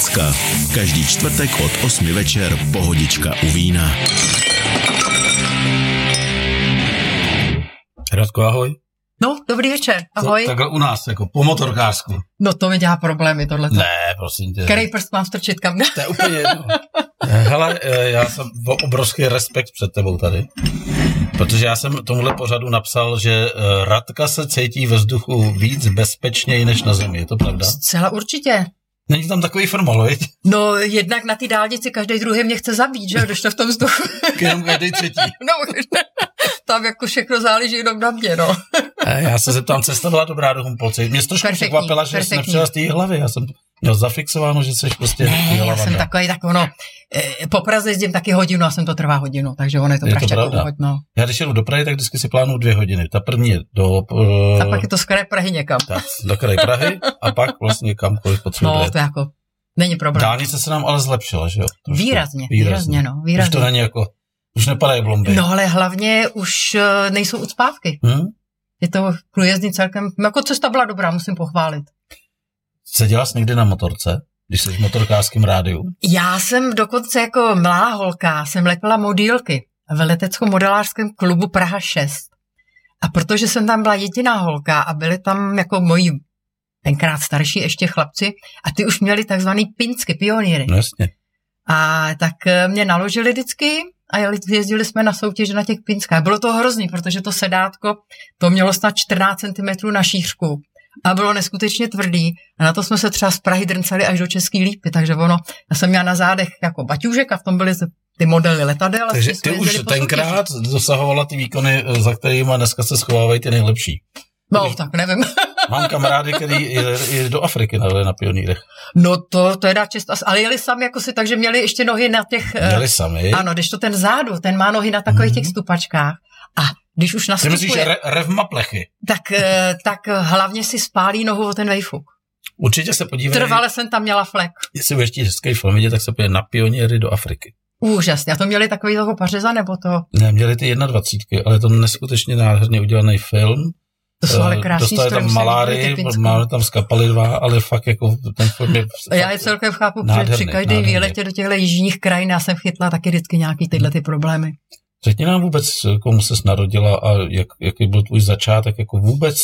Letecka. Každý čtvrtek od 8 večer pohodička u vína. Radko, ahoj. No, dobrý večer, ahoj. To, takhle u nás, jako po motorkářsku. No to mi dělá problémy, tohle. Ne, prosím tě. Který prst mám strčit kam? To je úplně jedno. Hele, eh, já jsem obrovský respekt před tebou tady. Protože já jsem tomuhle pořadu napsal, že eh, Radka se cítí ve vzduchu víc bezpečněji než na zemi. Je to pravda? Zcela určitě. Není tam takový formol, viď? No, jednak na té dálnici každý druhý mě chce zabít, že když to v tom vzduchu. Jenom každý třetí. no, tam jako všechno záleží jenom na mě, no. já se zeptám, cesta byla dobrá do Humpolce. Mě trošku překvapila, že jsi nepřijela z té hlavy. Já jsem měl zafixováno, že jsi prostě Ne, já jsem takový, tak ono, e, po Praze jezdím taky hodinu a jsem to trvá hodinu, takže ono je to je to pravda. No. Já když jedu do Prahy, tak vždycky si plánuju dvě hodiny. Ta první je do... Uh, a pak je to z kraje Prahy někam. Tak, do kraje Prahy a pak vlastně kamkoliv potřebuje. No, to jako, není problém. Dálnice se nám ale zlepšila, že jo? Výrazně, výrazně, výrazně, no. Výrazně. Už to není jako už nepadají blomby. No ale hlavně už uh, nejsou ucpávky. Hmm? Je to průjezdný celkem, jako cesta byla dobrá, musím pochválit. Seděla jsi někdy na motorce, když jsi v motorkářském rádiu? Já jsem dokonce jako mladá holka, jsem lepila modílky v leteckom modelářském klubu Praha 6. A protože jsem tam byla jediná holka a byli tam jako moji tenkrát starší ještě chlapci a ty už měli takzvaný pinsky pionýry. No jasně. A tak eh, mě naložili vždycky a jezdili jsme na soutěž na těch pinskách. Bylo to hrozný, protože to sedátko, to mělo snad 14 cm na šířku a bylo neskutečně tvrdý. A na to jsme se třeba z Prahy drncali až do Český lípy, takže ono, já jsem měla na zádech jako baťůžek a v tom byly ty modely letadel. Takže ty už tenkrát dosahovala ty výkony, za kterými dneska se schovávají ty nejlepší. No, Když... tak nevím. Mám kamarády, který jeli do Afriky na, na pionýrech. No to, to je dá čest, ale jeli sami jako si, takže měli ještě nohy na těch... Eh, měli sami? Ano, když to ten zádu, ten má nohy na takových mm-hmm. těch stupačkách. A když už nastupuje... Ty myslíš re, revma plechy? Tak, eh, tak hlavně si spálí nohu o ten vejfuk. Určitě se podívej. Trvale jsem tam měla flek. Jestli budeš hezký film vidět, tak se pojde na pioněry do Afriky. Úžasně. A to měli takový toho pařeza, nebo to? Ne, měli ty 21, ale to neskutečně nádherně udělaný film. To jsou ale eh, krásný Dostali tam maláry, máme tam skapali dva, ale fakt jako ten film je Já je celkem chápu, protože při každém výletě do těchto jižních krajin já jsem chytla taky vždycky nějaký tyhle ty problémy. Řekni nám vůbec, komu se narodila a jak, jaký byl tvůj začátek jako vůbec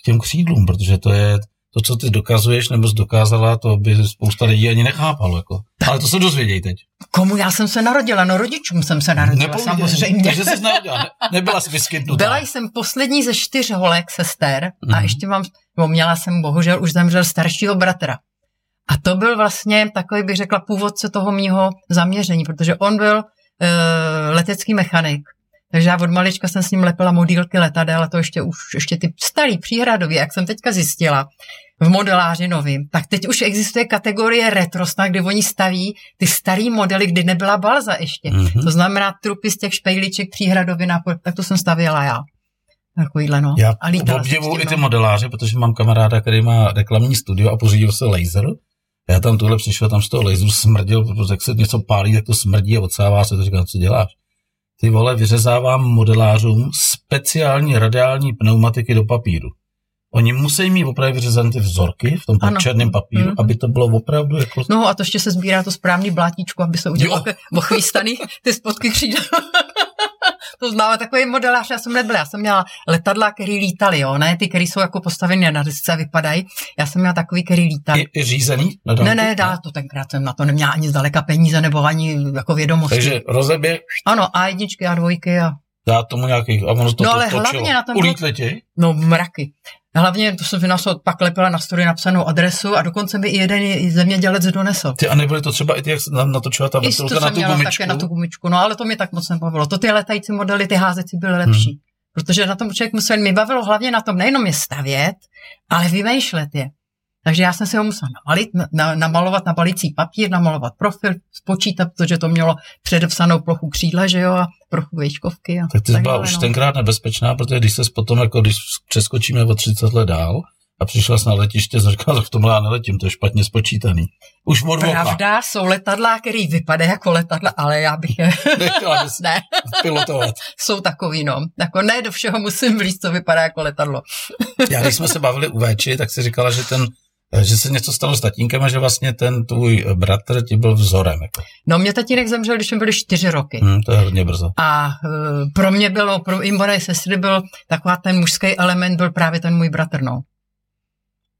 k těm křídlům, protože to je to, co ty dokazuješ nebo jsi dokázala, to by spousta lidí ani nechápalo. Jako. Ale to se dozvěděj teď. Komu já jsem se narodila? No rodičům jsem se narodila, Nepověděl. samozřejmě. Takže jsi narodila, ne, nebyla jsi vyskytnutá. Byla jsem poslední ze čtyř holek sester mm-hmm. a mhm. ještě mám, bo měla jsem bohužel už zemřel staršího bratra. A to byl vlastně takový, bych řekla, původce toho mýho zaměření, protože on byl letecký mechanik. Takže já od malička jsem s ním lepila modílky letadel, a to ještě už ještě ty starý příhradově, jak jsem teďka zjistila v modeláři novým, tak teď už existuje kategorie retrosna, kde oni staví ty starý modely, kdy nebyla balza ještě. Mm-hmm. To znamená trupy z těch špejliček příhradově, tak to jsem stavěla já. Takovýhle, no. Já a obdivuju i ty modeláře, protože mám kamaráda, který má reklamní studio a pořídil se laser já tam tohle přišel, tam z toho laseru smrdil, protože jak se něco pálí, tak to smrdí a odsává se, to říkám, co děláš? Ty vole, vyřezávám modelářům speciální radiální pneumatiky do papíru. Oni musí mít opravdu vyřezané ty vzorky v tom ano. černém papíru, hmm. aby to bylo opravdu jako... No a to ještě se sbírá to správný blátíčko, aby se udělalo ochvístaný ty spodky křídel. to známe, takový modelář já jsem nebyla. Já jsem měla letadla, které lítaly, jo, ne ty, které jsou jako postavené na desce a vypadají. Já jsem měla takový, který lítaly. I, i řízený? Ne, ne, dá to tenkrát jsem na to neměla ani zdaleka peníze nebo ani jako vědomosti. Takže rozebě? Ano, a jedničky a dvojky a dá tomu nějaký, a ono to No ale točilo. hlavně na tom... Ulítli ti? No mraky. Hlavně to jsem vynášel, pak lepila na story napsanou adresu a dokonce mi i jeden zemědělec donesl. Ty a nebyly to třeba i ty, jak natočila ta vrtulka na tu gumičku? také na tu gumičku, no ale to mě tak moc nebavilo. To ty letající modely, ty házecí byly lepší. Hmm. Protože na tom člověk musel, mi bavilo hlavně na tom nejenom je stavět, ale vymýšlet je. Takže já jsem si ho musel namalit, na, namalovat na balící papír, namalovat profil, spočítat, protože to mělo předepsanou plochu křídla, že jo, a trochu vejškovky. A tak ty jsi byla už no. tenkrát nebezpečná, protože když se potom, jako když přeskočíme o 30 let dál, a přišla jsi na letiště, a říkala, v tomhle já neletím, to je špatně spočítaný. Už modvocha. Pravda, jsou letadla, který vypadají jako letadla, ale já bych je... Nechtěla bys ne. pilotovat. jsou takový, no. Jako ne do všeho musím blíz, co vypadá jako letadlo. já, když jsme se bavili u Véči, tak si říkala, že ten že se něco stalo s tatínkem a že vlastně ten tvůj bratr ti byl vzorem. Jako. No mě tatínek zemřel, když jsme byli čtyři roky. Hmm, to je hodně brzo. A uh, pro mě bylo, pro i moje sestry byl taková ten mužský element, byl právě ten můj bratr, no.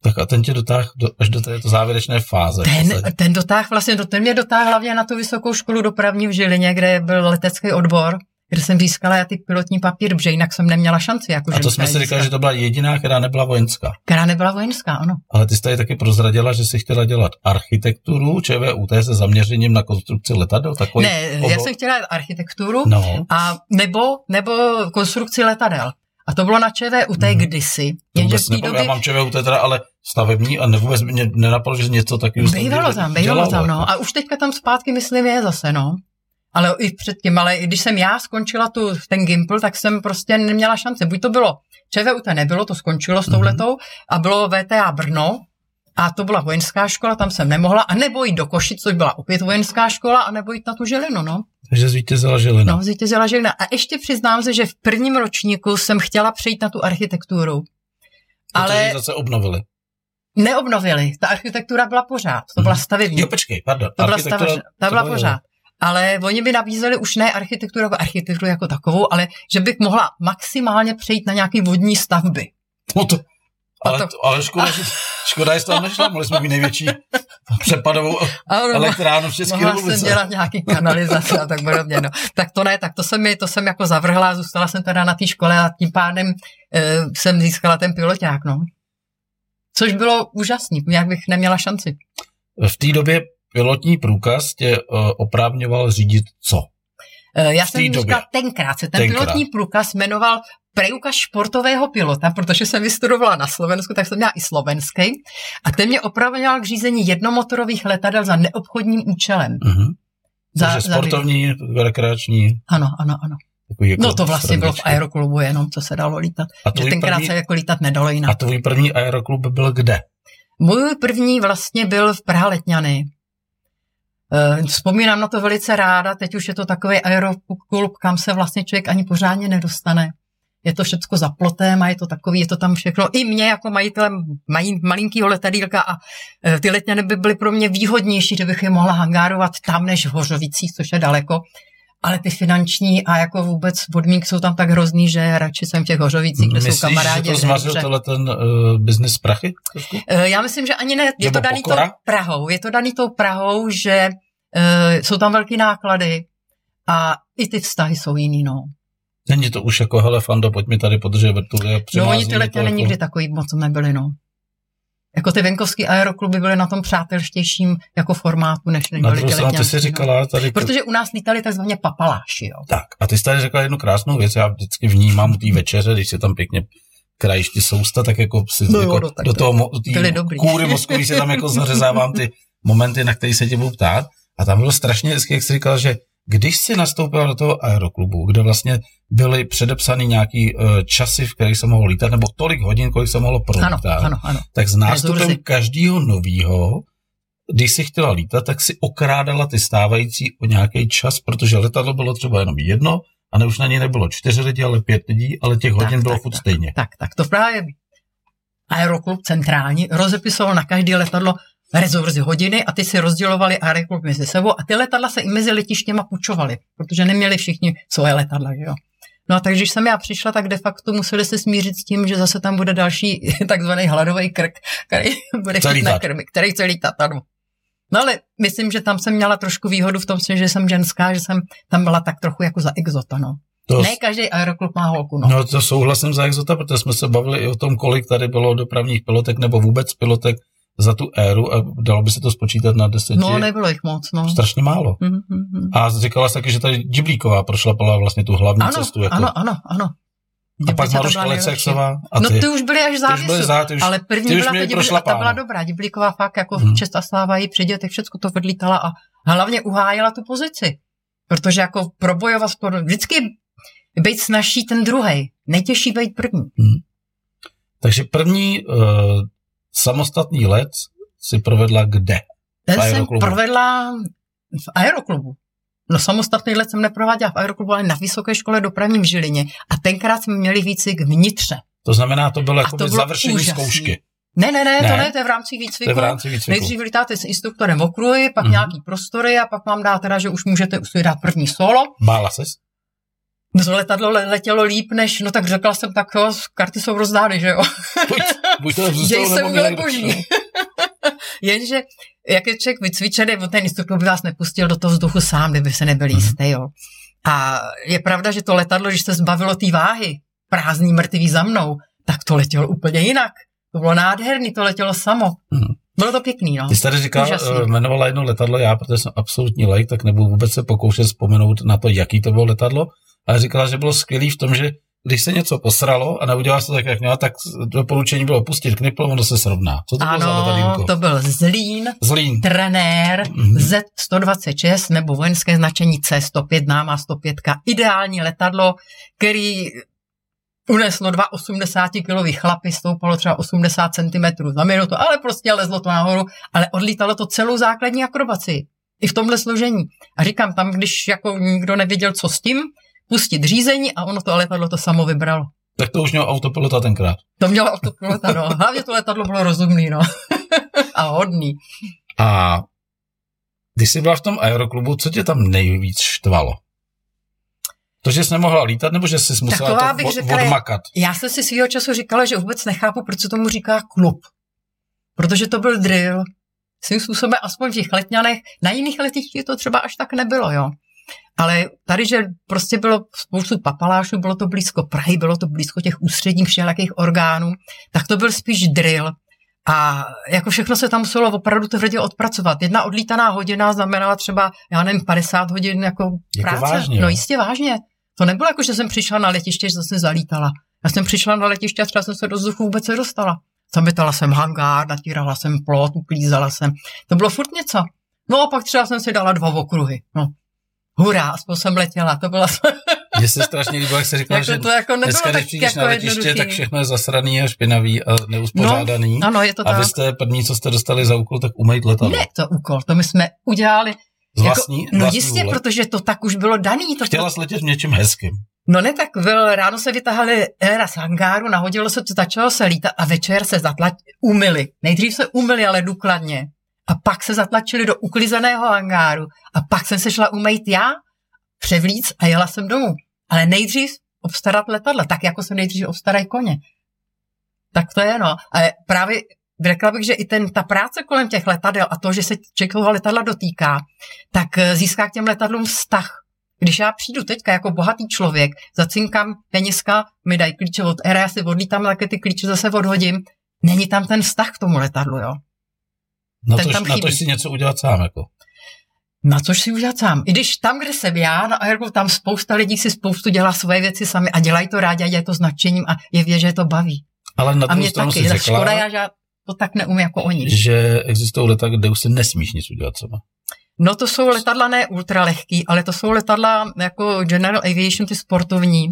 Tak a ten tě dotáhl do, až do této závěrečné fáze. Ten, ten dotáh vlastně, ten mě dotáhl hlavně na tu vysokou školu dopravní v Žilině, kde byl letecký odbor kde jsem získala já ty pilotní papír, protože jinak jsem neměla šanci. Jako, a to jsme si říkali, že to byla jediná, která nebyla vojenská. Která nebyla vojenská, ano. Ale ty jsi tady taky prozradila, že jsi chtěla dělat architekturu ČVUT se zaměřením na konstrukci letadel? Takový ne, obor... já jsem chtěla dělat architekturu no. a nebo, nebo konstrukci letadel. A to bylo na ČVUT hmm. kdysi. Jenže v té době... Já mám ČVUT teda, ale stavební a vůbec mě nenapadlo, že něco takového Bývalo tam, bývalo tam, no. A už teďka tam zpátky, myslím, je zase, no ale i předtím, ale když jsem já skončila tu, ten Gimpl, tak jsem prostě neměla šance. Buď to bylo, ČVUT nebylo, to skončilo s touhletou, mm-hmm. a bylo VTA Brno, a to byla vojenská škola, tam jsem nemohla, a nebo jít do Košic, což byla opět vojenská škola, a nebo jít na tu Žilinu, no. Takže zvítězila Žilina. No, zvítězila Žilina. A ještě přiznám se, že v prvním ročníku jsem chtěla přejít na tu architekturu. Protože ale zase obnovili. Neobnovili. Ta architektura byla pořád. To byla mhm. stavební. Jo, počkej, pardon. To byla, stavební. ta byla pořád ale oni by nabízeli už ne architekturu jako architekturu jako takovou, ale že bych mohla maximálně přejít na nějaký vodní stavby. No to, ale, to, ale škoda, že, škoda, že z toho nešla, mohli jsme mít největší přepadovou ano, elektránu v České republice. jsem dělat nějaký kanalizace a tak podobně. No. Tak to ne, tak to jsem, mi, to jsem jako zavrhla, zůstala jsem teda na té škole a tím pádem e, jsem získala ten piloták. No. Což bylo úžasný, jak bych neměla šanci. V té době pilotní průkaz tě uh, oprávňoval řídit co? Uh, já jsem říkal tenkrát se ten tenkrát. pilotní průkaz jmenoval průkaz športového pilota, protože jsem vystudovala na Slovensku, tak jsem měla i slovenský. A ten mě oprávňoval k řízení jednomotorových letadel za neobchodním účelem. Uh-huh. Za, Takže sportovní, za rekreační. Ano, ano, ano. jako no to vlastně bylo v aeroklubu jenom, co se dalo lítat. A že tenkrát první, se jako lítat nedalo jinak. A tvůj první aeroklub byl kde? Můj první vlastně byl v Praha Letňany. Eh, vzpomínám na to velice ráda, teď už je to takový aeroklub, kam se vlastně člověk ani pořádně nedostane. Je to všechno za plotem a je to takový, je to tam všechno. I mě jako majitelem mají malinkýho letadílka a eh, ty letňany by byly pro mě výhodnější, že bych je mohla hangárovat tam než v Hořovicích, což je daleko. Ale ty finanční a jako vůbec podmínky jsou tam tak hrozný, že radši jsem v těch Hořovicích, kde Myslíš, jsou kamarádi. že to zmařil tenhle ten uh, biznis prachy? Uh, já myslím, že ani ne. Je Nebo to daný tou Prahou. Je to daný tou Prahou, že uh, jsou tam velké náklady a i ty vztahy jsou jiný, no. Není to už jako, hele, Fando, pojď mi tady podržet vrtule. No, oni ty jako... nikdy takový moc nebyly, no. Jako ty venkovské aerokluby byly na tom přátelštějším jako formátu, než než byly ty jsi říkala tady... Protože u nás lítali takzvaně papaláši, jo. Tak, a ty jsi tady řekla jednu krásnou věc, já vždycky vnímám u té večeře, když se tam pěkně krajíš ty sousta, tak jako si no, jako no, tak do toho tý kůry když se tam jako zařezávám ty momenty, na které se tě budu ptát. A tam bylo strašně hezky, jak jsi říkal, že když jsi nastoupil do toho aeroklubu, kde vlastně byly předepsány nějaký uh, časy, v kterých se mohlo lítat, nebo tolik hodin, kolik se mohlo prolítat, ano, ano, ano. tak s nástupem každého nového, když si chtěla lítat, tak si okrádala ty stávající o nějaký čas, protože letadlo bylo třeba jenom jedno, a ne už na něj nebylo čtyři lidi, ale pět lidí, ale těch hodin tak, bylo furt tak, stejně. Tak, tak, to právě aeroklub centrální rozepisoval na každé letadlo rezorzy hodiny a ty si rozdělovali aeroklub mezi sebou a ty letadla se i mezi letištěma půjčovaly, protože neměli všichni svoje letadla, že jo. No a takže když jsem já přišla, tak de facto museli se smířit s tím, že zase tam bude další takzvaný hladový krk, který bude chtít na krmy, který chce lítat, ano. No ale myslím, že tam jsem měla trošku výhodu v tom, že jsem ženská, že jsem tam byla tak trochu jako za exota, no. To, ne každý aeroklub má holku, no. No to souhlasím za exota, protože jsme se bavili i o tom, kolik tady bylo dopravních pilotek nebo vůbec pilotek za tu éru a dalo by se to spočítat na deseti. No, nebylo jich moc, no. Strašně málo. Mm-hmm. A říkala jsi taky, že tady Džiblíková prošlapala vlastně tu hlavní ano, cestu. Jako... Ano, ano, ano. A pak Maruška Lecexová. A ty? No ty už byly až závisu, byly zá, už, ale první byla ta, Dibli, ta byla dobrá. Diblíková fakt jako hmm. čest a sláva jí při dětech, všechno to odlítala a hlavně uhájila tu pozici. Protože jako probojovat sport, vždycky být snažší ten druhý, nejtěžší být první. Hmm. Takže první uh, samostatný let si provedla kde? Ten jsem provedla v aeroklubu. No samostatný let jsem neprováděla v aeroklubu, ale na Vysoké škole dopravním Žilině. A tenkrát jsme měli výcvik vnitře. To znamená, to bylo jako završení úžasný. zkoušky. Ne, ne, ne, Ne? to ne, to je v rámci To výcviku. je v rámci výcviku. Nejdřív lítáte s instruktorem okruhy, pak Mhm. nějaký prostory a pak vám dá teda, že už můžete si dát první solo. Bála ses? No to letadlo le- letělo líp než, no tak řekla jsem tak, jo, karty jsou rozdány, že jo. buď to zůstalo, se nebo někdo- boží. Jenže, jak je člověk vycvičený, on ten instruktor by vás nepustil do toho vzduchu sám, kdyby se nebyl Mhm. jistý, jo. A je pravda, že to letadlo, když se zbavilo té váhy, prázdný mrtvý za mnou, tak to letělo úplně jinak. To bylo nádherný, to letělo samo. Mhm. Bylo to pěkný, no. Ty jsi tady říkal, Úžasný. eh, jmenovala jedno letadlo, já, protože jsem absolutní lajk, tak nebudu vůbec se pokoušet vzpomenout na to, jaký to bylo letadlo, ale říkala, že bylo skvělý v tom, že když se něco posralo a neudělal se tak, jak měla, tak doporučení bylo pustit knipl, ono se srovná. Co to bylo za Ano, to byl Zlín, Zlín. trenér Mhm. Z126 nebo vojenské značení C105, náma 105, ideální letadlo, který uneslo dva 80-kilový chlapy, stoupalo třeba 80 cm za minutu, ale prostě lezlo to nahoru, ale odlítalo to celou základní akrobaci. I v tomhle složení. A říkám, tam, když jako nikdo nevěděl, co s tím, pustit řízení a ono to letadlo to samo vybralo. Tak to už měl autopilota tenkrát. To mělo autopilota, no. Hlavně to letadlo bylo rozumný, no. a hodný. A když jsi byla v tom aeroklubu, co tě tam nejvíc štvalo? To, že jsi nemohla lítat, nebo že jsi musela Taková to bych řekla, odmakat? Já jsem si svýho času říkala, že vůbec nechápu, proč se tomu říká klub. Protože to byl drill. Svým způsobem aspoň v těch letňanech, na jiných letištích to třeba až tak nebylo, jo. Ale tady, že prostě bylo spoustu papalášů, bylo to blízko Prahy, bylo to blízko těch ústředních všelijakých orgánů, tak to byl spíš drill. A jako všechno se tam muselo opravdu tvrdě odpracovat. Jedna odlítaná hodina znamenala třeba, já nevím, 50 hodin jako Jako práce. vážně, no jistě vážně. To nebylo jako, že jsem přišla na letiště, že zase zalítala. Já jsem přišla na letiště a třeba jsem se do vzduchu vůbec nedostala. Zametala jsem hangár, natírala jsem plot, uklízela jsem. To bylo furt něco. No a pak třeba jsem si dala dva okruhy. No. Hurá, aspoň jsem letěla. To byla Mně se strašně líbilo, jak jsi říkala, jako že to jako dneska, tak když přijdeš jako na letiště, jednoduchý. tak všechno je zasraný a špinavý a neuspořádaný. No, ano, je to a tak. vy jste první, co jste dostali za úkol, tak umejt letadlo. Ne, to úkol, to my jsme udělali. Z vlastní, jako, no vlastní jistě, vůle. protože to tak už bylo daný. To Chtěla jsi letět v něčem hezkým. No ne, tak byl, ráno se vytahali éra z hangáru, nahodilo se to, začalo se lítat a večer se zatlač, umyli. Nejdřív se umyli, ale důkladně. A pak se zatlačili do uklizeného hangáru. A pak jsem se šla umýt já, převlíc a jela jsem domů. Ale nejdřív obstarat letadla, tak jako se nejdřív obstarají koně. Tak to je, no. Ale právě řekla bych, že i ten, ta práce kolem těch letadel a to, že se člověk toho letadla dotýká, tak eh, získá k těm letadlům vztah. Když já přijdu teďka jako bohatý člověk, zacinkám penězka, mi dají klíče od éra, já si odlítám, také ty klíče zase odhodím, není tam ten vztah k tomu letadlu, jo. Na Ten to, tam na to si něco udělat sám. Jako. Na což si udělat sám. I když tam, kde jsem já, na Airgu, tam spousta lidí si spoustu dělá svoje věci sami a dělají to rádi a dělají to s nadšením a je vědět, že je to baví. Ale na A druhou mě stranu taky, řekla, škoda, já žád, to tak neumím jako oni. že existují leta, kde už si nesmíš nic udělat sama. No to jsou letadla ne ultralehký, ale to jsou letadla jako General Aviation, ty sportovní,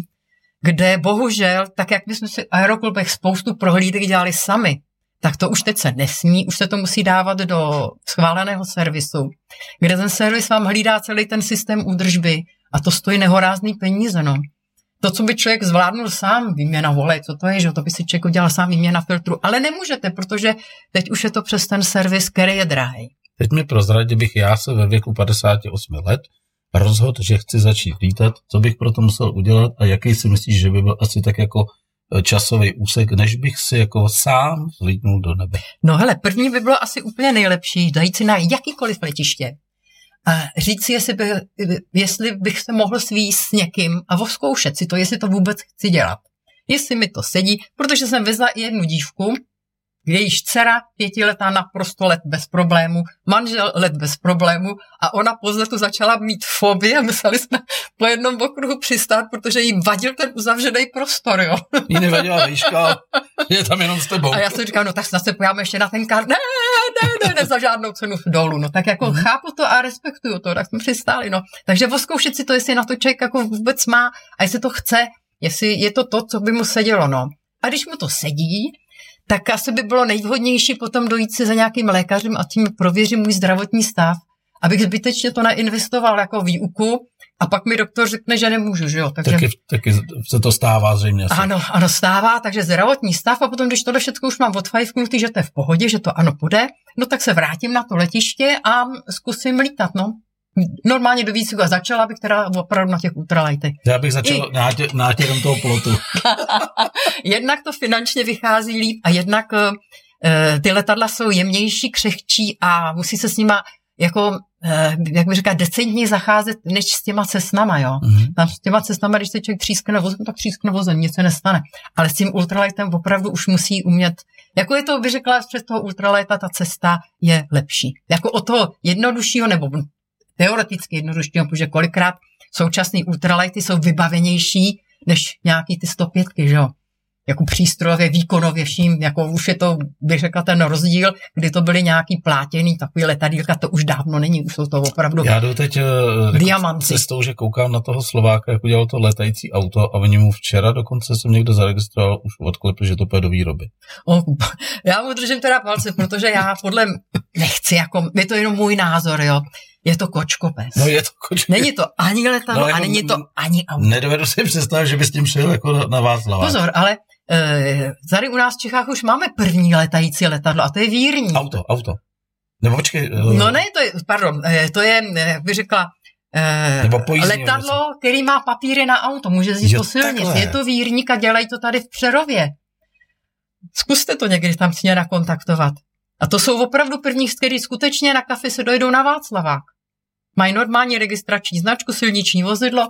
kde bohužel, tak jak my jsme si v aeroklubech spoustu prohlídek dělali sami, tak to už teď se nesmí, už se to musí dávat do schváleného servisu, kde ten servis vám hlídá celý ten systém údržby a to stojí nehorázný peníze, no. To, co by člověk zvládnul sám, výměna volej, co to je, že to by si člověk udělal sám výměna filtru, ale nemůžete, protože teď už je to přes ten servis, který je drahý. Teď mi prozrať, kdybych já se ve věku 58 let rozhodl, že chci začít lítat, co bych pro to musel udělat a jaký si myslíš, že by byl asi tak jako časový úsek, než bych si jako sám zlítnul do nebe. No hele, první by bylo asi úplně nejlepší, dajít si na jakýkoliv letiště a říct si, jestli, by, jestli bych se mohl svíst s někým a voskoušet si to, jestli to vůbec chci dělat. Jestli mi to sedí, protože jsem vezla i jednu dívku, jejíž dcera pětiletá naprosto let bez problému, manžel let bez problému a ona po vzletu začala mít fobii a museli jsme po jednom okruhu přistát, protože jí vadil ten uzavřený prostor, jo. Jí nevadila výška, je tam jenom s tebou. A já jsem říkal, no tak snad se pojáme ještě na ten kar. Ne, ne, ne, ne, za žádnou cenu dolů. No tak jako Mhm. chápu to a respektuju to, tak jsme přistáli, no. Takže voskoušet si to, jestli na to člověk jako vůbec má a jestli to chce, jestli je to to, co by mu sedělo, no. A když mu to sedí, tak asi by bylo nejvhodnější potom dojít si za nějakým lékařem a tím prověřím můj zdravotní stav abych zbytečně to neinvestoval jako výuku a pak mi doktor řekne, že nemůžu, že jo. Takže, taky, taky se to stává zřejmě. Asi. Ano, ano, stává, takže zdravotní stav a potom, když to všechno už mám odfajfknutý, že to je v pohodě, že to ano půjde, no tak se vrátím na to letiště a zkusím lítat, no normálně do výcviku a začala bych teda opravdu na těch ultralajtech. Já bych začal I... nátě, nátěrem toho plotu. jednak to finančně vychází líp a jednak uh, ty letadla jsou jemnější, křehčí a musí se s nima jako, uh, jak bych říká, decentně zacházet než s těma cestnama, jo. Mm-hmm. Tam s těma cestnama, když se člověk třískne vozem, tak třískne vozem, nic se nestane. Ale s tím ultralightem opravdu už musí umět jako je to, by řekla, přes toho ultralighta ta cesta je lepší. Jako o toho jednoduššího nebo teoreticky jednoduššího, protože kolikrát současné ultralighty jsou vybavenější než nějaký ty 105, že jo? jako přístrojově, výkonově vším, jako už je to, bych řekla, ten rozdíl, kdy to byly nějaký plátěný takový letadílka, to už dávno není, už jsou to opravdu Já jdu teď uh, diamanty. cestou, že koukám na toho Slováka, jak udělal to letající auto a oni mu včera dokonce jsem někdo zaregistroval, už odklepl, že to půjde do výroby. O, já mu držím teda palce, protože já podle, nechci, jako, je to jenom můj názor, jo, je to kočkopes. No je to kočkopes. Není to ani letadlo no, jako, a není to ani auto. Nedovedu si představit, že bys tím šel jako na, na Václava. Pozor, ale e, tady u nás v Čechách už máme první letající letadlo a to je vírní. Auto, auto. Nebo počkej. Uh, no ne, to je, pardon, to je, jak bych řekla, e, Nebo letadlo, který má papíry na auto, může jezdit po silnici. Je to vírník a dělají to tady v Přerově. Zkuste to někdy tam s ně nakontaktovat. A to jsou opravdu první, kteří skutečně na kafe se dojdou na Václavák. Mají normální registrační značku, silniční vozidlo.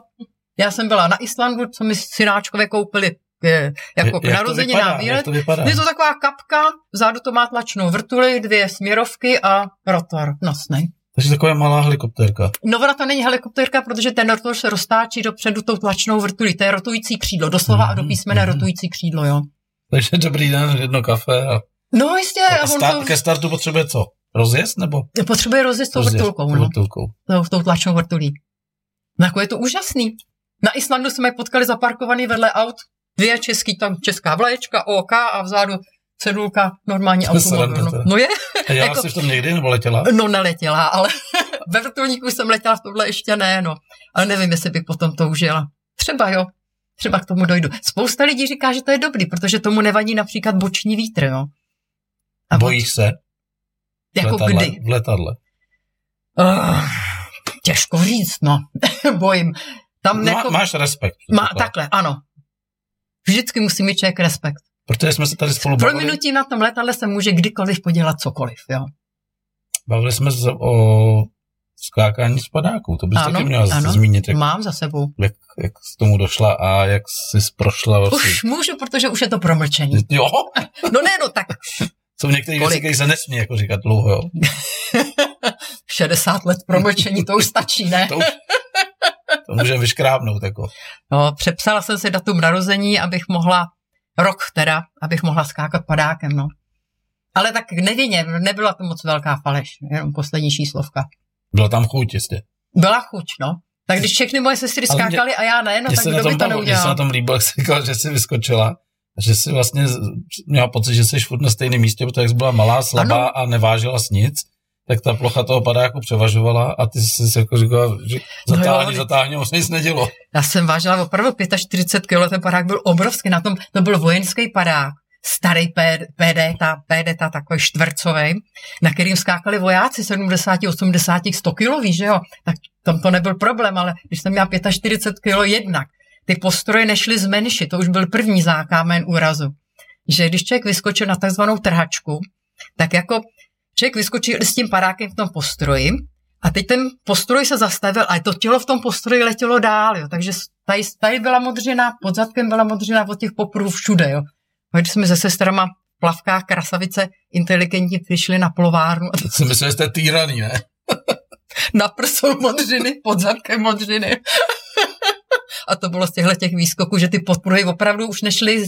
Já jsem byla na Islandu, co mi synáčkové koupili je, jako k narozeninám výlet. Je to taková kapka, vzadu to má tlačnou vrtuli, dvě směrovky a rotor nosný. Takže taková malá helikoptérka. No ona to není helikoptérka, protože ten rotor se roztáčí dopředu tou tlačnou vrtulí. To je rotující křídlo, doslova mm-hmm. a do písmene mm-hmm. rotující křídlo, jo. Takže dobrý den, jedno kafe a No jistě. A sta- to... Ke startu potřebuje co? Rozjezd nebo? Potřebuje rozjezd tou vrtulkou. No. vrtulkou. No, tou tlačnou vrtulí. No jako je to úžasný. Na Islandu jsme potkali zaparkovaný vedle aut, dvě český, tam česká vlaječka, OK a vzadu cedulka, normální automobil. No, no je. A já jako, jsi v tom někdy nebo letěla? No neletěla, ale ve vrtulníku jsem letěla, v tohle ještě ne, no. Ale nevím, jestli bych potom to užila. Třeba jo, třeba k tomu dojdu. Spousta lidí říká, že to je dobrý, protože tomu nevadí například boční vítr, jo. A Bojíš se? Jako letadle, kdy? V letadle. Uh, těžko říct, no. Bojím. Tam no, jako, máš respekt. Má, takhle, ano. Vždycky musí mít člověk respekt. Protože jsme se tady spolu bavili. Prominutí na tom letadle se může kdykoliv podělat cokoliv, jo. Bavili jsme se o skákání z padáků. To bys ano, taky měla ano, zmínit. Jak, mám za sebou. Jak, jak s tomu došla a jak jsi prošla. Vlastně. Už můžu, protože už je to promlčení. Jo? No ne, no tak jsou některé věci, které se nesmí jako říkat dlouho, jo. 60 let promlčení, to už stačí, ne? to, už, to můžeme vyškrábnout, jako. No, přepsala jsem si datum narození, abych mohla, rok teda, abych mohla skákat padákem, no. Ale tak nevinně, nebyla to moc velká faleš, jenom poslední číslovka. Byla tam chuť, jistě. Byla chuť, no. Tak když všechny moje sestry skákaly a já ne, no tak kdo by to neudělal? Mně se na tom líbilo, jak jsi říkal, že jsi vyskočila že si vlastně měla pocit, že jsi furt na stejném místě, protože jak jsi byla malá, slabá ano. a nevážila s nic, tak ta plocha toho padáku převažovala a ty jsi si jako říkala, že zatáhni, no zatáhni, moc nic nedělo. Já jsem vážila opravdu 45 kg, ten padák byl obrovský, na tom to byl vojenský padák, starý PD, ta, PD, ta takový čtvercový, na kterým skákali vojáci 70, 80, 100 kg, že jo, tak tam to nebyl problém, ale když jsem měla 45 kg jednak, ty postroje nešly zmenšit, to už byl první zákámen úrazu. Že když člověk vyskočil na takzvanou trhačku, tak jako člověk vyskočil s tím padákem v tom postroji a teď ten postroj se zastavil a to tělo v tom postroji letělo dál, jo. takže tady, tady byla modřina, pod zadkem byla modřina od těch poprů všude. Jo. A když jsme se sestrama v plavkách krasavice inteligentně přišli na plovárnu. Teď si myslím, že jste týraný, ne? na prsou modřiny, pod zadkem modřiny a to bylo z těchto těch výskoků, že ty podpruhy opravdu už nešly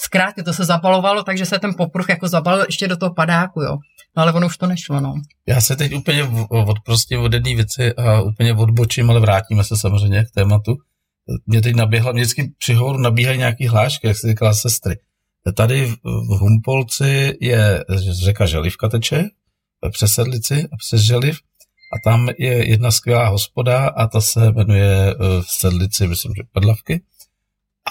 zkrátit, to se zabalovalo, takže se ten popruh jako zabalil ještě do toho padáku, jo. No, ale ono už to nešlo, no. Já se teď úplně od prostě od jedné věci a úplně odbočím, ale vrátíme se samozřejmě k tématu. Mě teď naběhla, mě vždycky při hovoru nabíhají nějaký hlášky, jak se říkala sestry. Tady v Humpolci je řeka Želivka teče, přes Sedlici a přes Želiv a tam je jedna skvělá hospoda a ta se jmenuje v Sedlici, myslím, že Pedlavky.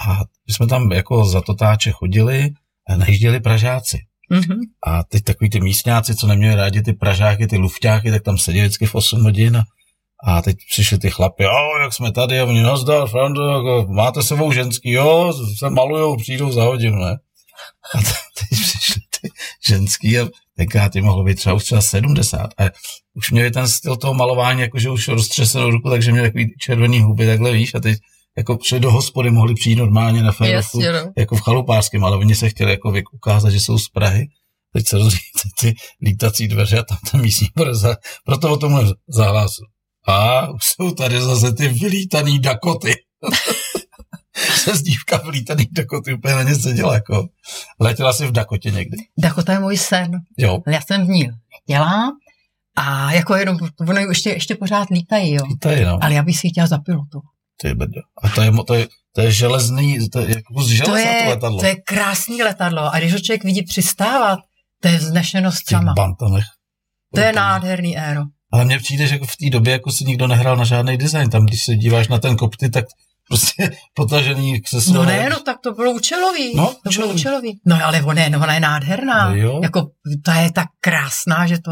A my jsme tam jako za totáče chodili a najížděli Pražáci. Mm-hmm. A teď takový ty místňáci, co neměli rádi ty Pražáky, ty lufťáky, tak tam seděli vždycky v 8 hodin a, a teď přišli ty chlapy, jo, jak jsme tady, a oni nazdar, Frando, jako, máte sebou ženský, jo, se malujou, přijdou za hodinu, ne? A teď přišli ženský a tenkrát ty mohlo být třeba už třeba 70 a už měli ten styl toho malování, jakože už roztřesenou ruku, takže měli takový červený huby, takhle víš, a teď jako přijde do hospody, mohli přijít normálně na férovku, no. jako v chalupářském, ale oni se chtěli jako ukázat, že jsou z Prahy. Teď se rozvíjí ty lítací dveře a tam ta místní bude za, proto o tomhle zahlásil. A už jsou tady zase ty vylítaný Dakoty. se zdívka vylítaný Dakoty úplně na ně seděla. Jako. Letěla jsi v Dakotě někdy? Dakota je můj sen. Jo. Já jsem v ní letěla a jako jenom, ono ještě, ještě pořád lítají, jo. Lítají, no. Ale já bych si chtěla za pilotu. Ty brdo. A to je, to je, to je železný, to je jako kus železa to, je, to letadlo. To je krásný letadlo. A když ho člověk vidí přistávat, to je vznešeno střama. bantamech. To je nádherný aero. Ale mně přijde, že jako v té době jako si nikdo nehrál na žádný design. Tam, když se díváš na ten kopty, tak prostě potažený křeslo. No ne, no tak to bylo účelový. No, to účelový. bylo účelový. No ale ona je, no, ona je nádherná. No, jo. Jako, ta je tak krásná, že to...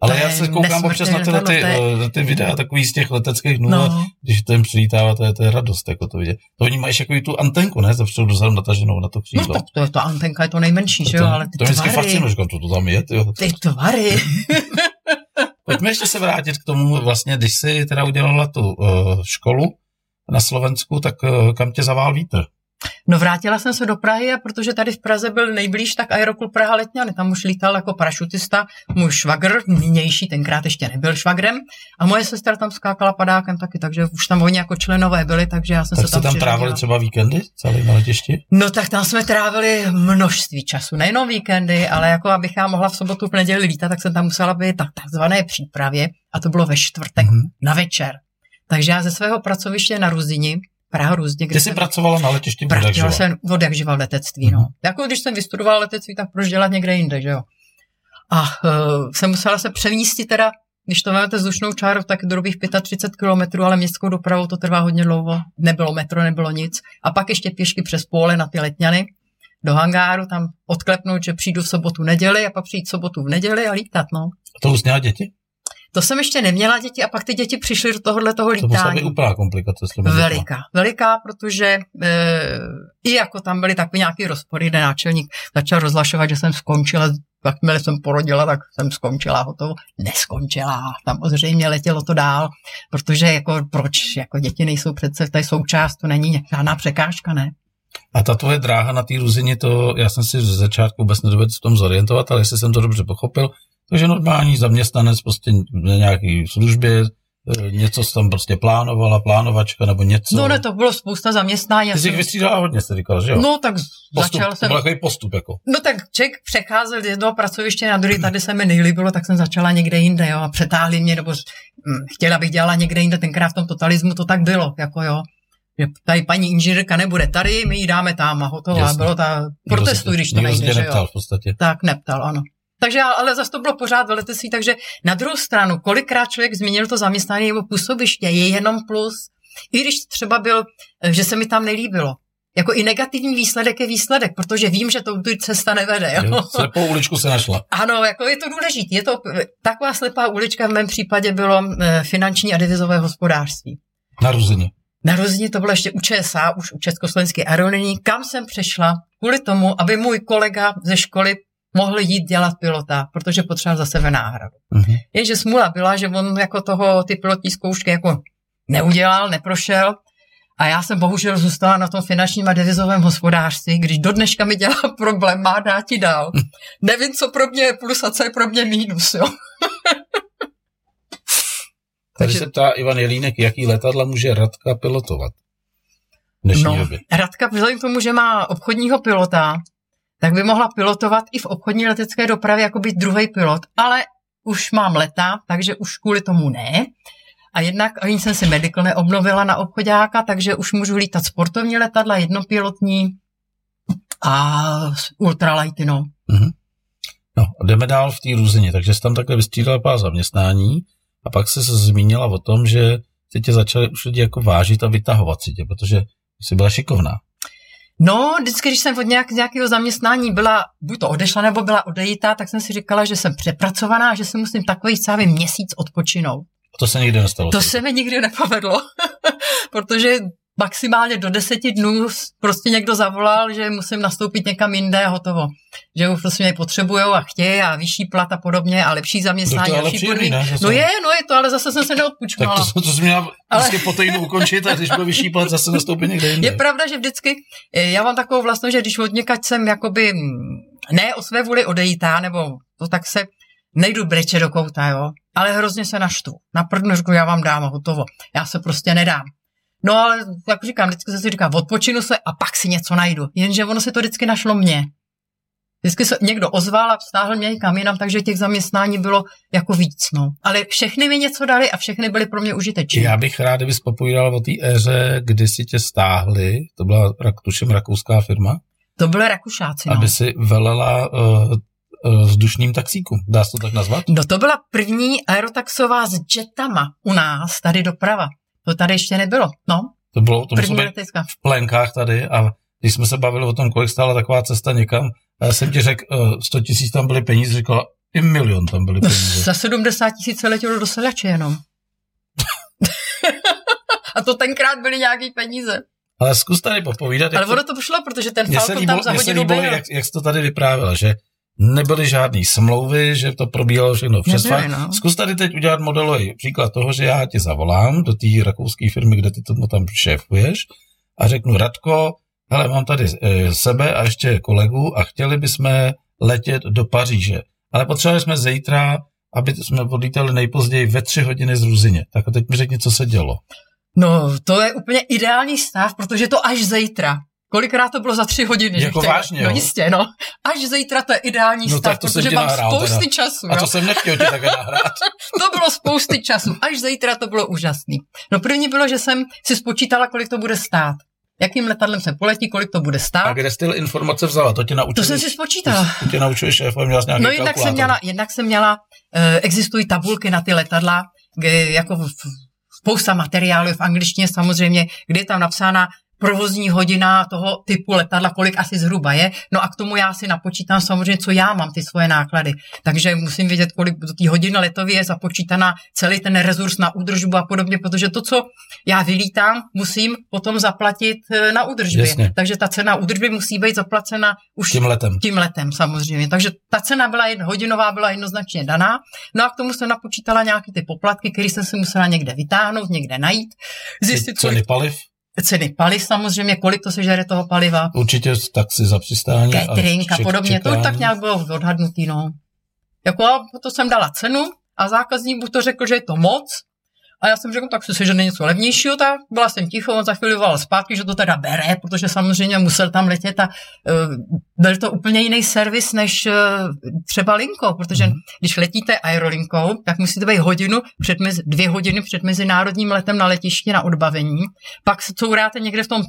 Ale já se koukám občas na tyhle ty, je... na ty videa takový z těch leteckých dnů, no. když ten přilítává, to je, to je radost, jako to vidět. To oni mají jako tu antenku, ne, zavřou dozadu nataženou na to křídlo. No tak to je to antenka, je to nejmenší, že jo, ale ty To vždycky fascinuje, že to, to tam je, jo. Ty tvary. Pojďme ještě se vrátit k tomu, vlastně, když jsi teda udělala tu uh, školu na Slovensku, tak uh, kam tě zavál vítr? No vrátila jsem se do Prahy a protože tady v Praze byl nejblíž, tak Aeroklub Praha Letňany. Tam už lítal jako parašutista můj švagr, nynější, tenkrát ještě nebyl švagrem. A moje sestra tam skákala padákem taky, takže už tam oni jako členové byli, takže já jsem tak se tam tam trávili třeba víkendy celý na letišti? No tak tam jsme trávili množství času, nejenom víkendy, ale jako abych já mohla v sobotu v neděli lítat, tak jsem tam musela být tak takzvané přípravě a to bylo ve čtvrtek mm-hmm. na večer. Takže já ze svého pracoviště na Ruzini Praha Různě. Kde jsi jsem... pracovala na letišti? Pracovala jsem od v letectví, mm-hmm. no. Mhm. Jako když jsem vystudovala letectví, tak proč dělat někde jinde, že jo? A uh, jsem musela se přemístit teda, když to máte vzdušnou čáru, tak do dobých 35 km, ale městskou dopravou to trvá hodně dlouho. Nebylo metro, nebylo nic. A pak ještě pěšky přes pole na ty letňany do hangáru, tam odklepnout, že přijdu v sobotu, neděli a pak přijít v sobotu v neděli a lítat, no. A to už děti? To jsem ještě neměla děti a pak ty děti přišly do tohohle toho lítání. To musela být úplná komplikace. Veliká, veliká, protože e, i jako tam byly takové nějaké rozpory, kde náčelník začal rozlašovat, že jsem skončila, jakmile jsem porodila, tak jsem skončila hotovo. Neskončila, tam zřejmě letělo to dál, protože jako proč, jako děti nejsou přece, to je součást, to není žádná překážka, ne? A ta tvoje dráha na té ruzině, to já jsem si z začátku vůbec nedovedl v tom zorientovat, ale jestli jsem to dobře pochopil, takže normální zaměstnanec prostě na nějaké službě, e, něco tam prostě plánovala, plánovačka nebo něco. No ne, to bylo spousta zaměstnání. Ty jsi jich vystřídala hodně, jsi říkal, že jo? No tak postup, začal jsem... To byl takový postup, jako. No tak člověk přecházel z jednoho pracoviště na druhý, tady se mi nejlíbilo, tak jsem začala někde jinde, jo, a přetáhli mě, nebo hm, chtěla bych dělat někde jinde, tenkrát v tom totalismu to tak bylo, jako jo. Že tady paní inženýrka nebude tady, my ji dáme tam a hotovo. A bylo ta protestuj, když to nejde, že jo. v podstatě. Tak neptal, ano. Takže ale zase to bylo pořád v letectví, takže na druhou stranu, kolikrát člověk změnil to zaměstnání nebo působiště, je jenom plus. I když třeba byl, že se mi tam nelíbilo. Jako i negativní výsledek je výsledek, protože vím, že to cesta nevede. Jo? Jo, slepou uličku se našla. Ano, jako je to důležité. Je to taková slepá ulička v mém případě bylo eh, finanční a devizové hospodářství. Na Ruzině. Na Ruzině to bylo ještě u ČSA, už u Československé aerolíní, kam jsem přešla kvůli tomu, aby můj kolega ze školy mohl jít dělat pilota, protože potřeboval za sebe náhradu. Mm-hmm. Jenže smůla byla, že on jako toho ty pilotní zkoušky jako neudělal, neprošel a já jsem bohužel zůstala na tom finančním a devizovém hospodářství, když do dneška mi dělá problém, má dát ti dál. Nevím, co pro mě je plus a co je pro mě mínus, jo. Tady se ptá Ivan Jelínek, jaký letadla může Radka pilotovat? no, době. Radka vzhledem k tomu, že má obchodního pilota, tak by mohla pilotovat i v obchodní letecké dopravě jako být druhý pilot, ale už mám leta, takže už kvůli tomu ne. A jednak ani jsem si medical neobnovila na obchodáka, takže už můžu lítat sportovní letadla, jednopilotní a ultralighty, no. Mm-hmm. No, jdeme dál v té růzině, takže jsi tam takhle vystřídala pár zaměstnání A pak se zmínila o tom, že se tě začali už lidi jako vážit a vytahovat si tě, protože jsi byla šikovná. No, vždycky, když jsem od nějak, nějakého zaměstnání byla, buď to odešla, nebo byla odejítá, tak jsem si říkala, že jsem přepracovaná, že si musím takový celý měsíc odpočinout. A to se nikdy nestalo. To se mi nikdy nepovedlo, protože maximálně do deseti dnů prostě někdo zavolal, že musím nastoupit někam jinde a hotovo. Že už prostě mě potřebují a chtějí a vyšší plat a podobně a lepší zaměstnání, to lepší podmínky. No je, no je to, ale zase jsem se neodpučkala. Tak to, to, jsem měla ale... po týdnu ukončit a když byl vyšší plat, zase nastoupit někde jinde. Je pravda, že vždycky, eh, já mám takovou vlastnost, že když od někať jsem jakoby mm, ne o své vůli odejítá, nebo to tak se nejdu breče do kouta, jo, ale hrozně se naštvu. Na první řeknu, já vám dám a hotovo. Já se prostě nedám. No ale, jak říkám, vždycky se si říká, odpočinu se a pak si něco najdu. Jenže ono se to vždycky našlo mě. Vždycky se někdo ozval a vztáhl mě někam jinam, takže těch zaměstnání bylo jako víc. No. Ale všechny mi něco dali a všechny byly pro mě užitečné. Já bych rád, kdybys popovídal o té éře, kdy si tě stáhli, to byla, tuším, rakouská firma. To byly Rakušáci, no. Aby si velela uh, uh, vzdušným taxíku. Dá se to tak nazvat? No to byla první aerotaxová s jetama u nás, tady doprava. To tady ještě nebylo, no. To bylo, to muselo být v plenkách tady a když jsme se bavili o tom, kolik stála taková cesta někam, já jsem ti řekl, 100 eh, tisíc tam byly peníze, říkala, i milion tam byly peníze. No, za 70 tisíc se letělo do Selače jenom. a to tenkrát byly nějaký peníze. Ale zkus tady popovídat. Ale ono to šlo, protože ten Falcon tam za hodinu byl. Jak, jak jsi to tady vyprávěla, že nebyly žádné smlouvy, že to probíhalo všechno přes no. Zkus tady teď udělat modelový příklad toho, že já tě zavolám do té rakouské firmy, kde ty tomu tam šéfuješ a řeknu, Radko, hele, mám tady e, sebe a ještě kolegu a chtěli bychom letět do Paříže. Ale potřebovali jsme zítra, aby jsme odlítali nejpozději ve tři hodiny z Ruzině. Tak a teď mi řekni, co se dělo. No, to je úplně ideální stav, protože to až zítra. Kolikrát to bylo za tři hodiny? Jako vážně, No jistě, no. Až zítra to je ideální no, stav, protože mám nahrál, spousty teda. času. A to jsem nechtěl ti také nahrát. to bylo spousty času. Až zítra to bylo úžasný. No první bylo, že jsem si spočítala, kolik to bude stát. Jakým letadlem se poletí, kolik to bude stát. A kde jsi ty informace vzala? To tě naučili? To jsem si spočítala. To tě naučil šéf, měla nějaký No jednak jsem měla, jednak jsem měla, existují tabulky na ty letadla, kde jako v, spousta materiálů v angličtině samozřejmě, kde je tam napsána provozní hodina toho typu letadla, kolik asi zhruba je. No a k tomu já si napočítám samozřejmě, co já mám ty svoje náklady. Takže musím vědět, kolik do té hodiny letově je započítaná celý ten rezurs na údržbu a podobně, protože to, co já vylítám, musím potom zaplatit e, na údržbě. Jasně. Takže ta cena údržby musí být zaplacena už tím letem. Tím letem samozřejmě. Takže ta cena byla jedno, hodinová byla jednoznačně daná. No a k tomu jsem napočítala nějaké ty poplatky, které jsem si musela někde vytáhnout, někde najít. Zjistit, ceny kolik... paliv? Ceny paliv samozřejmě, kolik to sežere toho paliva. Určitě taxi za přistání. Catering a, a podobně, čekání. to tak nějak bylo odhadnutý, no. Jako to jsem dala cenu a zákazník buď to řekl, že je to moc, a já jsem řekl, tak si sežene něco levnějšího, tak byla jsem ticho, on za chvíli volal zpátky, že to teda bere, protože samozřejmě musel tam letět a uh, byl to úplně jiný servis než uh, třeba linkou, protože mm. když letíte aerolinkou, tak musíte být hodinu před mezi, dvě hodiny před mezinárodním letem na letišti na odbavení, pak se couráte někde v tom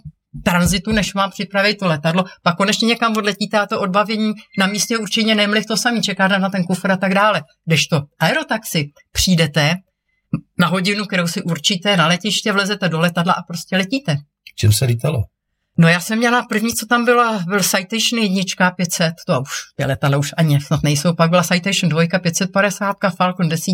tranzitu, než mám připravit to letadlo, pak konečně někam odletíte a to odbavení na místě určitě nemlich to samý, čekáte na ten kufr a tak dále. Když to aerotaxi přijdete, na hodinu, kterou si určíte na letiště, vlezete do letadla a prostě letíte. Čím se lítalo? No já jsem měla, první, co tam byla, byl Citation 1 500, to už, ty letadla už ani snad nejsou, pak byla Citation 2 550, Falcon 10,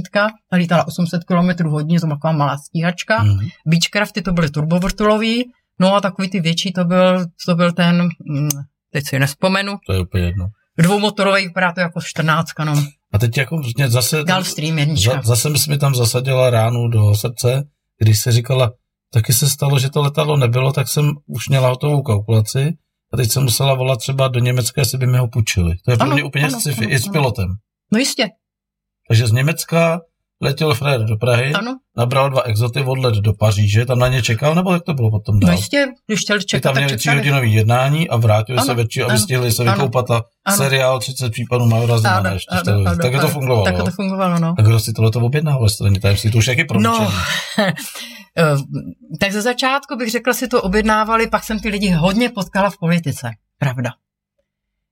ta lítala 800 km hodně, to byla taková malá stíhačka, mm. Beechcrafty to byly turbovrtulový, no a takový ty větší to byl, to byl ten, mm, teď si nespomenu. To je úplně jedno. Dvoumotorový, vypadá to jako 14, no. A teď jako vlastně zase... Gulfstream jednička. Za, zase mi tam zasadila ránu do srdce, když se říkala, taky se stalo, že to letadlo nebylo, tak jsem už měla hotovou kalkulaci a teď jsem musela volat třeba do Německa, jestli by mi ho půjčili. To je pro mě úplně ano, sci-fi, ano, i s pilotem. No jistě. Takže z Německa letěl Fred do Prahy, ano. nabral dva exoty, odlet do Paříže, tam na ně čekal, nebo jak to bylo potom dál? No jistě, když chtěl čekat, tam měli tři hodinový jednání a vrátili ano, se večer, aby stihli se vykoupat a ano. seriál 30 případů Majora Zemana ještě ano, ano, Tak to fungovalo. Tak to fungovalo, no. A kdo si tohle to objednal ve straně tajemství, to už jaký promlčení? No, eh, tak ze začátku bych řekla, si to objednávali, pak jsem ty lidi hodně potkala v politice, pravda.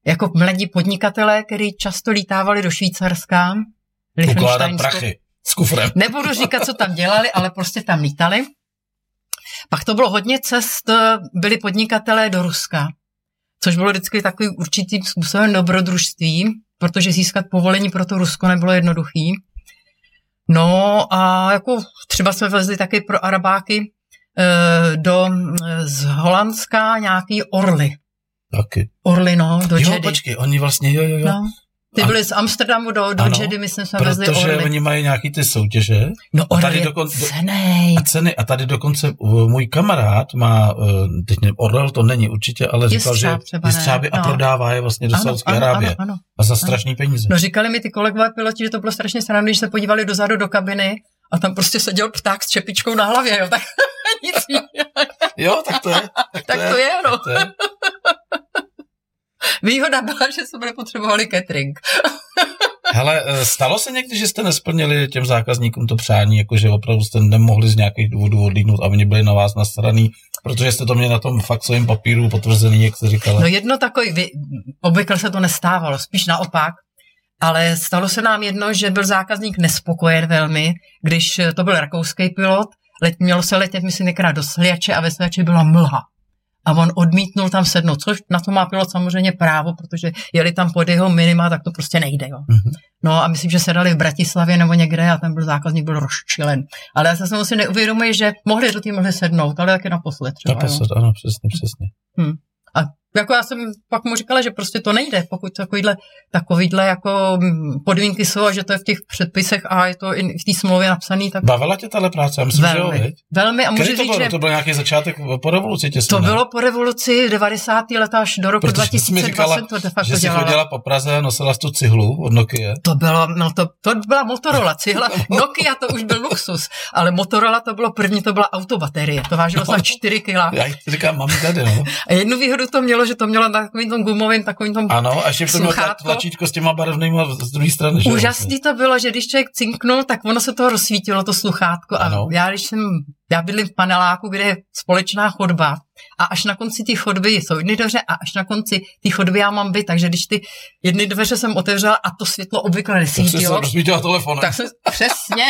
Jako mladí podnikatelé, kteří často lítávali do Švýcarska, Ukládat prachy S kufrem. Nebudu říkat, co tam dělali, ale prostě tam lítali. Pak to bylo hodně cest, byli podnikatelé do Ruska, což bylo vždycky takový určitým způsobem dobrodružství, protože získat povolení pro to Rusko nebylo jednoduchý. No a jako třeba jsme vezli taky pro Arabáky e, do z Holandska nějaký orly. Taky. Orly, no, do Jo, Jedy. počkej, oni vlastně, jo, jo, jo. No. Ty A- byli z Amsterdamu do, do Ano, Jedy, myslím, jsme vezli Protože orly. oni mají nějaký ty soutěže No a tady orly je dokonce- cenej. a ceny. A tady dokonce uh, můj kamarád má, uh, teď nevím, Orel to není určitě, ale říkal, že jestřáby a no. prodává je vlastně do Ano, Saudské ano, Arábie. ano, ano. A za strašný peníze. No říkali mi ty kolegové piloti, že to bylo strašně srandný, když se podívali dozadu do kabiny a tam prostě seděl pták s čepičkou na hlavě, jo, tak nic. Jo, tak to je. Tak to, Tak to je, no. To je. Výhoda byla, že jsme nepotřebovali catering. Hele, eh, stalo se někdy, že jste nesplnili těm zákazníkům to přání, jakože opravdu jste nemohli z nějakých důvodů odlídnout a oni byli na vás nasraný, protože jste to měli na tom faxovém papíru potvrzený, jak jste říkala. No jedno takový, vy- obvykle se to nestávalo, spíš naopak, ale stalo se nám jedno, že byl zákazník nespokojen velmi, když to byl rakouský pilot, let, mělo se letět, myslím, některá do Sliače a ve Sliači byla mlha. A on odmítnul tam sednout, což na to má pilot samozřejmě právo, protože jeli tam pod jeho minima, tak to prostě nejde. Jo. Mhm. No a myslím, že se dali v Bratislavě nebo někde a ten byl zákazník byl rozčilen. Ale já se si neuvědomuji, že mohli do té mohli sednout, ale taky naposled třeba. jo. Naposled, ano, přesně, přesně. A jako já jsem pak mu říkala, že prostě to nejde, pokud takovýhle, takovýhle jako podmínky jsou a že to je v těch předpisech a je to i v té smlouvě napsaný, tak Bavila tě tahle práce? Já myslím, že jo, velmi, viď? velmi. A můžu to říct, bylo? že To byl nějaký začátek po revoluci těsně, to ne? bylo po revoluci 90. leta až do roku Protože jsi mi 2020 říkala, to de facto že jsi dělala. chodila po Praze a nosila tu cihlu od Nokia. To bylo, no to, to byla Motorola, cihla, Nokia to už byl luxus, ale Motorola to bylo první, to byla autobaterie, to vážilo No. no. 4 kg. Já říkám, mám tady, no. A jednu výhodu to mělo, že to mělo na takovým tom gumovým, takovým tom Ano, a ještě to mělo tlačítko s těma barevnýma z druhé strany. že jo, vlastně. Úžasný to bylo, že když člověk cinknul, tak ono se to rozsvítilo, to sluchátko. A Ano. já, když jsem, já bydlím v paneláku, kde je společná chodba a až na konci té chodby jsou jedny dveře a až na konci té chodby já mám byt, takže když ty jedny dveře jsem otevřela a to světlo obvykle Tak nesvítilo, rozsvítila telefonem. tak jsem přesně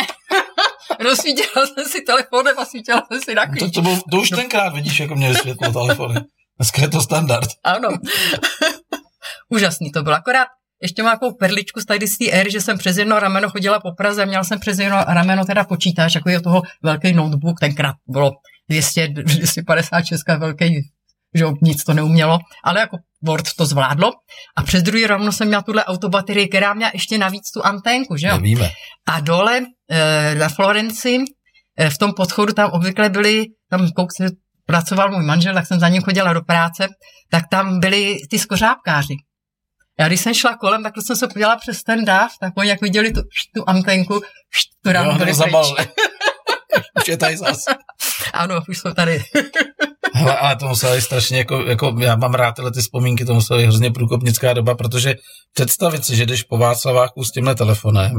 rozsvítila jsem si telefonem a svítila jsem si na To, klíč. to, byl, to už tenkrát vidíš, jako měli světlo telefony. Dneska je to standard. Ano. Úžasný to bylo. Akorát ještě mám takovou perličku z tady z té éry, že jsem přes jedno rameno chodila po Praze, měl jsem přes jedno rameno teda počítač, jako je toho velký notebook, tenkrát bylo 200, 256 velký, že jo, nic to neumělo, ale jako Word to zvládlo. A přes druhý rameno jsem měla tuhle autobaterii, která měla ještě navíc tu anténku, že jo. Nevíme. A dole e, na Florenci, e, v tom podchodu tam obvykle byly, tam kouk se pracoval můj manžel, tak jsem za ním chodila do práce, tak tam byli ty skořápkáři. Já když jsem šla kolem, tak jsem se podívala přes ten dáv, tak oni jak viděli tu, tu antenku, tu ráno byli no, zabalili. Už je tady zas. Ano, už jsou tady. Hele, ale to musela být strašně, jako, jako já mám rád tyhle ty vzpomínky, to musela být hrozně průkopnická doba, protože představit si, že jdeš po Václaváku s tímhle telefonem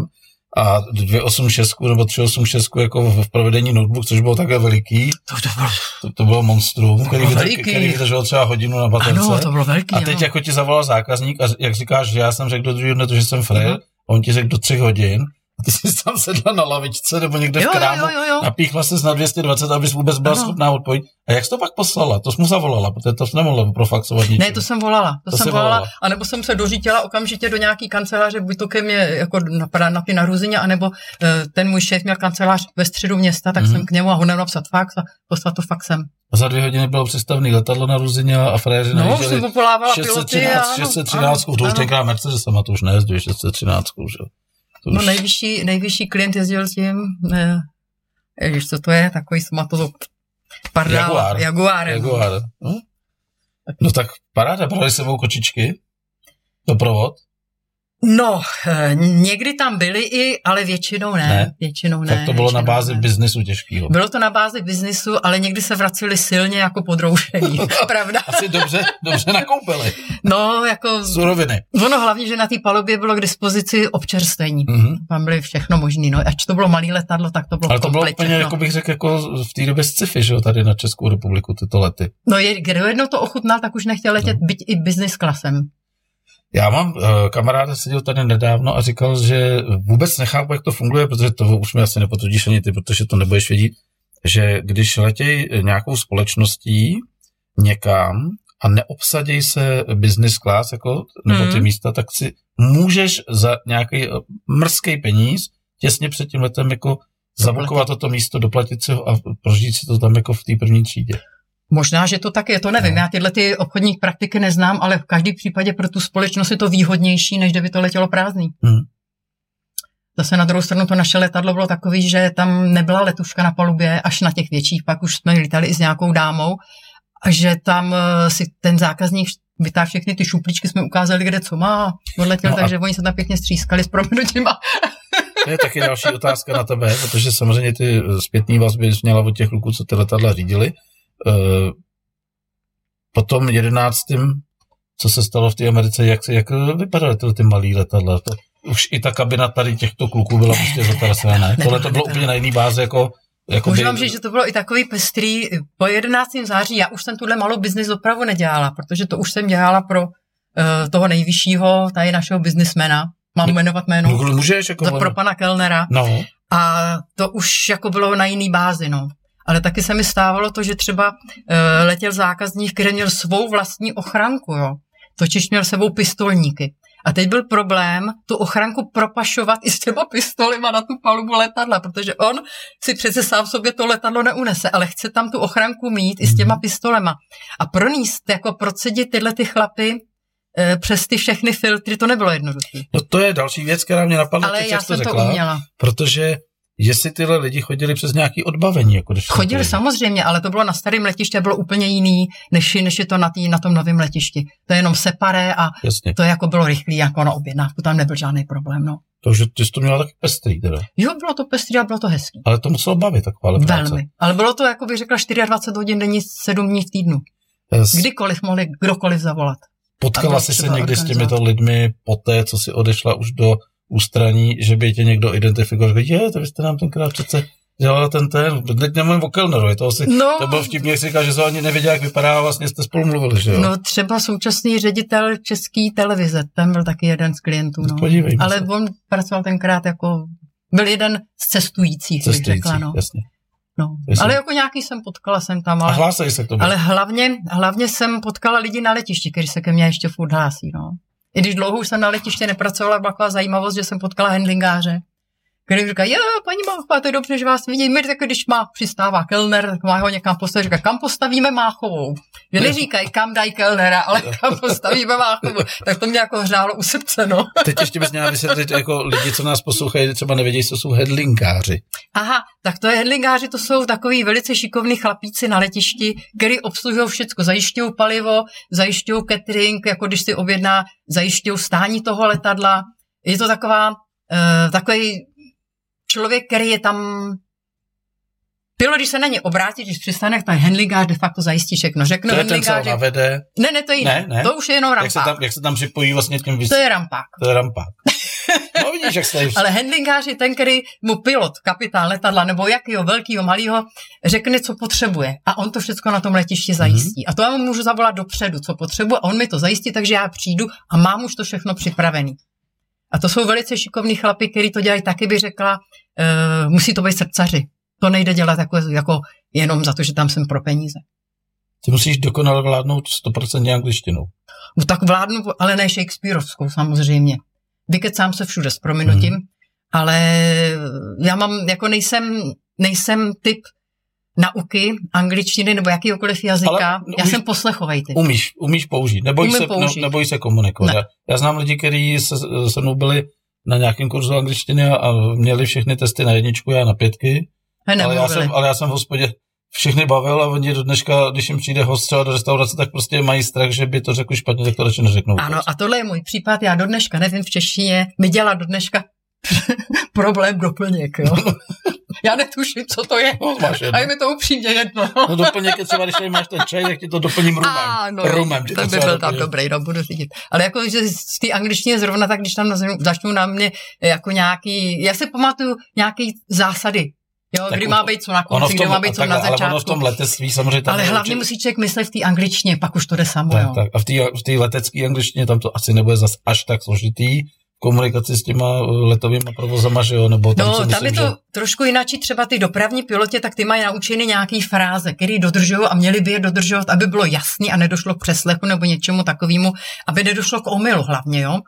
a 286 nebo 386 jako v provedení notebook, což bylo takhle veliký, To, to bylo, to, to bylo monstrum, který, bylo vydrž, který vydržel třeba hodinu na baterce. ano, to bylo velký. a teď ano. jako ti zavolal zákazník a jak říkáš, že já jsem řekl do druhého dne, to, že jsem frajer, Mhm. a on ti řekl do třech hodin, a ty jsi tam sedla na lavičce nebo někde jo, v krámu, jo, jo, jo. napíchla ses na 220, abys vůbec byla Ano. schopná odpojit. A jak jsi to pak poslala? To jsi mu zavolala, protože to jsi nemohla profaxovat ničím. Ne, to jsem volala. To, To jsem volala. volala. A nebo jsem se dořítila okamžitě do nějaký kanceláře, buď to ke mně jako na, na ty naruzeně, anebo eh, ten můj šéf měl kancelář ve středu města, tak Mhm. jsem k němu a on napsat fax a poslat to faxem. A za dvě hodiny bylo přestavný letadlo na Ruzině a frajeři No, už jsem popolávala piloty. 613, ano, 613, to už ano. tenkrát Mercedes sama to už nejezduje, 613, že? To No už, nejvyšší, nejvyšší klient jezdil tím, eh, ježiš, co to je, takový smatozok. Pardon, Jaguar. Jaguárem. Jaguar. No? no tak paráda, brali sebou kočičky, doprovod. No, eh, někdy tam byli i, ale většinou ne. Ne? Většinou ne. tak to bylo na bázi ne. biznesu těžkýho. Bylo to na bázi biznisu, ale někdy se vraceli silně jako podroušení. Pravda? Asi dobře, dobře nakoupili. No, jako Suroviny. ono hlavně, že na té palubě bylo k dispozici občerstvení. Mhm. Tam byly všechno možné. No, ač to bylo malé letadlo, tak to bylo Ale to bylo úplně, všechno. jako bych řekl, jako v té době sci-fi, že jo, tady na Českou republiku tyto lety. No, je, kdo jednou to ochutnal, tak už nechtěl letět, No. byť i business klasem. Já mám uh, kamaráda, seděl tady nedávno a říkal, že vůbec nechápu, jak to funguje, protože to už mi asi nepotvrdíš ani ty, protože to nebudeš vědět, že když letějí nějakou společností někam a neobsadějí se business class, jako, nebo ty hmm. místa, tak si můžeš za nějaký eh, mrzký peníz těsně před tím letem jako zabukovat toto místo, doplatit si ho a prožít si to tam jako v té první třídě. Možná, že to tak je, to nevím. No. Já tyhle ty obchodní praktiky neznám, ale v každém případě pro tu společnost je to výhodnější, než kdyby to letělo prázdný. Hmm. Zase na druhou stranu to naše letadlo bylo takový, že tam nebyla letuška na palubě, až na těch větších, pak už jsme lítali i s nějakou dámou, a že tam eh, si ten zákazník vytáhl všechny ty šuplíčky, jsme ukázali, kde co má, odletěl, no takže a... oni se tam pěkně střískali s proměnutím. To je taky další otázka na tebe, protože samozřejmě ty zpětní vazby měla od těch kluků, co ty letadla řídili. Eh, po tom jedenáctým, co se stalo v té Americe, jak, jak vypadaly ty, ty malé letadla? To, už i ta kabina tady těchto kluků byla prostě zatrasená, ne? Tohle to bylo úplně na jiný báze, jako jako Můžu vám říct, že to bylo i takový pestrý. Po 11. září já už jsem tuhle malou biznis dopravu nedělala, protože to už jsem dělala pro uh, toho nejvyššího, tady našeho biznismena. Mám jmenovat jméno. Můžeš, jako pro pana Kellnera. No. A to už jako bylo na jiný bázi, no. Ale taky se mi stávalo to, že třeba uh, letěl zákazník, který měl svou vlastní ochranku, jo. Totiž měl sebou pistolníky. A teď byl problém tu ochranku propašovat i s těma pistolima na tu palubu letadla, protože on si přece sám sobě to letadlo neunese, ale chce tam tu ochranku mít i s těma mhm. pistolema. A proníst, jako procedit tyhle ty chlapy e, přes ty všechny filtry, to nebylo jednoduché. No to je další věc, která mě napadla, ale teď, já jsem řekla, to uměla. Protože jestli tyhle lidi chodili přes nějaký odbavení. Jako když chodili samozřejmě, ale to bylo na starém letišti a bylo úplně jiný, než, než je to na, tý, na tom novém letišti. To je jenom separé a Jasně. to jako bylo rychlé jako na objednávku, tam nebyl žádný problém. No. Takže ty jsi to měla taky pestrý, teda. Jo, bylo to pestrý a bylo to hezký. Ale to muselo bavit taková práce. Velmi. Ale bylo to, jako bych řekla, 24 hodin denní, 7 dní v týdnu. Yes. Kdykoliv mohli kdokoliv zavolat. Potkala jsi se někdy s těmito lidmi po té, co si odešla už do ústraní, že by tě někdo identifikoval, že je, to vy jste nám tenkrát přece dělala ten ten, teď nemluvím o Kellnerovi, to, asi, no, to byl vtipně, jak si říkal, že se ani nevěděl, jak vypadá a vlastně jste spolu mluvili, že jo? No třeba současný ředitel české televize, ten byl taky jeden z klientů, no. Ale se. on pracoval tenkrát jako, byl jeden z cestujících, cestující, řekla, no. jasně. No. Ale jako nějaký jsem potkala jsem tam. Ale, a se k tomu. Ale hlavně, hlavně jsem potkala lidi na letišti, kteří se ke mně ještě furt hlásí. No. I když dlouho už jsem na letiště nepracovala, byla zajímavost, že jsem potkala handlingáře, který říká, jo, paní Máchová, to je dobře, že vás vidím. My tak když má přistává kelner, tak má ho někam postavit, říká, kam postavíme Máchovou. Že neříkají, kam dají kelnera, ale kam postavíme Máchovou. Tak to mě jako hřálo u srdce, no. Teď ještě bys měla vysvětlit, jako lidi, co nás poslouchají, třeba nevědí, co jsou hedlingáři. Aha, tak to je hedlingáři, to jsou takový velice šikovní chlapíci na letišti, který obsluhují všechno, zajišťují palivo, zajišťují catering, jako když si objedná, zajišťují stání toho letadla. Je to taková, uh, takový člověk, který je tam Pilot, když se na ně obrátí, když přistane, tak handlingář de facto zajistí všechno. Řeknu to je ten, co navede. Ne, ne, to je ne, ne. To už je jenom rampák. Jak se tam, jak se tam připojí vlastně tím vys... To je rampák. To je rampák. No vidíš, jak jste Ale handlingář je ten, který mu pilot, kapitán letadla nebo jakýho velkého, malého, řekne, co potřebuje. A on to všechno na tom letišti zajistí. Mm-hmm. A to já mu můžu zavolat dopředu, co potřebuje, a on mi to zajistí, takže já přijdu a mám už to všechno připravený. A to jsou velice šikovní chlapy, kteří to dělají taky, by řekla, uh, musí to být srdcaři. To nejde dělat jako, jako jenom za to, že tam jsem pro peníze. Ty musíš dokonale vládnout 100% angličtinou. No tak vládnu, ale ne Shakespeareovskou samozřejmě. Vykecám se všude s prominutím, hmm. ale já mám, jako nejsem, nejsem typ nauky angličtiny nebo jakýkoliv jazyka. Ale, no, já umíš, jsem poslechovej typ. Umíš, umíš použít, neboj, se, použít. Ne, neboj se komunikovat. Já, já znám lidi, kteří se, se mnou byli na nějakém kurzu angličtiny a, a měli všechny testy na jedničku, já na pětky. ale, já jsem, ale já jsem v hospodě všechny bavil a oni do dneška, když jim přijde host třeba do restaurace, tak prostě mají strach, že by to řekl špatně, tak to radši neřeknou. Ano, a tohle je můj případ, já do dneška nevím v češtině, mi dělá do dneška problém doplněk, jo. Já netuším, co to je. No, máš a je mi to upřímně jedno. no doplněk je třeba, když tady máš ten čaj, tak ti to doplním rumem. A, no, rumem to by byl tam dobrý, no, budu řídit. Ale jako, že z té angličtiny zrovna tak, když tam začnou na mě jako nějaký, já si pamatuju nějaký zásady Jo, tak kdy má být co na konci, kdy má být co na začátku. Ale ono v tom letectví samozřejmě tam Ale hlavně určitě... musí člověk myslet v té angličtině, pak už to jde samo, tak, jo. Tak. A v té letecké angličtině tam to asi nebude zas až tak složitý, komunikaci s těma letovými provozama, že jo? Nebo tam, no, myslím, tam je to že... trošku jinak, třeba ty dopravní piloti, tak ty mají naučeny nějaký fráze, který dodržují a měli by je dodržovat, aby bylo jasný a nedošlo k přeslechu nebo něčemu takovému, aby nedošlo k omylu hlavně, jo.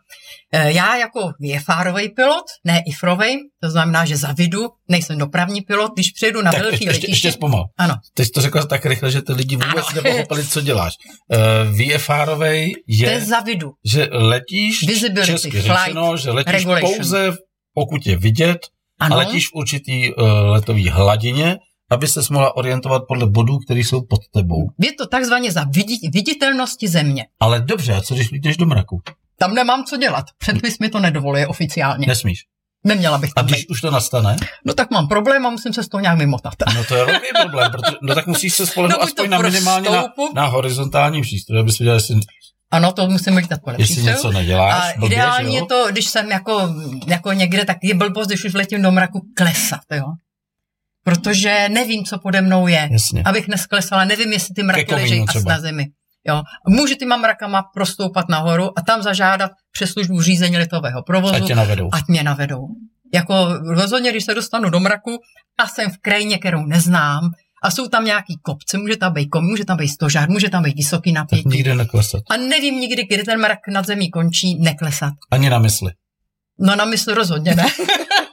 E, já jako VFR-ový pilot, ne IFRovej, to znamená, že zavidu, nejsem dopravní pilot, když přijedu na tak velký ještě, letiště. Ještě zpomal. Ano. Ty jsi to řekla tak rychle, že ty lidi vůbec ano. nepochopili, co děláš. Uh, VFR-ovej je, to je zavidu. že letíš, Visibility, česky flight, řečeno, že letíš regulation. pouze, pokud je vidět, ano. a letíš v určitý uh, letový hladině, aby se mohla orientovat podle bodů, které jsou pod tebou. Je to takzvaně za viditelnosti země. Ale dobře, a co když letíš do mraku? Tam nemám co dělat. Předpis mi to nedovoluje oficiálně. Nesmíš. Neměla bych tam A když být. už to nastane? No tak mám problém a musím se z toho nějak vymotat. No to je velký problém, protože, no tak musíš se spolehnout no, aspoň na minimálně na, na horizontální přístroj, abys viděl, jestli ano, to musím lítat podle Jestli něco neděláš, A blbě, ideálně je to, když jsem jako, jako někde, tak je blbost, když už letím do mraku, klesat, jo. Protože nevím, co pode mnou je. Jasně. Abych nesklesala, nevím, jestli ty mraky leží na zemi. Jo. Může těma mrakama prostoupat nahoru a tam zažádat přes službu řízení letového provozu. Ať tě navedou. Ať mě navedou. Jako rozhodně, když se dostanu do mraku a jsem v krajině, kterou neznám, a jsou tam nějaký kopce, může tam být kom, může tam být stožár, může tam být vysoký napětí. Tak nikdy neklesat. A nevím nikdy, kdy ten mrak nad zemí končí, neklesat. Ani na mysli. No na mysli rozhodně ne.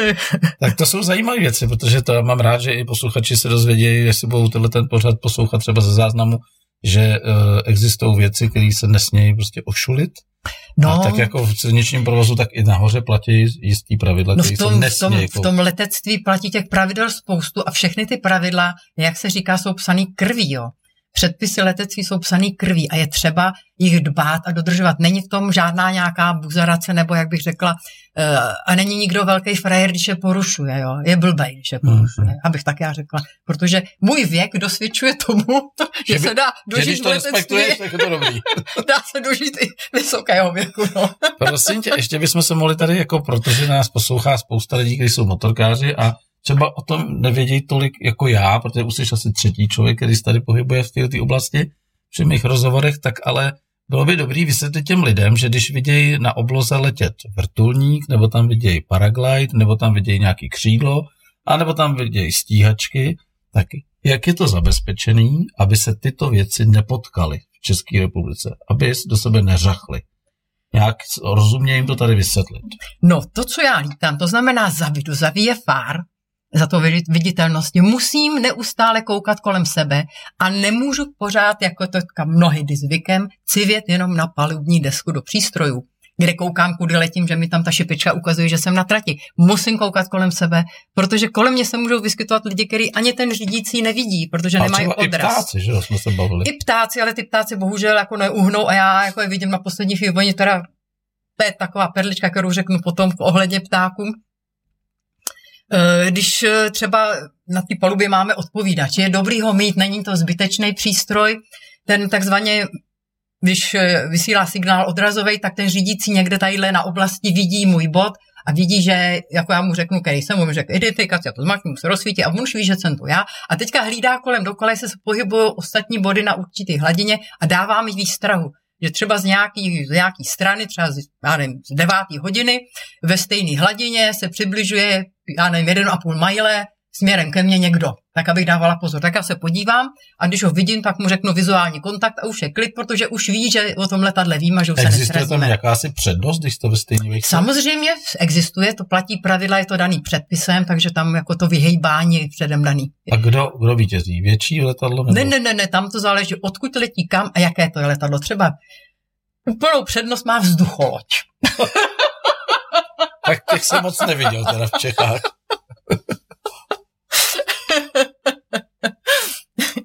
tak to jsou zajímavé věci, protože to mám rád, že i posluchači se dozvědějí, jestli budou tenhle ten pořad poslouchat třeba ze záznamu, že uh, existují věci, které se nesmějí prostě ošulit. No. A tak jako v silničním provozu, tak i nahoře platí jistý pravidla, no které v tom, se nesmějí. V tom, v tom letectví platí těch pravidel spoustu a všechny ty pravidla, jak se říká, jsou psaný krví, jo. Předpisy letectví jsou psaný krví a je třeba jich dbát a dodržovat. Není v tom žádná nějaká buzarace, nebo jak bych řekla, uh, a není nikdo velký frajer, když je porušuje, jo. Je blbej, když je porušuje, mm. abych tak já řekla. Protože můj věk dosvědčuje tomu, že, že by, se dá dožít to letectví. tak je to dobrý. dá se dožít i vysokého věku, no. Prosím tě, ještě bychom se mohli tady, jako protože nás poslouchá spousta lidí, kteří jsou motorkáři a třeba o tom nevědějí tolik jako já, protože už jsi asi třetí člověk, který se tady pohybuje v této oblasti při mých rozhovorech, tak ale bylo by dobrý vysvětlit těm lidem, že když vidějí na obloze letět vrtulník, nebo tam vidějí paraglide, nebo tam vidějí nějaký křídlo, a nebo tam vidějí stíhačky, tak jak je to zabezpečený, aby se tyto věci nepotkaly v České republice, aby do sebe neřachly. Nějak rozumně jim to tady vysvětlit. No, to, co já lítám, to znamená zavidu, zavíje fár, za to viditelnosti. Musím neustále koukat kolem sebe a nemůžu pořád, jako to mnohy zvykem, civět jenom na palubní desku do přístrojů kde koukám, kudy letím, že mi tam ta šipička ukazuje, že jsem na trati. Musím koukat kolem sebe, protože kolem mě se můžou vyskytovat lidi, kteří ani ten řídící nevidí, protože nemají odraz. I ptáci, že jsme se bavili. I ptáci, ale ty ptáci bohužel jako neuhnou a já jako je vidím na poslední chvíli, oni teda, to je taková perlička, kterou řeknu potom v ohledě ptáků, Eh, když eh, třeba na té palubě máme odpovídač, je dobrý ho mít, není to zbytečný přístroj, ten takzvaně když eh, vysílá signál odrazový, tak ten řídící někde tadyhle na oblasti vidí můj bod a vidí, že jako já mu řeknu, který jsem, on mi řekl identifikace, já to zmaknu, se rozsvítí a on ví, že jsem to já. A teďka hlídá kolem dokola, se pohybují ostatní body na určitý hladině a dává mi výstrahu že třeba z nějaký, z nějaký strany, třeba z, já nevím, z devátý hodiny, ve stejné hladině se přibližuje, já nevím, jeden a půl majle směrem ke mně někdo, tak abych dávala pozor. Tak já se podívám a když ho vidím, tak mu řeknu vizuální kontakt a už je klid, protože už ví, že o tom letadle vím a že už existuje se Existuje tam jakási přednost, když to východ? Samozřejmě existuje, to platí pravidla, je to daný předpisem, takže tam jako to vyhejbání je předem daný. A kdo, kdo vítězí? Větší letadlo? Nebo? Ne, ne, ne, ne, tam to záleží, odkud letí kam a jaké to je letadlo. Třeba úplnou přednost má vzducholoď. tak těch jsem moc neviděl teda v Čechách.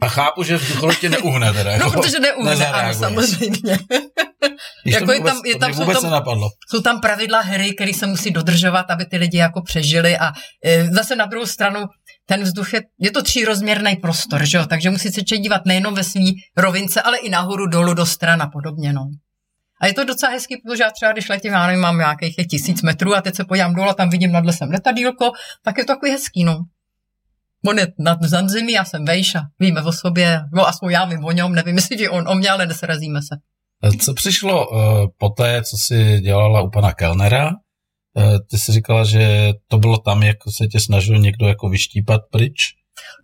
A chápu, že v tě neuhne teda. No, jako protože neuhne, ano, samozřejmě. jako je tam, je tam, jsou, tam, nenapadlo. jsou tam pravidla hry, které se musí dodržovat, aby ty lidi jako přežili a e, zase na druhou stranu ten vzduch je, je to třírozměrný prostor, že jo? takže musí se dívat nejenom ve svý rovince, ale i nahoru, dolů, do stran a podobně. No. A je to docela hezký, protože já třeba, když letím, já nevím, mám nějakých tisíc metrů a teď se podívám dolů a tam vidím nad lesem letadílko, tak je to takový hezký, no. On je nad, nad zemí, já jsem vejš a víme o sobě, no aspoň já vím o něm, nevím, jestli on o mě, ale nesrazíme se. Co přišlo uh, poté, co jsi dělala u pana Kellnera? Uh, ty jsi říkala, že to bylo tam, jako se tě snažil někdo jako vyštípat pryč?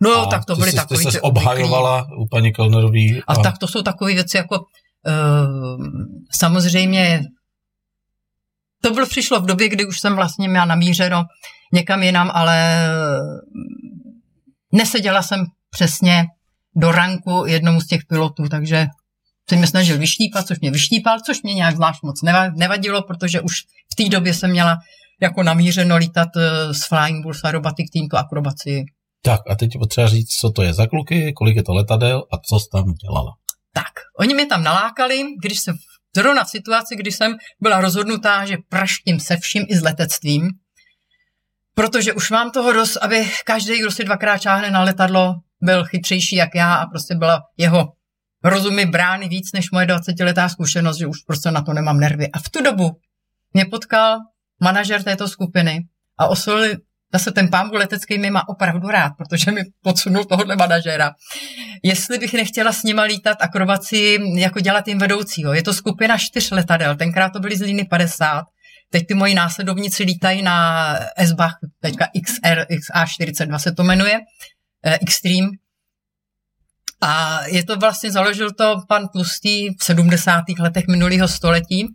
No jo, tak to byly takové Ty jsi obhajovala u paní Kellnerový. A... a tak to jsou takové věci jako samozřejmě to bylo přišlo v době, kdy už jsem vlastně měla namířeno někam jinam, ale neseděla jsem přesně do ranku jednomu z těch pilotů, takže se mě snažil vyštípat, což mě vyštípal, což mě nějak zvlášť moc nevadilo, protože už v té době jsem měla jako namířeno lítat eh, s Flying Bulls Aerobatic Team tu akrobaci. Tak a teď potřeba říct, co to je za kluky, kolik je to letadel a co jsi tam dělala. Tak, oni mě tam nalákali, když jsem zrovna v situaci, kdy jsem byla rozhodnutá, že praštím se vším i s letectvím, protože už mám toho dost, aby každý, kdo si dvakrát čáhne na letadlo, byl chytřejší jak já a prostě byla jeho rozumy brány víc než moje 20-letá zkušenost, že už prostě na to nemám nervy. A v tu dobu mě potkal manažer této skupiny a oslovil zase ten pán letecký mi má opravdu rád, protože mi podsunul tohohle manažera. Jestli bych nechtěla s nima lítat akrobaci, jako dělat jim vedoucího. Je to skupina čtyř letadel, tenkrát to byly z líny 50, Teď ty moji následovníci lítají na SBAC, teďka XR, XA42 se to jmenuje, eh, Extreme. A je to vlastně, založil to pan Tlustý v 70. letech minulého století,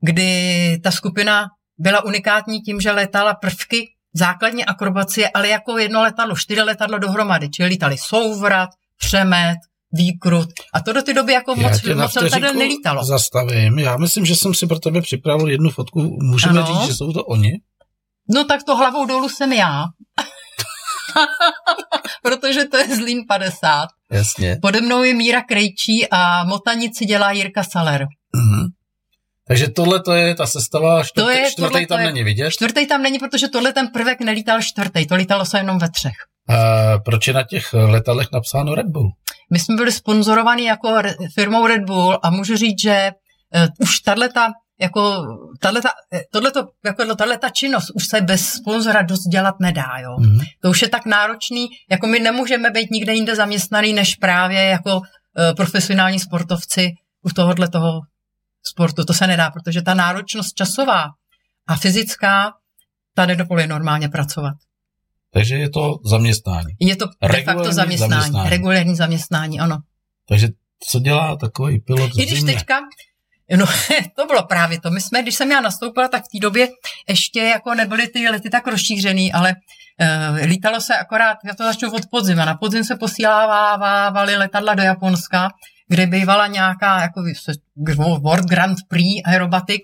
kdy ta skupina byla unikátní tím, že letala prvky základní akrobacie, ale jako jedno letadlo, čtyři letadlo dohromady, čili lítali souvrat, přemet, výkrut. A to do té doby jako moc, moc tady nelítalo. Zastavím. Já myslím, že jsem si pro tebe připravil jednu fotku. Můžeme ano. říct, že jsou to oni? No tak to hlavou dolů jsem já. Protože to je Zlín 50. Jasně. Pode mnou je Míra Krejčí a motanici dělá Jirka Saler. Mm-hmm. Takže tohle to je ta sestava, čtvrt, to je, čtvrtý tam je, není vidět? Čtvrtý tam není, protože tohle ten prvek nelítal čtvrtý, to lítalo se jenom ve třech. A proč je na těch letadlech napsáno Red Bull? My jsme byli sponzorovaní jako firmou Red Bull a můžu říct, že uh, už tato jako tato, eh, tohleto, jako tato činnost už se bez sponzora dost dělat nedá, jo. Mm. To už je tak náročný, jako my nemůžeme být nikde jinde zaměstnaný, než právě jako uh, profesionální sportovci u tohohle toho sportu. To se nedá, protože ta náročnost časová a fyzická tady dovoluje normálně pracovat. Takže je to zaměstnání. Je to de facto zaměstnání, zaměstnání. Regulární zaměstnání, ano. Takže co dělá takový pilot I když teďka, no to bylo právě to. My jsme, když jsem já nastoupila, tak v té době ještě jako nebyly ty lety tak rozšířený, ale uh, lítalo se akorát, já to začnu od podzima. Na podzim se posílávaly letadla do Japonska kde bývala nějaká jako World Grand Prix aerobatik,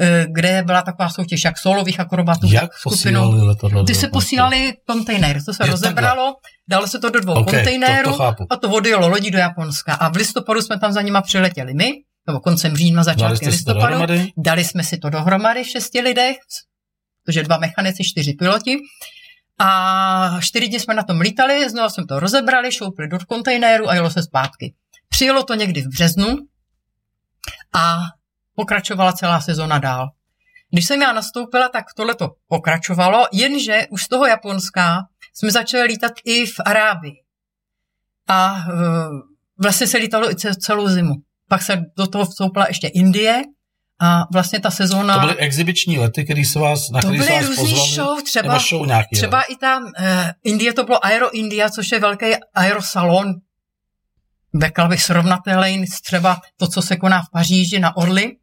eh, kde byla taková soutěž jak solových akrobatů. Jak posílali letadlo? Ty se posílali kontejner, to se je rozebralo, takhle. dalo se to do dvou okay, kontejnerů to, to a to odjelo lodí do Japonska. A v listopadu jsme tam za nima přiletěli my, nebo koncem října, začátkem listopadu. Dali jsme si to dohromady v šesti lidech, protože dva mechanici, čtyři piloti. A čtyři dny jsme na tom lítali, znovu jsme to rozebrali, šoupli do kontejneru a jelo se zpátky. Přijelo to někdy v březnu a pokračovala celá sezona dál. Když jsem já nastoupila, tak tohle to pokračovalo, jenže už z toho Japonska jsme začali lítat i v Arábii. A uh, vlastně se lítalo i celou zimu. Pak se do toho vstoupila ještě Indie a vlastně ta sezóna... To byly exibiční lety, který se vás, na to byly vás různý pozvali, show, třeba, show nějaký, třeba i tam uh, Indie to bylo Aero India, což je velký aerosalon řekla bych srovnatelný třeba to, co se koná v Paříži na Orly,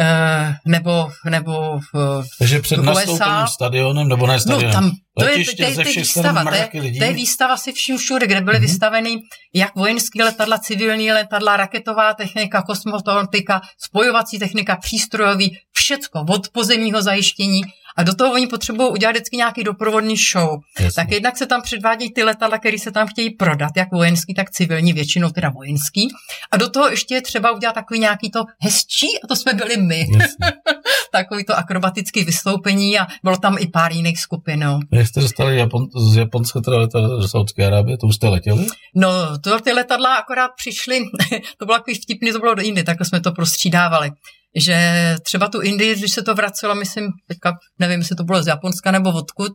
Uh, nebo, nebo v, Takže před nastoupením stadionem, nebo ne stadionem, no, tam, to je, to, je, to, je výstava, to, je, to je výstava si vším všude, kde byly mm-hmm. vystaveny jak vojenské letadla, civilní letadla, raketová technika, kosmonautika, spojovací technika, přístrojový, všecko od pozemního zajištění A do toho oni potřebují udělat vždycky nějaký doprovodný show. Jasně. Tak jednak se tam předvádějí ty letadla, které se tam chtějí prodat, jak vojenský, tak civilní, většinou teda vojenský. A do toho ještě je třeba udělat takový nějaký to hezčí, a to jsme byli my. Takový to akrobatické vystoupení a bylo tam i pár jiných skupin. No, Jak jste dostali Japon, z Japonska teda letadla do Saudské Arábie, to už jste letěli? no to ty letadla akorát přišly, to bylo takový vtipný, to bylo do Indy, takhle jsme to prostřídávali že třeba tu Indii, když se to vracelo, myslím, teďka nevím, jestli to bylo z Japonska nebo odkud,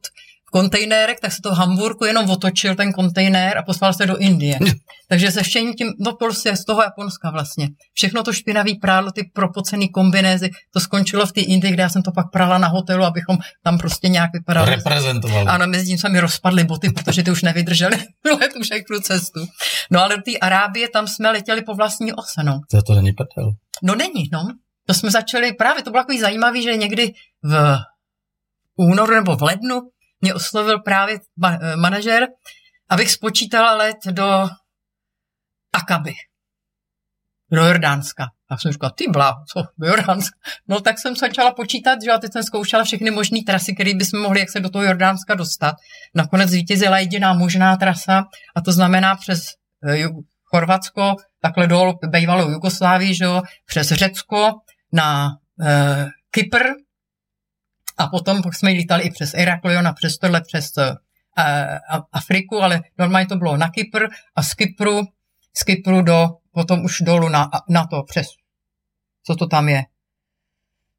v kontejnerech, tak se to v Hamburgu jenom otočil ten kontejner a poslal se do Indie. Takže se všem tím, no prostě z toho Japonska vlastně. Všechno to špinavý prádlo, ty propocený kombinézy, to skončilo v té Indii, kde já jsem to pak prala na hotelu, abychom tam prostě nějak vypadali. Reprezentovali. Ano, mezi tím se mi rozpadly boty, protože ty už nevydržely tu všechnu cestu. No ale do té Arábie, tam jsme letěli po vlastní ose, no. To, to není prdel. No není, no. To jsme začali, právě to bylo takový zajímavý, že někdy v únoru nebo v lednu mě oslovil právě ma- manažer, abych spočítala let do Akaby, do Jordánska. Tak jsem říkala, ty blá, co, do Jordánska? No tak jsem začala počítat, že a teď jsem zkoušela všechny možné trasy, které bychom mohli, jak se do toho Jordánska dostat. Nakonec zvítězila jediná možná trasa a to znamená přes eh, Chorvatsko, takhle dolů bývalou Jugoslávii, že jo, přes Řecko na e, Kypr a potom jsme lítali i přes Iraklion a přes tohle přes e, Afriku, ale normálně to bylo na Kypr a z Kypru, z Kypru do, potom už dolů na, na to přes, co to tam je,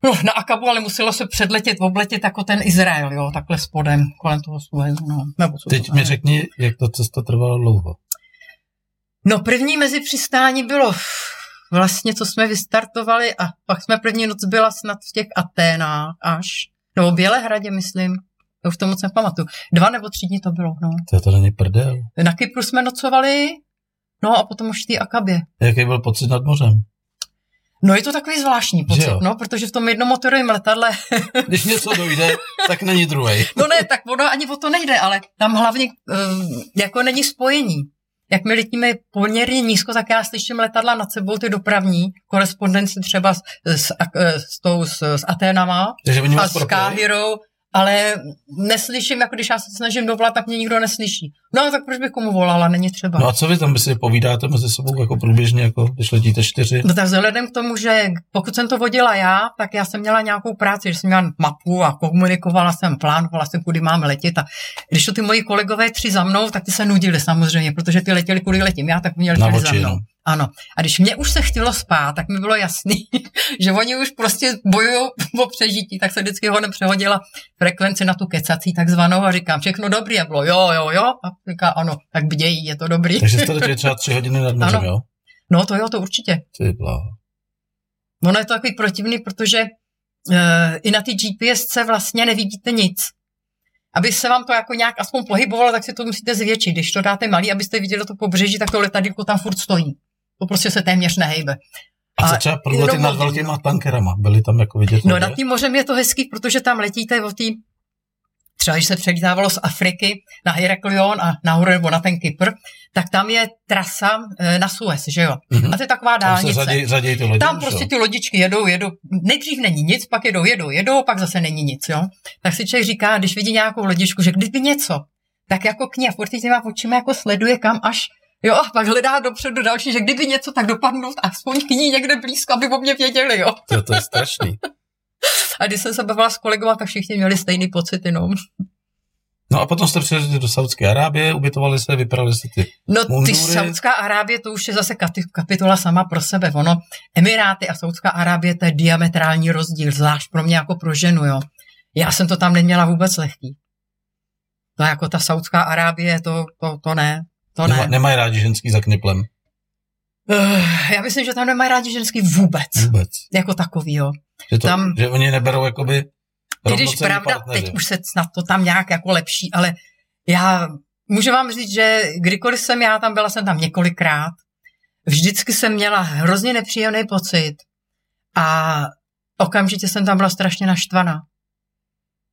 No, na Akabu, ale muselo se předletět, obletět jako ten Izrael, jo, takhle spodem, kolem toho Suezu, no. Nebo co Teď mi řekni, jak to cesta trvala dlouho. No první mezi přistání bylo vlastně, co jsme vystartovali a pak jsme první noc byla snad v těch Aténách až, nebo v Bělehradě, myslím, to už to moc nepamatuju. Dva nebo tři dny to bylo, no. To, to není prdel. Na Kypru jsme nocovali, no a potom už v té Akabě. Jaký byl pocit nad mořem? No je to takový zvláštní pocit, no, protože v tom jednomotorovém letadle... Když něco dojde, tak není druhý. no ne, tak ono ani o to nejde, ale tam hlavně um, jako není spojení jak my letíme poměrně nízko, tak já slyším letadla nad sebou, ty dopravní, korespondenci třeba s, s, s, tou, s, s Aténama a s Káhirou, ale neslyším, jako když já se snažím dovolat, tak mě nikdo neslyší. No tak proč bych komu volala, není třeba. No a co vy tam by si povídáte mezi sebou jako průběžně, jako když letíte čtyři? No tak vzhledem k tomu, že pokud jsem to vodila já, tak já jsem měla nějakou práci, že jsem měla mapu a komunikovala jsem, plánovala jsem, kudy máme letět a když to ty moji kolegové tři za mnou, tak ty se nudili samozřejmě, protože ty letěli, kudy letím já, tak měli Na za mnou. Ano. A když mě už se chtělo spát, tak mi bylo jasný, že oni už prostě bojují o přežití, tak se vždycky ho nepřehodila frekvenci na tu kecací takzvanou a říkám, všechno dobrý a bylo jo, jo, jo. A říká, ano, tak bdějí, je to dobrý. Takže jste letěli třeba tři hodiny nad mořem, jo? No to jo, to určitě. Ty bláho. Ono je to takový protivný, protože uh, i na ty GPSce vlastně nevidíte nic. Aby se vám to jako nějak aspoň pohybovalo, tak si to musíte zvětšit. Když to dáte malý, abyste viděli to pobřeží, tak to letadílko tam furt stojí. To prostě se téměř nehejbe. A co třeba průlety nad velkýma tankerama? Byly tam jako vidět? No nad tím mořem je to hezký, protože tam letíte o tý třeba když se přelítávalo z Afriky na Heraklion a nahoru nebo na ten Kypr, tak tam je trasa e, na Suez, že jo? Mm-hmm. A to je taková dálnice. Tam, řadí, řadí ty lodi, tam prostě ty lodičky jedou, jedou, nejdřív není nic, pak jedou, jedou, jedou, pak zase není nic, jo? Tak si člověk říká, když vidí nějakou lodičku, že kdyby něco, tak jako kně, furt těma očima jako sleduje kam až Jo, a pak hledá dopředu další, že kdyby něco, tak dopadnout aspoň k ní někde blízko, aby o mě věděli, jo. To, to je strašný. A když jsem se bavila s kolegou, tak všichni měli stejný pocit jenom. No a potom jste přijeli do Saudské Arábie, ubytovali se, vyprali si ty No mundury. ty Saudská Arábie, to už je zase kapitola sama pro sebe. Ono, Emiráty a Saudská Arábie, to je diametrální rozdíl, zvlášť pro mě jako pro ženu, jo. Já jsem to tam neměla vůbec lehký. To jako ta Saudská Arábie, to, to, to ne. To ne. Nema, nemají rádi ženský za kniplem. Uh, já myslím, že tam nemají rádi ženský vůbec. Vůbec. Jako takový, jo. Že, to, tam, že oni neberou jakoby i když pravda, partneři. teď už se snad to tam nějak jako lepší, ale já můžu vám říct, že kdykoliv jsem já tam byla, jsem tam několikrát, vždycky jsem měla hrozně nepříjemný pocit a okamžitě jsem tam byla strašně naštvaná.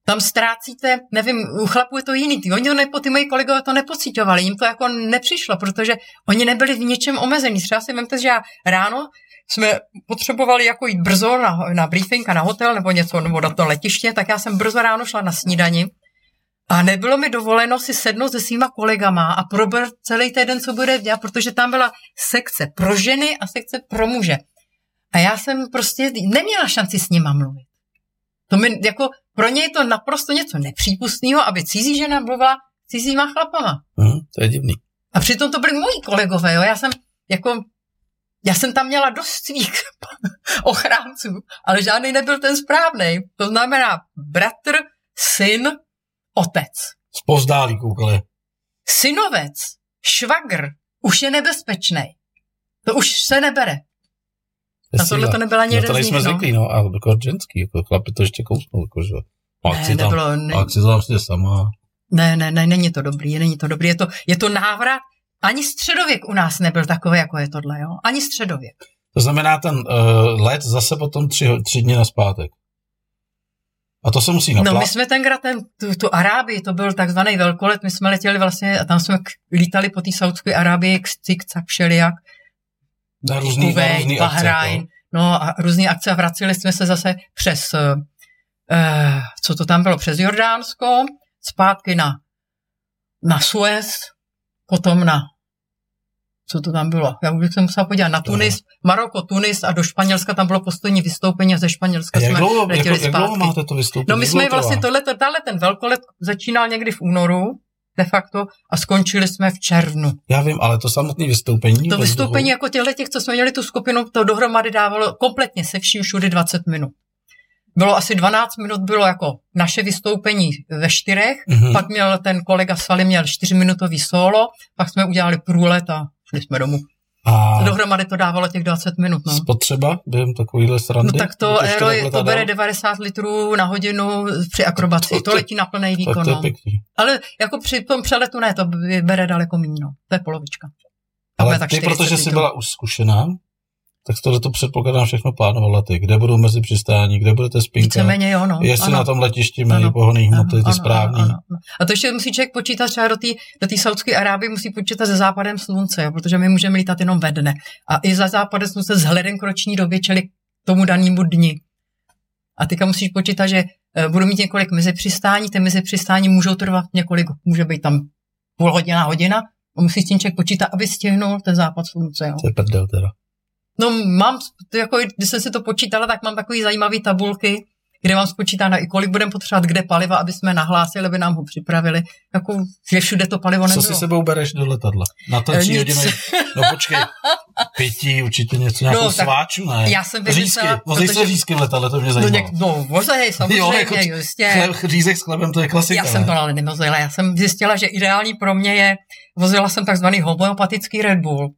Tam ztrácíte, nevím, u chlapů je to jiný, ty, oni to nepo, ty moji kolegové to nepocitovali, jim to jako nepřišlo, protože oni nebyli v něčem omezení. Třeba si vemte, že já ráno jsme potřebovali jako jít brzo na, na briefing a na hotel nebo něco, nebo na to letiště, tak já jsem brzo ráno šla na snídani a nebylo mi dovoleno si sednout se svýma kolegama a probrat celý týden, co bude dělat, protože tam byla sekce pro ženy a sekce pro muže. A já jsem prostě neměla šanci s nima mluvit. To mi, jako, pro ně je to naprosto něco nepřípustného, aby cizí žena mluvila cizíma chlapama. Hmm, to je divný. A přitom to byli moji kolegové, jo. Já jsem jako já jsem tam měla dost svých ochránců, ale žádný nebyl ten správný. To znamená bratr, syn, otec. Zpozdálí koukali. Synovec, švagr, už je nebezpečný. To už se nebere. Na tohle to nebyla ani no, to nejsme zvyklí, no, a jako ženský, jako chlapi to ještě kousnou, jako, že. A ne, nebylo, tam, ne, akci tam vlastně sama. Ne, ne, ne, není to dobrý, není to dobrý, je to, je to návrat ani středověk u nás nebyl takový, jako je tohle, jo? Ani středověk. To znamená ten uh, let zase potom tři, tři dny na zpátek. A to se musí naplát. No my jsme tenkrát ten, tu, tu Arábii, to byl takzvaný velkolet, my jsme letěli vlastně a tam jsme k, lítali po té Saudské Arábii, cik-cak, všelijak. Na různý, Kuvejt, na různý Bahrajn, akce, no a různý akce a vraceli jsme se zase přes, uh, co to tam bylo, přes Jordánsko, zpátky na, na Suez, potom na co to tam bylo? Já bych se musela podívat na Tunis, no. Maroko, Tunis a do Španělska tam bylo poslední vystoupení a ze Španělska jak jsme dlouho, letěli jak, jak dlouho máte to vystoupení? No my jsme vlastně tohle, tohle, ten velkolet začínal někdy v únoru, de facto, a skončili jsme v červnu. Já vím, ale to samotné vystoupení? To vystoupení jako těchto těch, co jsme měli tu skupinu, to dohromady dávalo kompletně se vším všude 20 minut bylo asi 12 minut, bylo jako naše vystoupení ve čtyřech, mm-hmm. pak měl ten kolega Svaly měl čtyřminutový solo, pak jsme udělali průlet a šli jsme domů. A dohromady to dávalo těch 20 minut. No. Spotřeba během takovýhle srandy? No tak to aero, to bere 90 litrů na hodinu při akrobaci. To, to, to letí na plný výkon. To, to je no. pěkný. Ale jako při tom přeletu ne, to bere daleko méně. No. To je polovička. Ale ty, protože jsi byla už zkušená, tak tohle to předpokládám všechno plánovala ty. Kde budou mezi přistání, kde budete spinka. Víceméně jo, no. Jestli ano. na tom letišti mají pohonný hmoty, ty ano, správný. Ano, ano. A to ještě musí člověk počítat třeba do té do Saudské Arábie, musí počítat se západem slunce, jo, protože my můžeme lítat jenom ve dne. A i za západem slunce vzhledem k roční době, čili k tomu danému dni. A teďka musíš počítat, že uh, budu mít několik mezi přistání, ty mezi přistání můžou trvat několik, může být tam půl hodina, hodina, a musí s tím člověk počítat, aby stihnul ten západ slunce. Jo. To je prdel teda. No mám, jako, když jsem si to počítala, tak mám takový zajímavý tabulky, kde mám spočítáno i kolik budeme potřebovat kde paliva, aby jsme nahlásili, aby nám ho připravili. Jako, že všude to palivo nebylo. Co si sebou bereš do letadla? Na to tří hodiny? No počkej, pití, určitě něco, nějakou no, sváču, ne? Já jsem řízky, vozej protože... se řízky v letadle, to mě zajímá. No, něk, no vozej, samozřejmě, jo, jako jistě. Chleb, řízek s chlebem, to je klasika. Já jsem to ale nevozila, já jsem zjistila, že ideální pro mě je, vozila jsem takzvaný homeopatický Red Bull,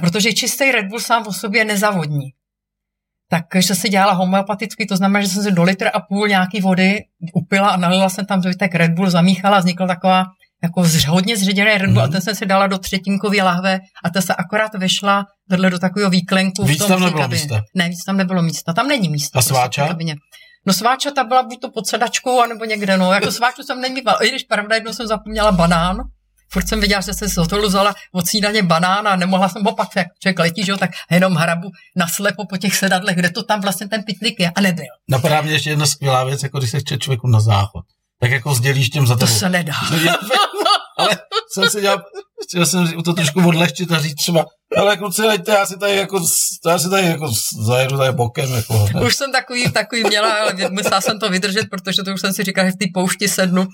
protože čistý Red Bull sám o sobě nezavodní. Takže se dělala homeopaticky, to znamená, že jsem si do litr a půl nějaký vody upila a nalila jsem tam zbytek Red Bull, zamíchala, vznikla taková jako zř, hodně zředěný Red Bull mm. a mhm. ten jsem si dala do třetinkové lahve a ta se akorát vešla vedle do takového výklenku. Víc v tom tam nebylo místa? Ne, víc tam nebylo místa, tam není místa. A sváča? No sváča ta byla buď to pod sedačkou, anebo někde, no. Jako sváču jsem nemývala. I když pravda, jednou jsem zapomněla banán, furt jsem viděla, že jsem z hotelu vzala od snídaně banán a nemohla jsem ho pak, jak člověk letí, že jo, tak jenom hrabu naslepo po těch sedadlech, kde to tam vlastně ten pitlik je a nebyl. Napadá mě ještě jedna skvělá věc, jako když se chce člověku na záchod. Tak jako sdělíš těm za tebou. To se nedá. ale jsem si dělal, chtěl jsem to trošku odlehčit a říct třeba, ale kluci, leďte, já si tady jako, já si tady jako zajedu tady bokem. Jako, ne? Už jsem takový, takový měla, ale musela jsem to vydržet, protože to už jsem si říkala, že v té poušti sednu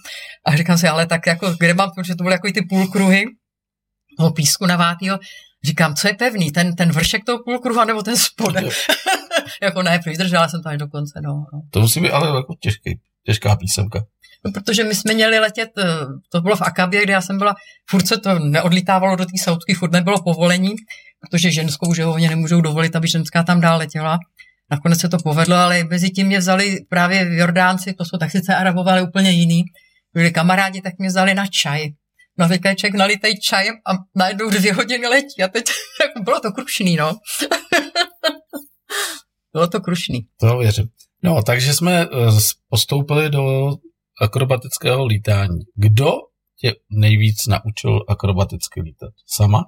a říkám si, ale tak jako, kde mám, protože to byly jako ty půlkruhy toho písku navátýho, říkám, co je pevný, ten, ten vršek toho půlkruhu, nebo ten spodek. jako ne, vydržela jsem to až do konce. No, no. To musí být ale jako těžký, těžká písemka. No, protože my jsme měli letět, eh, to bylo v Akabě, kde já jsem byla, furt se to neodlítávalo do té Saudky, furt nebylo povolení, protože ženskou, že nemůžou dovolit, aby ženská tam dál letěla. Nakonec se to povedlo, ale mezi tím mě vzali právě v Jordánci, to jsou tak sice arabové, ale úplně jiný. Byli kamarádi, tak mě vzali na čaj. No teďka je člověk nalitej čajem a najednou dvě hodiny letí a teď bylo to krušný, no. bylo to krušný. To věřím. No, takže jsme eh, postoupili do akrobatického lítání. Kdo tě nejvíc naučil akrobaticky lítat? Sama?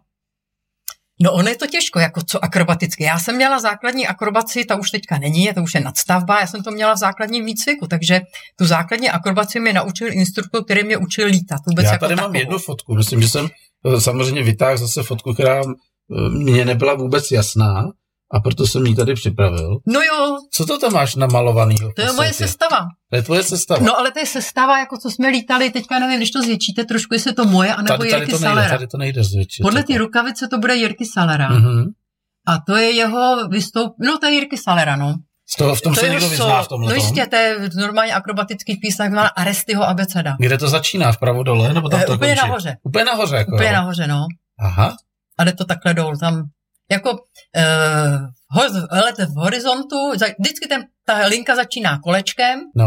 No ono je to těžko, jako co akrobaticky. Já jsem měla základní akrobaci, ta už teďka není, to už je nadstavba, já jsem to měla v základním výcviku, takže tu základní akrobaci mi naučil instruktor, který mě učil lítat. Vůbec já jako tady takovou. mám jednu fotku, myslím, že jsem eh, samozřejmě vytáhl zase fotku, která eh, mně nebyla vůbec jasná a proto jsem ji tady připravil. No jo, Co to tam máš namalovaný? to je moje sestava. To je tvoje sestava. No ale to je sestava, jako co jsme lítali, teďka nevím, když to zvětšíte trošku, jestli je to moje, anebo tady, tady, Jirky to nejde, Salera. tady to nejde zvětšit. Podle té rukavice to bude Jirky Salera. Mhm. A to je jeho vystoup... No to je Jirky Salera, no. Z toho, v tom to se někdo vyzná v tomhle. No jistě, to je normálně akrobatický písň, takzvaná Arestyho abeceda. Kde to začíná? Vpravo dole? Nebo tam Eh, to úplně končí? nahoře. Úplně nahoře. Jako, Úplně jo. nahoře, no. Aha. A jde to takhle dolů. Tam jako uh, let v horizontu, za- vždycky ten, ta linka začíná kolečkem No,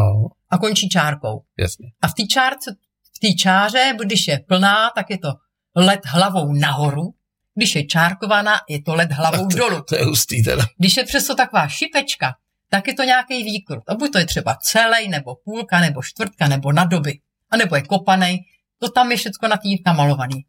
a končí čárkou. jasně. A v té čárce, v té čáře, když je plná, tak je to let hlavou nahoru. Když je čárkovaná, je to let hlavou dolů. To je hustý teda. Když je přesto taková šipečka, tak je to nějaký výkrut. A buď to je třeba celý, nebo půlka, nebo čtvrtka, nebo na doby. A nebo je kopanej. To tam je všechno na tý namalovaný.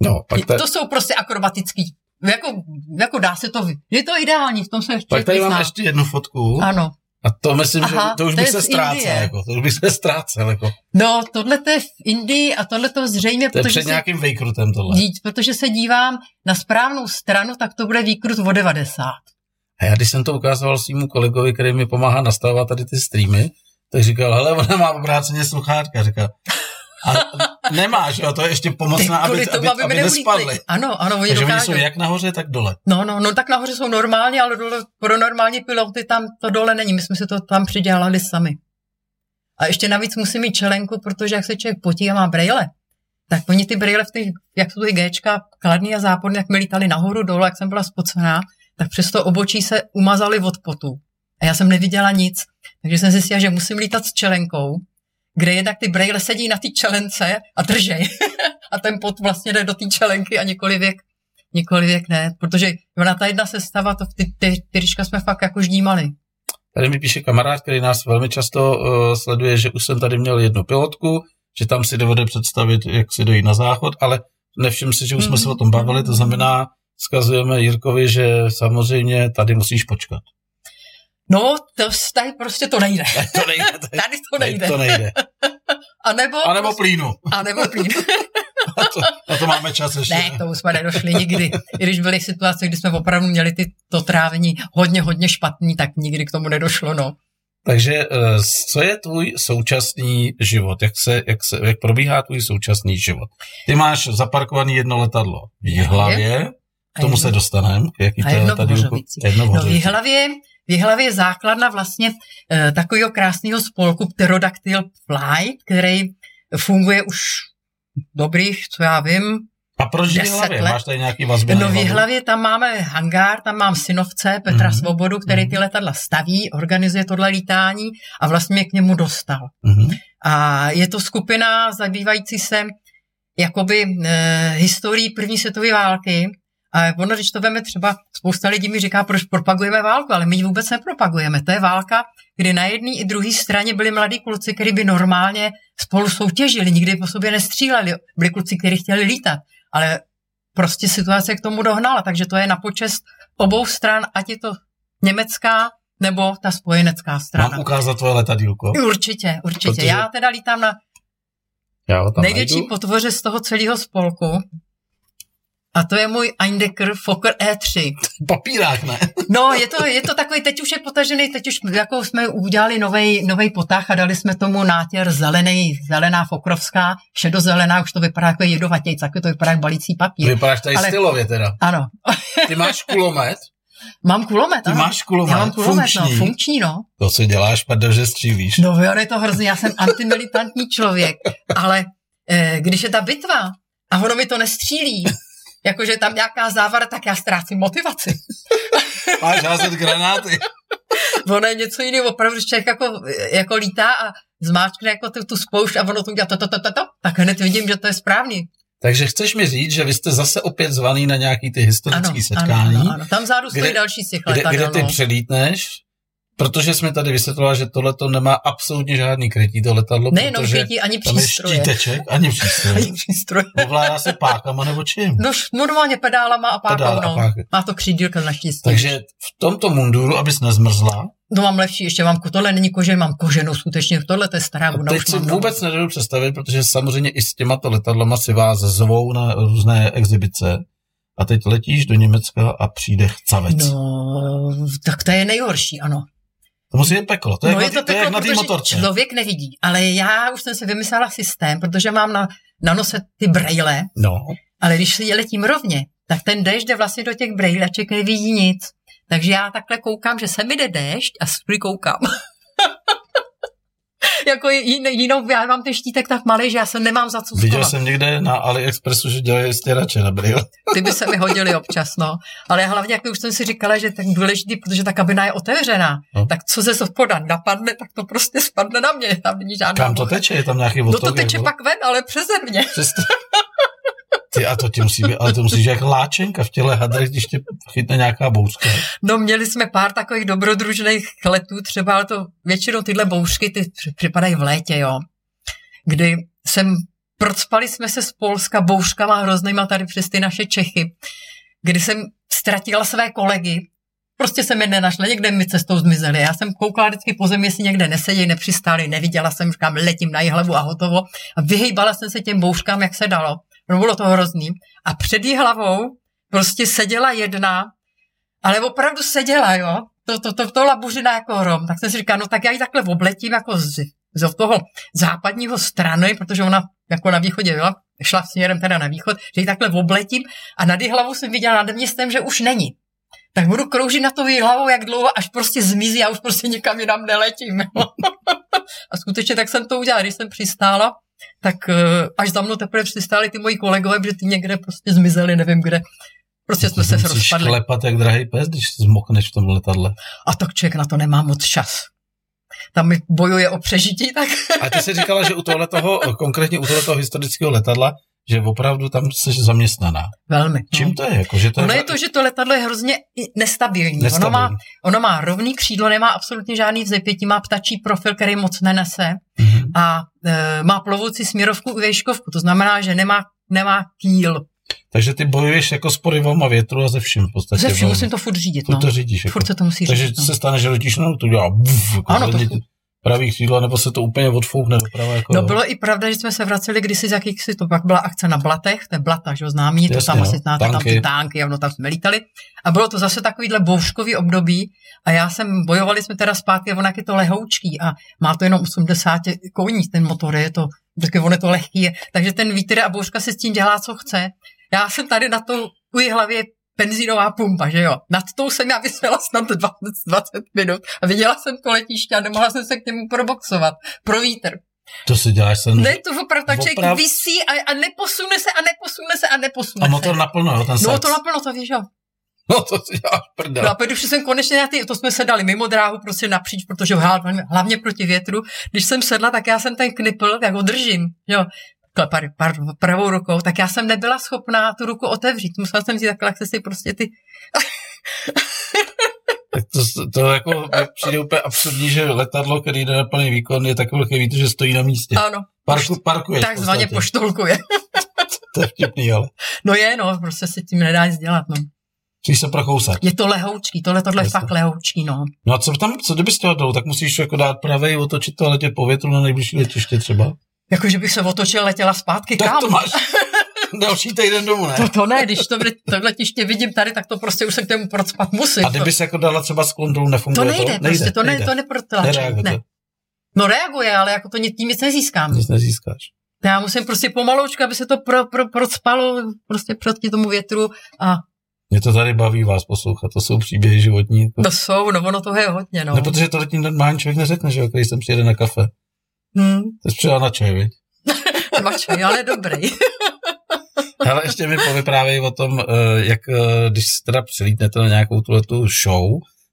No, pak, ta, To jsou prostě akrobatický. Jako, jako dá se to... Je to ideální, v tom se pak tady mám ještě jednu fotku. Ano. A to myslím, Aha, že to už to bych se ztrácel. Jako, to už bych se ztrácel. Jako. No, tohle to je v Indii a tohle to zřejmě, To je protože před se, nějakým vejkrutem tohle. dí- protože se dívám na správnou stranu, tak to bude výkrut o 90. A já když jsem to ukazoval svýmu kolegovi, který mi pomáhá nastavovat tady ty streamy, tak říkal, hele, ona má obráceně sluchátka. Říkal, a nemáš, jo, to je ještě pomocná, aby, tomu, aby, aby mi nespadly. Ano, ano, oni Takže oni jsou jak nahoře, tak dole. No, no, no, tak nahoře jsou normálně, ale dole, pro normální piloty tam to dole není. My jsme si to tam přidělali sami. A ještě navíc musím mít čelenku, protože jak se člověk potí a má brejle, tak oni ty brejle v těch, jak jsou ty Gčka, kladný a záporný, jak mi lítali nahoru, dolů, jak jsem byla spocená, tak přes to obočí se umazali od potu. A já jsem neviděla nic. Takže jsem zjistila, že musím lítat s čelenkou, kde jednak ty brejle sedí na té čelence a držej. a ten pot vlastně jde do té čelenky a nikoli věk nikoli věk ne, protože ona ta jedna sestava, to ty, ty, ty jsme fakt jako ždímali. Tady mi píše kamarád, který nás velmi často uh, sleduje, že už jsem tady měl jednu pilotku, že tam si dovede představit, jak si dojít na záchod, ale nevšiml si, že už jsme se o tom bavili, to znamená, vzkazujeme Jirkovi, že samozřejmě tady musíš počkat. No, to tady prostě to nejde. To nejde. Tady to nejde. To nejde. A nebo, A nebo plínu. a nebo plín. A to, na to máme čas ještě. ne, tomu jsme nedošli nikdy. I když byly situace, kdy jsme opravdu měli ty, to trávení hodně, hodně špatný, tak nikdy k tomu nedošlo, no. Takže eh, co je tvůj současný život? Jak, se, jak, se, jak probíhá tvůj současný život? Ty máš zaparkovaný jedno letadlo v Jihlavě, k tomu A se dostaneme. Jaký a to je? Hořovicích. Jedno v No, v Hořovicích. Jihlavě, v Jihlavě je základna vlastně eh, takového krásného spolku Pterodactyl Flight, který funguje už dobrých, co já vím, A proč v let. Máš tady nějaký vazby No v? Jihlavě tam máme hangár, tam mám synovce Petra Mhm. mm-hmm. Svobodu, který Mhm. ty letadla staví, organizuje tohle lítání a vlastně mě k němu dostal. Mhm. A je to skupina zabývající se jakoby e, historií první světové války. A ono, když to veme třeba, spousta lidí mi říká, proč propagujeme válku, ale my ji vůbec nepropagujeme. To je válka, kdy na jedné i druhé straně byli mladí kluci, kteří by normálně spolu soutěžili, nikdy po sobě nestříleli. Byli kluci, kteří chtěli lítat, ale prostě situace k tomu dohnala, takže to je na počest obou stran, ať je to německá nebo ta spojenecká strana. Mám ukázat tvoje letadílko? Určitě, určitě. Protože- Já teda lítám na Já ho tam největší najdu. potvoře z toho celého spolku. A to je můj Eindecker Fokker E3. Papírák, ne? No, je to, je to takový, teď už je potažený, teď už jako jsme udělali nový potah a dali jsme tomu nátěr zelený, zelená fokrovská, šedozelená, už to vypadá jako jedovatějc, jako to vypadá jak balící papír. Vypadáš tady Ale- stylově teda. Ano, Ty máš kulomet? mám kulomet, Ty ano. máš kulomet? Já mám kulomet, funkční. no, funkční, no. To si děláš, prdel, že střílíš. No, jo, je to hrozný, já jsem antimilitantní člověk, ale eh, když je ta bitva a ono mi to nestřílí, jakože tam nějaká závara, tak já ztrácím motivaci. Máš házet granáty. ono je něco jiného, opravdu, když člověk jako, jako lítá a zmáčkne jako tu, tu spoušť a ono to udělá to, to, to, to, to, tak hned vidím, že to je správný. Takže chceš mi říct, že vy jste zase opět zvaný na nějaký ty Ano, historické ano, setkání, ano, ano. Tam vzadu stojí Kde- další těch kde, kde ty no. přelítneš protože jsme tady vysvětlovali, že tohle to nemá absolutně žádný krytí, to letadlo, Nejenom krytí, ani tam je přístroje. štíteček, ani přístroje. Ani přístroje. Ovládá se pákama nebo čím. No, normálně pedálama a pákou, Pedál a no. páky. Má to křídílka naštěstí. Takže v tomto munduru, abys nezmrzla, No mám lepší, ještě mám, tohle není kože, mám koženou skutečně, tohle to je stará a bunda. teď si vůbec nedovedu představit, protože samozřejmě i s těmato letadlama si vás zvou na různé exibice a teď letíš do Německa a přijde chcavec. No, tak to je nejhorší, ano. To musí být peklo, to je, no jak, na, ty- to je jak na motorce. člověk nevidí, ale já už jsem si vymyslela systém, protože mám na, na nose ty brejle, No, ale když si letím rovně, tak ten déšť jde vlastně do těch brejleček, nevidí nic. Takže já takhle koukám, že se mi jde déšť a koukám. jako jin, jinou, já mám ten štítek tak malý, že já se nemám za co viděl jsem někde na AliExpressu, že dělají stěrače na brýle. Ty by se mi hodily občas, no. Ale hlavně, jak už jsem si říkala, že tak důležitý, protože ta kabina je otevřená, No. no. tak co ze spoda napadne, tak to prostě spadne na mě. Tam není žádná Kam to teče? Je tam nějaký No odtok? to teče pak ven, ale přeze mě. Přesto... Ty, a to ti musí být, ale to musí být jak láčenka v těle hadrech, když tě chytne nějaká bouřka. No měli jsme pár takových dobrodružných letů, třeba ale to většinou tyhle bouřky, ty při- připadají v létě, jo. Kdy jsem, procpali jsme se z Polska bouřkama hroznýma tady přes ty naše Čechy, kdy jsem ztratila své kolegy, prostě jsem je nenašla, někde mi cestou zmizeli. Já jsem koukala vždycky po zemi, jestli někde nesedí, nepřistáli, neviděla jsem, říkám, letím na hlavu a hotovo. A vyhýbala jsem se těm bouřkám, jak se dalo. No bylo to hrozný. A před jí hlavou prostě seděla jedna, ale opravdu seděla, jo. To, to, to, to labuřina jako hrom. Tak jsem si říkala, no tak já ji takhle obletím jako z, z toho západního strany, protože ona jako na východě byla, šla směrem teda na východ, že ji takhle obletím a nad její hlavou jsem viděla nad městem, že už není. Tak budu kroužit na to hlavou, jak dlouho, až prostě zmizí a už prostě nikam jinam neletím. a skutečně tak jsem to udělala, když jsem přistála, tak eh, až za mnou teprve přistáli ty moji kolegové, protože ty někde prostě zmizeli, nevím kde. Prostě jsme se rozpadli. klepat jak drahý pes, když zmokneš v tom letadle. A tak člověk na to nemá moc čas. Tam mi bojuje o přežití, tak A ty jsi říkala, že u tohle toho, konkrétně u tohle historického letadla, že opravdu tam jsi zaměstnaná. velmi. Čím no. to je? Jako, že to Ono je je to, že to letadlo je hrozně nestabilní. nestabilní. Ono má, ono má rovný křídlo, nemá absolutně žádný vzepětí, má ptačí profil, který moc nenese Mhm. A e, má plovoucí směrovku i vejškovku, to znamená, že nemá, nemá kýl. Takže ty bojuješ jako s porivama větru a ze vším v podstatě. Ze vším musím to furt řídit. Furt No. to řídíš. Jako. Furt se to musí Takže řídit. No. se stane, že letíš, no to dělá buf, jako Ano, to pravý křídlo, nebo se to úplně odfoukne doprava. Jako, No bylo i pravda, že jsme se vraceli kdysi z jakýchsi, to pak byla akce na Blatech, to je Blata, že jo, známý, to Jasně, tam no, asi znáte, tam ty tanky, ono tam jsme lítali. A bylo to zase takovýhle bouřkový období a já jsem, bojovali jsme teda zpátky, ono jak je to lehoučký a má to jenom 80 koní, ten motor je to, taky ono je to lehký, takže ten vítr a bouřka si s tím dělá, co chce. Já jsem tady na to, u hlavě benzínová pumpa, že jo. Nad tou jsem já vysela snad 20, 20 minut a viděla jsem to letiště a nemohla jsem se k němu proboxovat. Pro vítr. To si děláš sen. Ne, to opravdu, tak člověk Oprav- visí a, a neposune se a neposune se a neposune A motor se. naplno, jo, ten No to naplno, to víš, jo. No to si děláš prdel. No a pak, jsem konečně na ty, to jsme se dali mimo dráhu, prostě napříč, protože hlavně, hlavně proti větru. Když jsem sedla, tak já jsem ten knipl, jak ho držím, jo, par, par, pravou rukou, tak já jsem nebyla schopná tu ruku otevřít. Musela jsem si takhle, jak se si prostě ty... To, to jako přijde úplně absurdní, že letadlo, který jde na plný výkon, je tak velký vítr, že stojí na místě. Ano, Parku, parkuješ. v takzvaně podstatě. poštulkuje. To je vtipný, ale. No je, no, prostě si tím nedá nic dělat, no. Musíš se prokousat. Je to lehoučký, tohle tohle je fakt lehoučký, no. No a co tam, co kdyby chtěl dolů, tak musíš jako dát pravej, otočit to a letět po větru na nejbližší letiště třeba. Jako, že bych se otočil, letěla zpátky, Tak kam? to máš další týden domů, ne? To, to ne, když to, to letiště vidím tady, tak to prostě už se k tomu procpat musím. A kdyby se jako dala třeba sklon dolů, nefunguje to nejde, to? prostě, to, ne, nejde. to neprotlačí. Ne. to. No reaguje, ale jako to tím nic nezískám. Nic nezískáš. Já musím prostě pomaloučku, aby se to pro, pro, procpalo prostě proti tomu větru a Mě to tady baví vás poslouchat, to jsou příběhy životní. Jako... to jsou, no ono toho je hodně, no. Ne, protože to tím normální člověk neřekne, že jo, když jsem přijede na kafe. Hmm, To jsi přijela na čaj, viď? mačkej, ale dobrý. Ale ještě mi povyprávěj o tom, eh, jak eh, když si teda přilítnete na nějakou tuhletu show,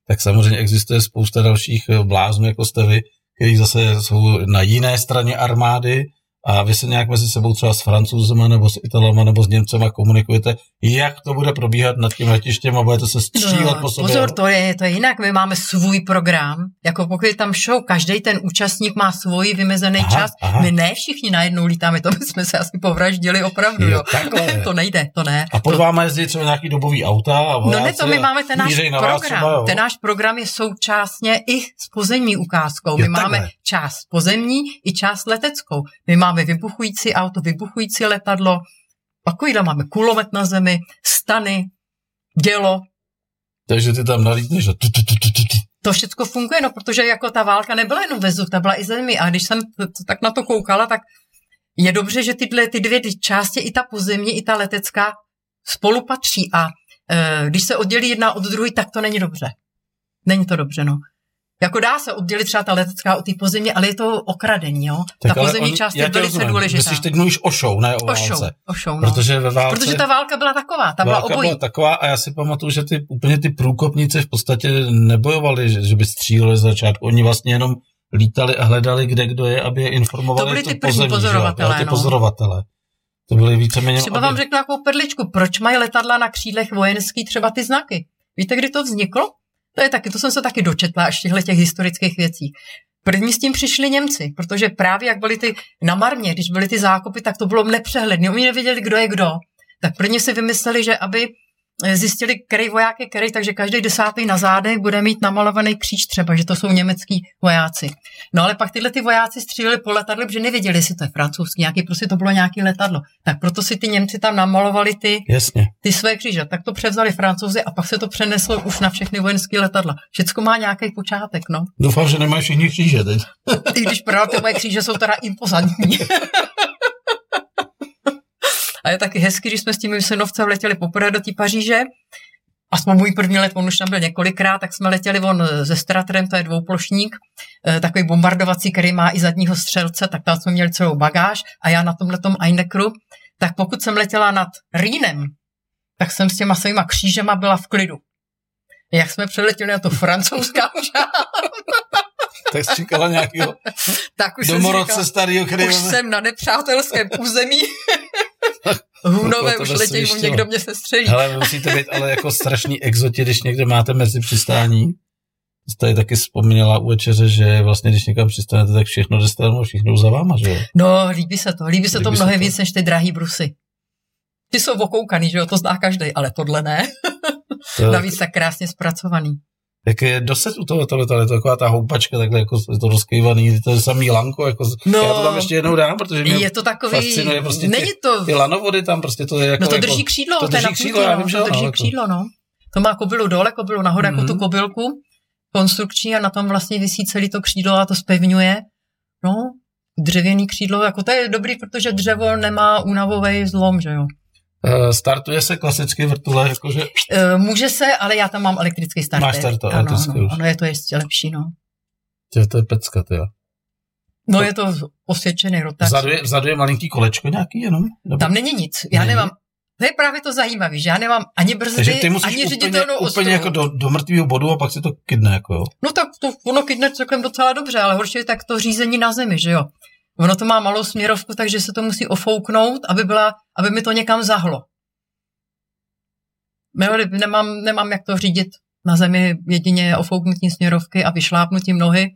tak samozřejmě existuje spousta dalších eh, bláznů, jako jste vy, kteří zase jsou na jiné straně armády a vy se nějak mezi sebou třeba s francouzema nebo s italama nebo s Němcema komunikujete, jak to bude probíhat nad tím letištěm a budete se střílet no, po sobě. Pozor, to je, to je jinak. My máme svůj program, jako pokud je tam show, každý ten účastník má svůj vymezený aha, čas. Aha. My ne všichni najednou lítáme, to bychom se asi povraždili opravdu. Jo, jo. to nejde, to ne. A pod to... váma jezdí třeba nějaký dobový auta? A no ne, to my máme ten náš program. Třeba, ten náš program je současně i s pozemní ukázkou. My jo, máme část pozemní i část leteckou. My máme máme vybuchující auto, vybuchující letadlo, takovýhle máme kulomet na zemi, stany, dělo. Takže ty tam nalítneš a tu, tu, tu, tu, tu. To všechno funguje, no, protože jako ta válka nebyla jenom ve ta byla i zemi. A když jsem tak na to koukala, tak je dobře, že tyhle ty dvě části, i ta pozemní, i ta letecká, spolu patří. A e, když se oddělí jedna od druhé, tak to není dobře. Není to dobře, no. Jako dá se oddělit třeba ta letecká od té pozemní, ale je to okradení, jo? Tak ta pozemní on, část je velice rozumím. důležitá. Myslíš, teď mluvíš o show, ne o, o válce. Show, o show, no. Protože, ve válce, Protože ta válka byla taková, ta byla obojí. byla taková a já si pamatuju, že ty úplně ty průkopníci v podstatě nebojovali, že, že by stříleli z začátku. Oni vlastně jenom lítali a hledali, kde kdo je, aby je informovali. To byli ty první pozorovatelé, ty no. pozorovatele. To byly víceméně... Třeba aby... vám řeknu jako perličku, proč mají letadla na křídlech vojenský třeba ty znaky? Víte, kdy to vzniklo? To je taky, to jsem se taky dočetla až těchto těch historických věcí. První s tím přišli Němci, protože právě jak byly ty na Marmě, když byly ty zákopy, tak to bylo nepřehledné. Oni nevěděli, kdo je kdo. Tak první si vymysleli, že aby zjistili, který voják je který, takže každý desátý na zádech bude mít namalovaný kříž třeba, že to jsou německý vojáci. No ale pak tyhle ty vojáci stříleli po letadle, protože nevěděli, jestli to je francouzský, nějaký, prostě to bylo nějaký letadlo. Tak proto si ty Němci tam namalovali ty, Jasně. ty své kříže. Tak to převzali francouzi a pak se to přeneslo už na všechny vojenské letadla. Všecko má nějaký počátek, no. Doufám, že nemáš všichni kříže teď. I když právě ty moje kříže jsou teda impozantní. A je taky hezky, když jsme s tím synovcem letěli poprvé do té Paříže. Aspoň můj první let, on už tam byl několikrát, tak jsme letěli on ze Stratrem, to je dvouplošník, eh, takový bombardovací, který má i zadního střelce, tak tam jsme měli celou bagáž a já na tomhle tom Einekru, tak pokud jsem letěla nad Rýnem, tak jsem s těma svýma křížema byla v klidu. Jak jsme přeletěli na to francouzská tak jsi čekala nějakého tak už domorodce starého, který... Už jsem na nepřátelském území. Hunové už letějí, někdo mě se střelí. Ale musíte být ale jako strašný exoti, když někde máte mezi přistání. Jste taky vzpomněla u večeře, že vlastně, když někam přistanete, tak všechno dostanou, všechno za váma, že jo? No, líbí se to. Líbí se líbí to mnohem víc, než ty drahý brusy. Ty jsou okoukaný, že jo, to zná každý, ale tohle ne. To... Navíc tak krásně zpracovaný. Jak je doset u toho tohle, to je taková ta houpačka, takhle jako je to rozkývaný, to je samý lanko, jako, no, já to tam ještě jednou dám, protože mě je to takový, fascinuje prostě není to, ty lanovody tam prostě to je jako, No to drží křídlo, to drží křídlo, já vím, že to drží no, křídlo, no. To má kobylu dole, kobylu nahoře, mm-hmm. jako tu mhm. kobylku, konstrukční a na tom vlastně vysí celý to křídlo a to spevňuje. No, dřevěný křídlo, jako to je dobrý, protože dřevo nemá únavový zlom, že jo. Uh, startuje se klasicky vrtule, jakože... Uh, může se, ale já tam mám elektrický starter. Máš starter, ano, elektrický ano, ano, je to ještě lepší, no. Tě, to je pecka, ty jo. No je to osvědčený rotač. Vzadu je, vzadu je malinký kolečko nějaký jenom? Nebo... Tam není nic. Já není. nemám, to je právě to zajímavé, že já nemám ani brzdy, Takže ty ani úplně, ředitelnou úplně jako do, do mrtvého bodu a pak si to kydne, jako jo. No tak to, ono kydne celkem docela dobře, ale horší je tak to řízení na zemi, že jo. Ono to má malou směrovku, takže se to musí ofouknout, aby, byla, aby mi to někam zahlo. Nemám, nemám jak to řídit na zemi jedině ofouknutí směrovky a vyšlápnutí nohy,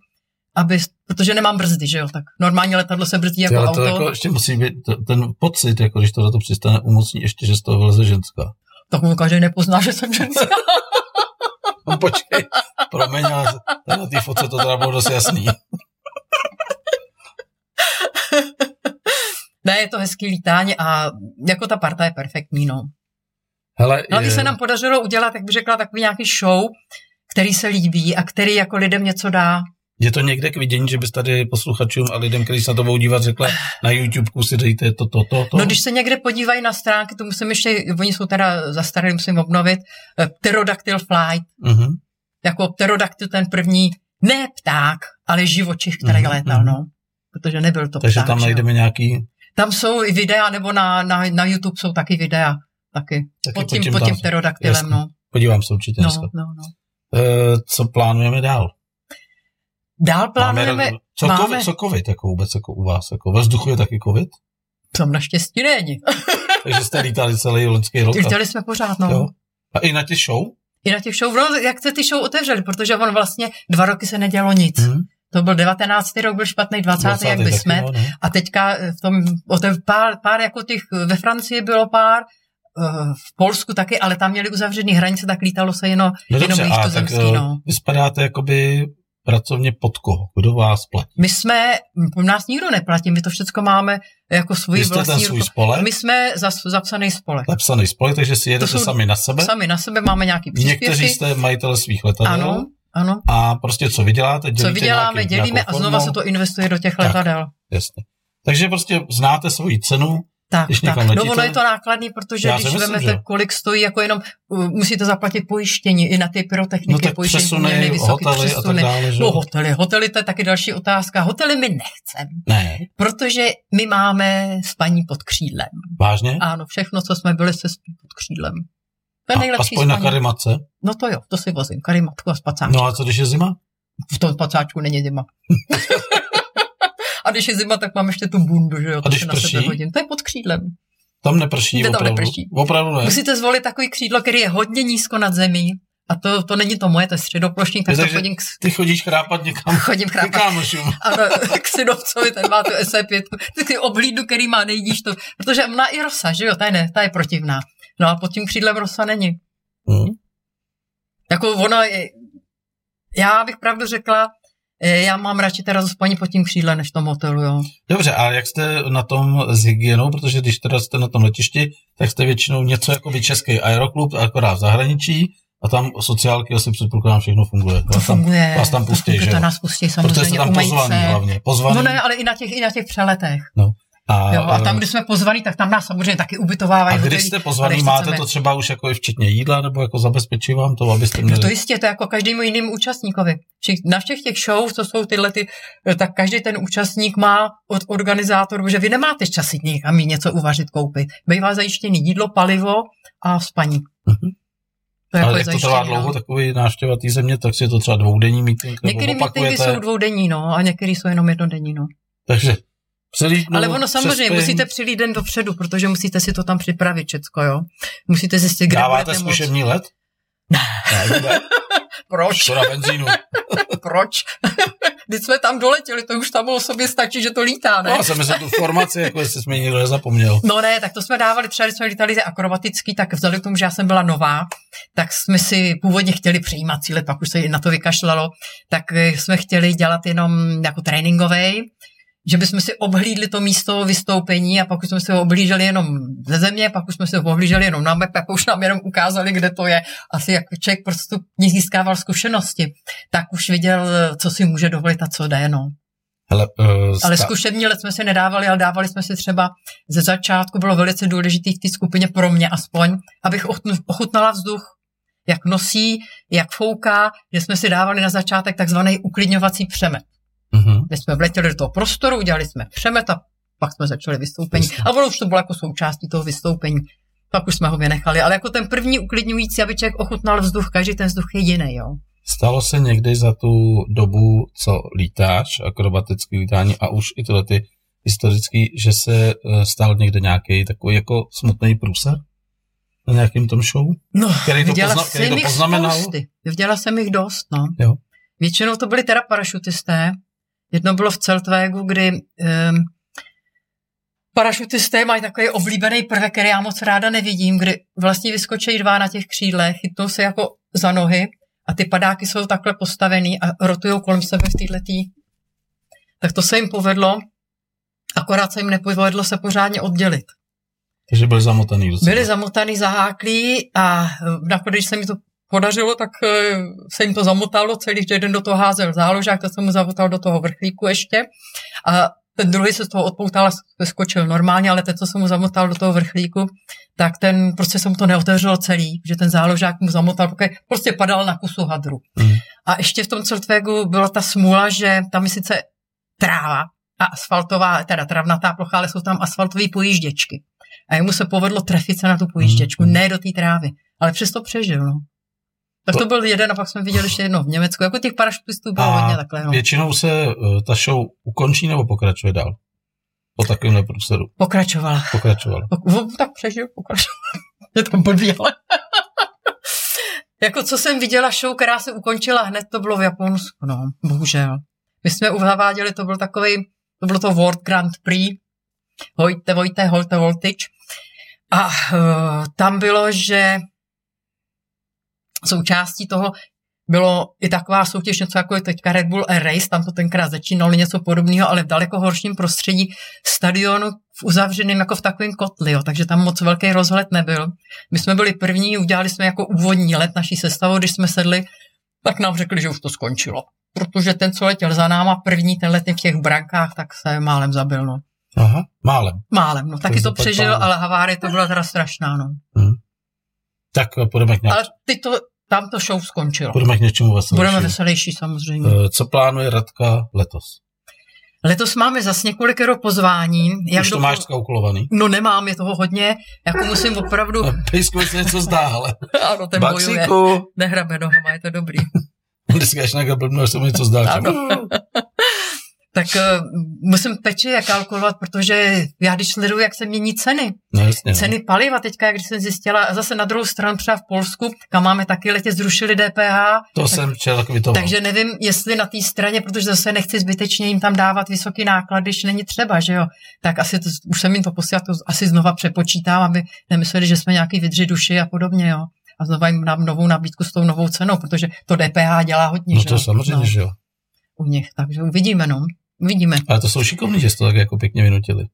aby, protože nemám brzdy, že jo, tak normálně letadlo se brzdí jako ale to auto. Jako ještě musí být ten pocit, jako když to za to přistane, umocní ještě, že z toho vyleze ženská. Tak mu každý nepozná, že jsem ženská. no počkej, promiň, ale na té fotce to teda bylo dost jasný. Ne, je to hezký lítání a jako ta parta je perfektní, no. Hele, no a když se nám podařilo udělat, tak bych řekla, takový nějaký show, který se líbí a který jako lidem něco dá. Je to někde k vidění, že bys tady posluchačům a lidem, kteří se na to budou dívat, řekla na YouTube si dejte to, to, to, to. No když se někde podívají na stránky, to musím ještě, oni jsou teda zastaralí, musím obnovit, uh, Pterodactyl Flight. Uh-huh. Jako pterodactyl ten první, ne pták, ale živočich, který uh-huh. létal, no. Protože nebyl to Takže pták. tam najdeme nějaký... Tam jsou i videa, nebo na, na, na YouTube jsou taky videa taky. taky pod tím, pod tím pterodaktylem, no. Podívám se určitě no, No, no. E, co plánujeme dál? Dál plánujeme... Máme, co, máme... COVID, co COVID jako vůbec jako u vás? Jako ve vzduchu je taky COVID? Tam naštěstí není. Takže jste lítali celý loňský rok. Lítali jsme pořád, no. Jo. A i na těch show? I na těch show, no, jak se ty show otevřeli, protože on vlastně dva roky se nedělo nic. Hmm. To byl 19. rok, byl špatný, 20. 20. jak by jsme. No, a teďka v tom, pár, pár jako těch, ve Francii bylo pár, eh, v Polsku taky, ale tam měli uzavřený hranice, tak lítalo se jenom, no dobře, jenom a tak, no. Vy spadáte jakoby pracovně pod koho? Kdo vás platí? My jsme, nás nikdo neplatí, my to všechno máme jako svůj vlastní... ten svůj spolek? My jsme zas, zapsaný spolek. Zapsaný spolek, takže si jedete sami na sebe? Sami na sebe, máme nějaký příspěvky. Někteří jste majitele svých letadel. Ano, ano. A prostě co vyděláte, Co vyděláme, nějaký, dělíme a znova se to investuje do těch tak, letadel. Jasně. Takže prostě znáte svoji cenu, tak, Když tak. No ono je to nákladný, protože Já když myslím, že... kolik stojí, jako jenom uh, musíte zaplatit pojištění i na ty pyrotechniky, no tak pojištění přesuny, hotely přesuny. a tak dále, že? No hotely, hotely to je taky další otázka. Hotely my nechceme. Ne. Protože my máme spaní pod křídlem. Vážně? Ano, všechno, co jsme byli, se spí pod křídlem. To je a, nejlepší aspoň spaní. na karimatce? No to jo, to si vozím, karimatku a spacáčku. No a co když je zima? V tom spacáčku není zima. a když je zima, tak mám ještě tu bundu, že jo? A když prší? Hodin. To je pod křídlem. Tam neprší, tam opravdu. neprší. Opravdu ne. Musíte zvolit takový křídlo, který je hodně nízko nad zemí. A to, to není to moje, to je středoplošník, tak to chodím k... Ty chodíš chrápat někam. Chodím chrápat. Ano, k synovcovi, ten má tu SE5, ty oblídnu, který má nejdíš to, protože má i rosa, že jo, ta je, ne, ta je protivná. No a pod tím křídlem rosa není. Hmm. Jako ona já bych pravdu řekla, Eh, já mám radši teda spaní pod tím křídle, než v tom hotelu, jo. Dobře, a jak jste na tom s hygienou, protože když teda jste na tom letišti, tak jste většinou něco jako by český aeroklub, akorát v zahraničí, a tam sociálky asi předpokládám všechno funguje. To vás funguje. Tam, vás tam pustí, že To nás pustí samozřejmě. Protože jste tam pozvaný hlavně. Pozvaný. No ne, ale i na těch, i na těch přeletech. No. A, jo, a tam, když jsme pozvaní, tak tam nás samozřejmě taky ubytovávají. A když jste pozvaní, máte to třeba už jako i včetně jídla, nebo jako zabezpečí vám to, abyste měli... No to jistě, to je jako každému jinému účastníkovi. Na všech těch show, co jsou tyhle, ty, tak každý ten účastník má od organizátorů, že vy nemáte čas jít někam něco uvařit, koupit. Bývá zajištěný jídlo, palivo a spaní. Mm-hmm. To je Ale jako jak to trvá dlouho, takový návštěva té země, tak si je to třeba dvoudenní meeting? Některé meetingy jsou dvoudenní, no, a některé jsou jenom jednodenní, no. Takže Přelídnu, Ale ono samozřejmě musíte přilít den dopředu, protože musíte si to tam připravit všecko, jo. Musíte zjistit, kde Dáváte zkušební let? Ne. ne Proč? Škoda benzínu. Proč? Když jsme tam doletěli, to už tam o sobě stačí, že to lítá, ne? No, jsem si tu formaci, jako jestli jsme někdo nezapomněl. No ne, tak to jsme dávali třeba, když jsme lítali akrobatický, tak vzhledem k tomu, že já jsem byla nová, tak jsme si původně chtěli přijímat cíle, pak už se na to vykašlalo, tak jsme chtěli dělat jenom jako tréninkový, že bychom si obhlídli to místo vystoupení a pak už jsme si ho oblíželi jenom ze země, pak už jsme si ho oblíželi jenom na map, pak už nám jenom ukázali, kde to je. Asi jak člověk prostě získával zkušenosti, tak už viděl, co si může dovolit a co jde, no. Hele, uh, ale zkušební let jsme si nedávali, ale dávali jsme si třeba ze začátku, bylo velice důležitý v té skupině pro mě aspoň, abych ochutnala vzduch, jak nosí, jak fouká, že jsme si dávali na začátek takzvaný uklidňovací přemet. My jsme vletěli do toho prostoru, udělali jsme přemet a pak jsme začali vystoupení. A ono už to bylo jako součástí toho vystoupení. Pak už jsme ho vynechali. Ale jako ten první uklidňující, aby člověk ochutnal vzduch, každý ten vzduch je jiný, jo. Stalo se někdy za tu dobu, co lítáš, akrobatický lítání a už i tyhle ty historický, že se eh, stal někde nějaký takový jako smutný průser? Na nějakým tom show? No, který to, pozna, který to poznamenal? Spousty. Viděla jsem jich dost, no. Jo. Většinou to byli teda parašutisté, Jedno bylo v Celtvégu, kdy um, parašutisté mají takový oblíbený prvek, který já moc ráda nevidím, kdy vlastně vyskočí dva na těch křídlech, chytnou se jako za nohy a ty padáky jsou takhle postavený a rotují kolem sebe v této Tak to se jim povedlo, akorát se jim nepovedlo se pořádně oddělit. Takže byli zamotaný docela. Byli zamotaný, zaháklí a nakonec, když se mi to podařilo, tak eh, se jim to zamotalo celý, že jeden do toho házel záložák, to se mu zamotal do toho vrchlíku ještě a ten druhý se z toho odpoutal a skočil normálně, ale ten, co se mu zamotal do toho vrchlíku, tak ten prostě se mu to neotevřelo celý, že ten záložák mu zamotal, prostě padal na kusu hadru. Mm. A ještě v tom Celtvégu byla ta smůla, že tam je sice tráva a asfaltová, teda travnatá plocha, ale jsou tam asfaltové pojížděčky. A jemu se povedlo trefit se na tu pojížděčku, mm. ne do té trávy, ale přesto přežil. No. Tak to byl jeden a pak jsme viděli ještě jedno v Německu. Jako těch parašutistů bylo A hodně takhle. No. většinou se eh, ta show ukončí nebo pokračuje dál? Po takovémhle průsedu. Pokračovala. Pokračovala. Pok- tak přežil, pokračovala. Je to blbý, ale... jako co jsem viděla show, která se ukončila hned, to bylo v Japonsku, no, bohužel. My jsme uváděli, to byl takový, to bylo to World Grand Prix, Hojte, Vojte, Holte, Voltage. A uh, tam bylo, že součástí toho bylo i taková soutěž, něco jako je teďka Red Bull Air Race, tam to tenkrát začínalo něco podobného, ale v daleko horším prostředí stadionu v uzavřeném jako v takovém kotli, jo, takže tam moc velký rozhled nebyl. My jsme byli první, udělali jsme jako úvodní let naší sestavou, když jsme sedli, tak nám řekli, že už to skončilo. Protože ten, co letěl za náma první, ten let v těch brankách, tak se málem zabil, no. Aha, málem. Málem, no. Taky to to přežil, ale havárie to byla teda strašná, no. Hm. Tak eh, půjdeme k, nějak, Ale ty to, tam to show skončilo. půjdeme k něčemu veselějšímu. Budeme veselější samozřejmě. Eh, Co plánuje Radka letos? Letos máme zas několikero pozvání. Jak Už to do- máš skalkulovaný? No nemám, je toho hodně. Jako musím opravdu... Pejsku se něco zdá, ale ano, ten bojuje. Baxíku, Nehrabe nohama, je to dobrý. dneska až nějaká blbno, že se mu něco zdá. Ano. Tak uh, musím pečlivě kalkulovat, protože já když sleduju, jak se mění ceny, No jasně, no. ceny paliva teďka, když jsem zjistila, a zase na druhou stranu třeba v Polsku, kam máme taky letě zrušili DPH, To jsem včera takový to. takže nevím, jestli na té straně, protože zase nechci zbytečně jim tam dávat vysoký náklad, když není třeba, že jo. Tak asi to, už jsem jim to posílal, to asi znova přepočítám, aby nemysleli, že jsme nějaký vydři duši a podobně, jo. A znova jim dám novou nabídku s tou novou cenou, protože to DPH dělá hodně, No že to jo. samozřejmě, no, že jo. u nich, takže uvidíme, no. Uvidíme. Ale to jsou šikovní, že jsi to tak jako pěkně vynutili.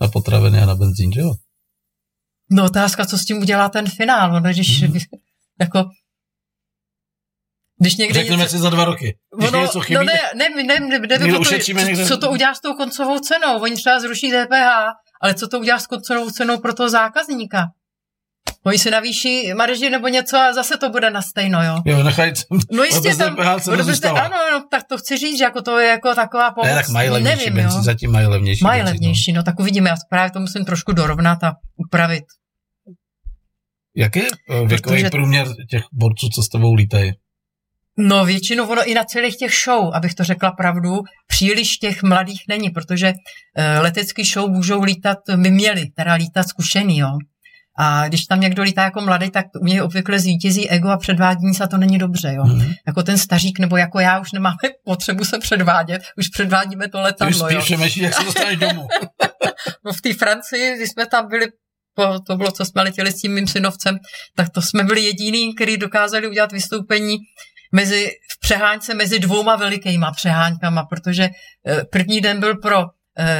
Na potraviny a na benzín, že jo? No otázka, co s tím udělá ten finál, no, když Mhm. jako když někde Řekneme něco, si za dva roky. Když ono, něco chybí, no ne, ne, ne, ne, ne, ne ušetříme, někde- co to udělá s tou koncovou cenou? Oni třeba zruší DPH, ale co to udělá s koncovou cenou pro toho zákazníka? Oni si navýší marži nebo něco a zase to bude na stejno, jo. jo, nechaj, No jistě tam, no, zůstala. ano, no, tak to chci říct, že jako to je jako taková pomoc. ne, tak mají levnější Nevím, benzín, jo. zatím mají levnější Mají benzín, levnější, no tak uvidíme, já právě to musím trošku dorovnat a upravit. No. Jak je eh, věkový Protože- průměr těch borců, co s tebou lítají? No většinou ono i na celých těch show, abych to řekla pravdu, příliš těch mladých není, protože uh, letecký show můžou lítat, my měli teda lítat zkušený, jo. A když tam někdo lítá jako mladý, tak u něj obvykle zvítězí ego a předvádění se a to není dobře, jo. Hmm. Jako ten stařík nebo jako já už nemáme potřebu se předvádět, už předvádíme to Ty už letadlo, jo. spíš jak se dostaneš domů. No v té Francii, když jsme tam byli, po, to bylo, co jsme letěli s tím mým synovcem, tak to jsme byli jediný, kteří dokázali udělat vystoupení mezi, v přehánce mezi dvouma velikýma přeháňkama, protože eh, první den byl pro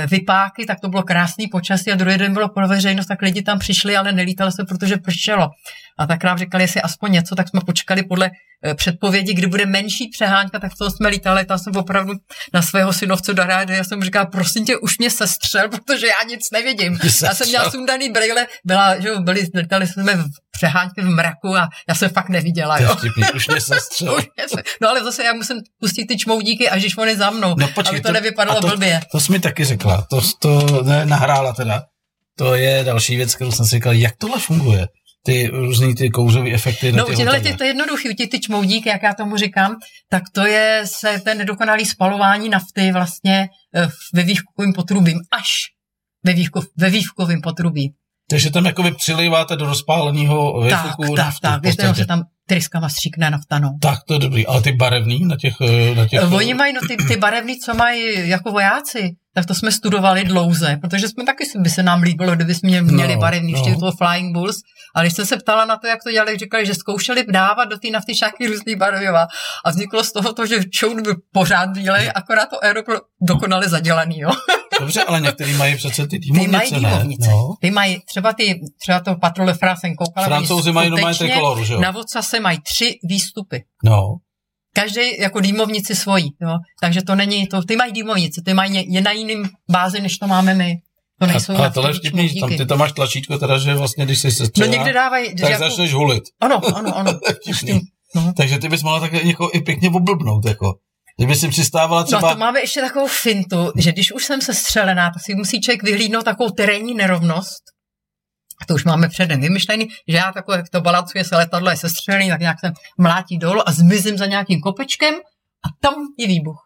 vypáky, tak to bylo krásný počasí a druhý den bylo pro veřejnost, tak lidi tam přišli, ale nelítalo se, protože pršelo. A tak nám říkali, jestli aspoň něco, tak jsme počkali podle eh, předpovědi, kdy bude menší přehánka, tak to jsme lítali, tam jsem opravdu na svého synovce do rády, já jsem mu říkala, prosím tě, už mě sestřel, protože já nic nevidím. Já jsem měla sundaný brýle, byla, že byli, lítali jsme v přehánky v mraku a já jsem fakt neviděla, To jo. vtipný, už mě sestřel. No ale zase já musím pustit ty čmoudíky, až když oni za mnou, No počkej, aby to, nevypadalo a to, blbě. To jsi mi taky řekla, to, to ne, nahrála teda. To je další věc, kterou jsem si říkal, jak tohle funguje. Ty různý ty kouřové efekty No u těch to je jednoduchý, u těch ty čmoudíky, jak já tomu říkám, tak to je se ten nedokonalý spalování nafty vlastně eh, ve vývkovým potrubím, až ve, vývkov, ve vývkovým potrubí. Takže tam jakoby přiléváte do rozpáleného Tak, výfuku tak, tak, v věřte, že podstatě. tam tryskama stříkne nafta, no. Tak, to je dobrý. Ale ty barevný na těch... eh, Na těch Oni mají no, ty, ty barevný, co mají jako vojáci, tak to jsme studovali dlouze, protože jsme taky by se nám líbilo, kdyby jsme měli No, barevný, no. toho Flying Bulls, ale když jsem se ptala na to, jak to dělali, říkali, že zkoušeli dávat do té nafty šáky různý barviva a vzniklo z toho to, že čoun byl pořád bílej, akorát to aero bylo dokonale zadělaný, jo. Dobře, ale některý mají přece ty Ty týmovnice, mají ne? dýmovnice. No. Ty mají třeba ty, třeba to patrole jsem koukala, Francouzi mají normálně trikoloru, že jo? Na vocase mají tři výstupy. No. Každý jako dýmovnici svojí, jo. Takže to není, to, ty mají dýmovnici, ty mají je na jiným bázi, než to máme my. To nejsou ale tohle vtipný, tam ty tam máš tlačítko, teda, že vlastně, když jsi No sestřela, někde dávají, tak jako, začneš hulit. ano, ano, ano. Vtipný. No. Takže ty bys mohla takhle někoho i pěkně oblbnout, jako. Kdyby si přistávala No třeba... a to máme ještě takovou fintu, že když už jsem se střelená, tak si musí člověk vyhlídnout takovou terénní nerovnost to už máme předem vymyšlený, že já takové, jak to balancuje se letadlo je sestřelený, tak nějak se mlátí dolů a zmizím za nějakým kopečkem a tam je výbuch.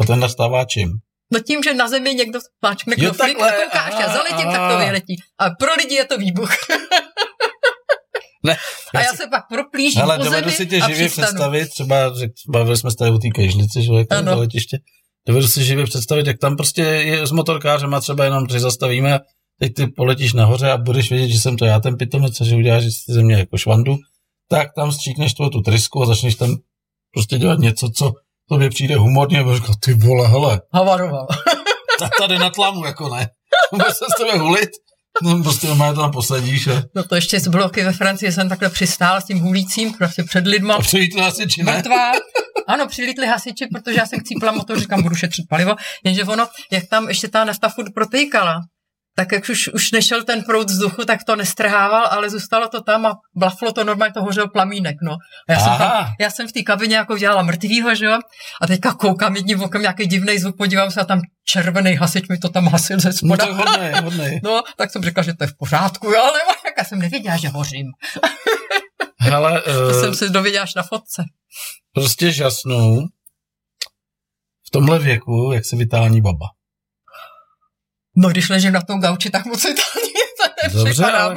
A ten nastává čím? No tím, že na zemi někdo máčkne knoflík a koukáš a zaletím, tak to vyletí. A pro lidi je to výbuch. Ne, a já, si, se pak proplížím Ale po dovedu si tě živě přistanu. představit, třeba, že bavili jsme se tady o té kejžlici, že jak to letiště. Dovedu si živě představit, jak tam prostě je s motorkářem a třeba jenom tři zastavíme teď ty poletíš nahoře a budeš vědět, že jsem to já ten pitomec a že uděláš ze mě jako švandu, tak tam stříkneš tu trysku a začneš tam prostě dělat něco, co tobě přijde humorně a říkat, ty vole, hele. Havaroval. tady na tlamu, jako ne. Bude se s tebe hulit No, prostě má tam posadíš. A... No to ještě z bloky ve Francii jsem takhle přistál s tím hulícím prostě před lidma. A přilítli hasiči, ne? Mrtvá. Ano, přilítli hasiči, protože já jsem chcípla motor, říkám, budu šetřit palivo, jenže ono, jak tam ještě ta nafta furt protýkala, tak jak už, už nešel ten proud vzduchu, tak to nestrhával, ale zůstalo to tam a blaflo to normálně, to hořel plamínek, no. A já, jsem, tam, já jsem v té kabině jako dělala mrtvýho, že jo, a teďka koukám jedním okem, nějaký divný zvuk, podívám se a tam červený hasič mi to tam hasil ze spoda. No, to hodnej. no, tak jsem řekla, že to je v pořádku, jo, ale já jsem nevěděla, že hořím. Hele, uh, to jsem si dověděla až na fotce. Prostě žasnou v tomhle věku, jak se vytální baba. No, když ležím na tom gauči, tak moc to Dobře, ale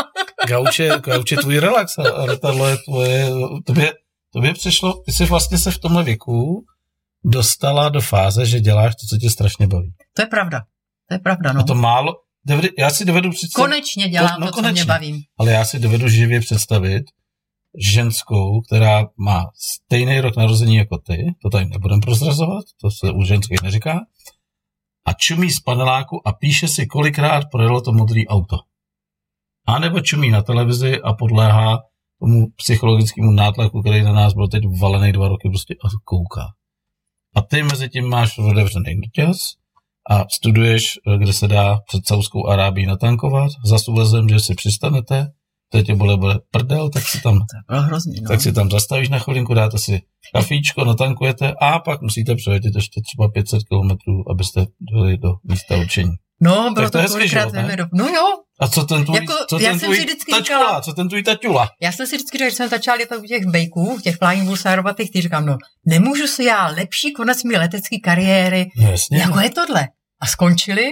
gauče, gauče tvůj relax a letadlo je tvoje, tobě, tobě přešlo, ty jsi vlastně se v tomhle věku dostala do fáze, že děláš to, co tě strašně baví. To je pravda. To je pravda, no. A to málo, já si dovedu představit... Konečně dělám to, no, to konečně, co mě baví. Ale já si dovedu živě představit ženskou, která má stejný rok narození jako ty, to tady nebudem prozrazovat, to se u ženských neříká, a čumí z paneláku a píše si, kolikrát projelo to modré auto. A nebo čumí na televizi a podléhá tomu psychologickému nátlaku, který na nás byl teď valený dva roky prostě a kouká. A ty mezi tím máš otevřený notěz a studuješ, kde se dá před Saudskou Arábí natankovat, za že si přistanete, teď tě bude, bude prdel, tak si tam, to hrozný, no. tak si tam zastavíš na chvilinku, dáte si kafíčko, natankujete a pak musíte přejetit ještě třeba 500 kilometrů, abyste dojeli do místa určení. No, bylo tak to, to kolikrát velmi do... No jo. A co ten tvůj, jako, co ten tvůj taťula, říkala, co ten tvůj taťula? Já jsem si vždycky říkala, že jsem začala letat u těch bejků, těch flying bulls aerobatých, ty říkám, no, nemůžu si já lepší konec mé letecké kariéry, no, jasně. jako je tohle. A skončili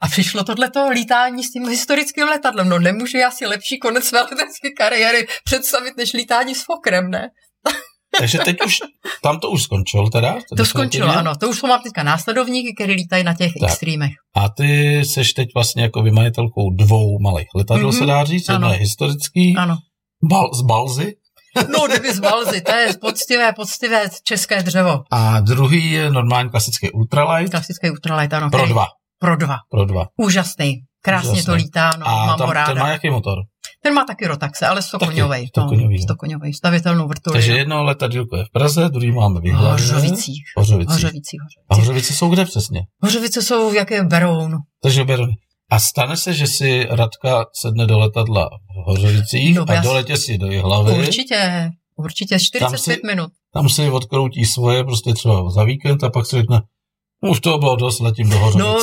a přišlo tohleto lítání s tím historickým letadlem. No nemůžu já si lepší konec své letecké kariéry představit, než lítání s fokrem, ne? Takže teď už, tam to už skončilo teda? To skončilo, ano. To už jsou mám teďka následovníky, který lítají na těch tak. extrémech. A ty seš teď vlastně jako vymajitelkou dvou malých letadel, mm-hmm. se dá říct. Jedno je historický. Ano. Bal, z Balzy. No, kdyby z Balzy, to je poctivé, poctivé české dřevo. A druhý je normální klasický ultralight. Klasický ultralight, ano. Pro dva. Pro dva. Pro dva. Úžasný. Krásně Úžasný. to lítá, no, a mám tam, ho ráda. ten má jaký motor? Ten má taky rotaxe, ale 100 koňovej. 100 koňový. No, 100 no. stavitelnou vrtuli. Takže jedno letadílko je v Praze, druhý máme v Jihlavě. Hořovicích. Hořovicích. Hořovicích. A Hořovice jsou kde přesně? Hořovice jsou v jaké Beroun. Takže Beroun. A stane se, že si Radka sedne do letadla v Hořovicích no, a doletě si do Jihlavy. Určitě, určitě, 45 tam si, minut. Tam si odkroutí svoje prostě třeba za víkend a pak si řekne, už to bylo dost, letím do Hořovic. No,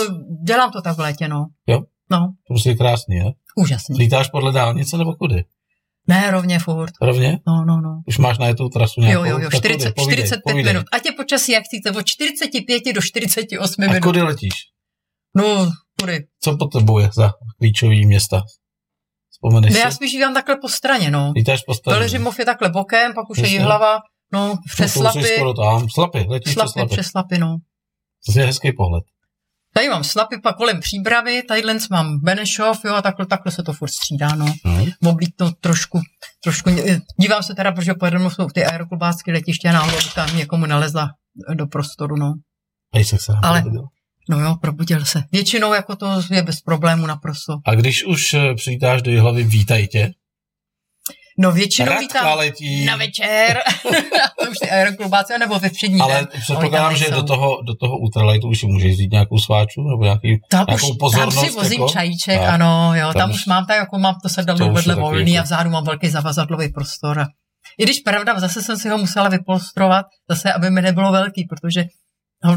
dělám to tak v létě, no. Jo? No. To prostě je krásný, je? Úžasný. Lítáš podle dálnice nebo kudy? Ne, rovně furt. Rovně? No, no, no. Už máš na tu trasu nějakou? Jo, jo, jo, 40, kudy? 45 povídej. minut. Ať je počasí jak chcete, od 45 do 48 minut. A kudy letíš? No, kudy. Co po tebou je za klíčový města? Vzpomeneš ne, já spíš žívám takhle po straně, no. Lítáš po straně. Veleřimov je takhle bokem, pak už Jasně. je hlava, no, přes no, slapy. skoro tam. Slapy, letíš slapy, přes slapy. Přes slapy, no. To je hezký pohled. Tady mám Slapy, pak kolem Příbravy, tadyhle mám Benešov, jo, a takhle, takhle se to furt střídá, no. Hmm. To trošku, trošku, dívám se teda, protože pojede jsou ty aeroklubácké letiště a náhodou tam někomu nalezla do prostoru, no. Pejsek se Ale, No jo, probudil se. Většinou jako to je bez problému naprosto. A když už eh, přijítáš do hlavy, vítaj tě. No většinou Radka vítám letí. na večer, to už ty aeroklubáci, nebo ve všední Ale den. předpokládám, že do toho, do toho ultralightu už si můžeš vzít nějakou sváču, nebo nějaký, tam nějakou už, pozornost. Tam si vozím jako? čajíček, tak, ano, jo, tam, tam už mám tak, jako mám to sedadlo vedle volný jako... a vzadu mám velký zavazadlový prostor. I když pravda, zase jsem si ho musela vypolstrovat, zase, aby mi nebylo velký, protože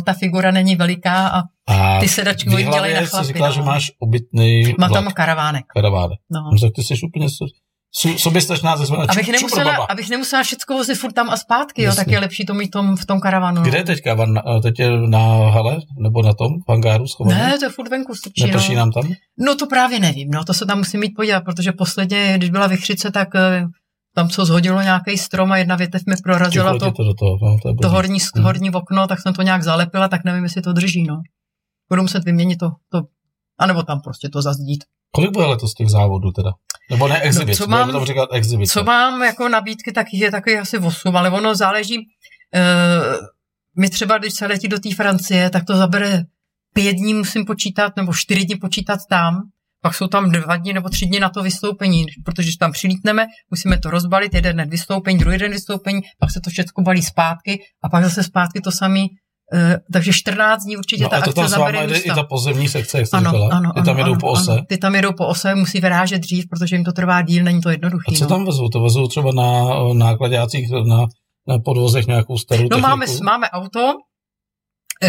ta figura není veliká a, a ty sedačky oni dělají na chlapy. říkala, no. že máš obytný Má tam karavánek. Karavánek. No. no. tak ty jsi úplně soběstačná ze svého abych nemusela, abych nemusela všechno vozit furt tam a zpátky, jo, tak je lepší to mít tom, v tom karavanu. Kde je teďka? Na, teď je na hale? Nebo na tom? V hangáru schovaný? Ne, to je furt venku strčí. Neprší no. nám tam? No to právě nevím, no to se tam musím mít podívat, protože posledně, když byla vychřice, tak eh, tam co zhodilo nějaký strom a jedna větev mi prorazila to, to, do toho, no, to, to horní, hmm. horní okno, tak jsem to nějak zalepila, tak nevím, jestli to drží, no. Budu muset vyměnit to, to anebo tam prostě to zazdít. Kolik bude letos těch závodů teda? Nebo ne exhibit, no, co mám, tam říkat exhibit. Co mám jako nabídky, tak je taky asi 8, ale ono záleží, uh, my třeba, když se letí do té Francie, tak to zabere pět dní musím počítat, nebo čtyři dny počítat tam, pak jsou tam dva dny nebo tři dny na to vystoupení, protože když tam přilítneme, musíme to rozbalit, jeden den vystoupení, druhý den vystoupení, pak se to všechno balí zpátky a pak zase zpátky to samý Uh, takže 14 dní určitě no, ta a to akce zabere jde i ta pozemní sekce, jak jste ano, říkala? Ano, ty tam jedou ano, po ose? Ano, ty tam jedou po ose, musí vyrážet dřív, protože jim to trvá díl, není to jednoduché. A co no. tam vezou? To vezou třeba na nákladácích, na, na podvozech nějakou starou No techniku? máme, máme auto,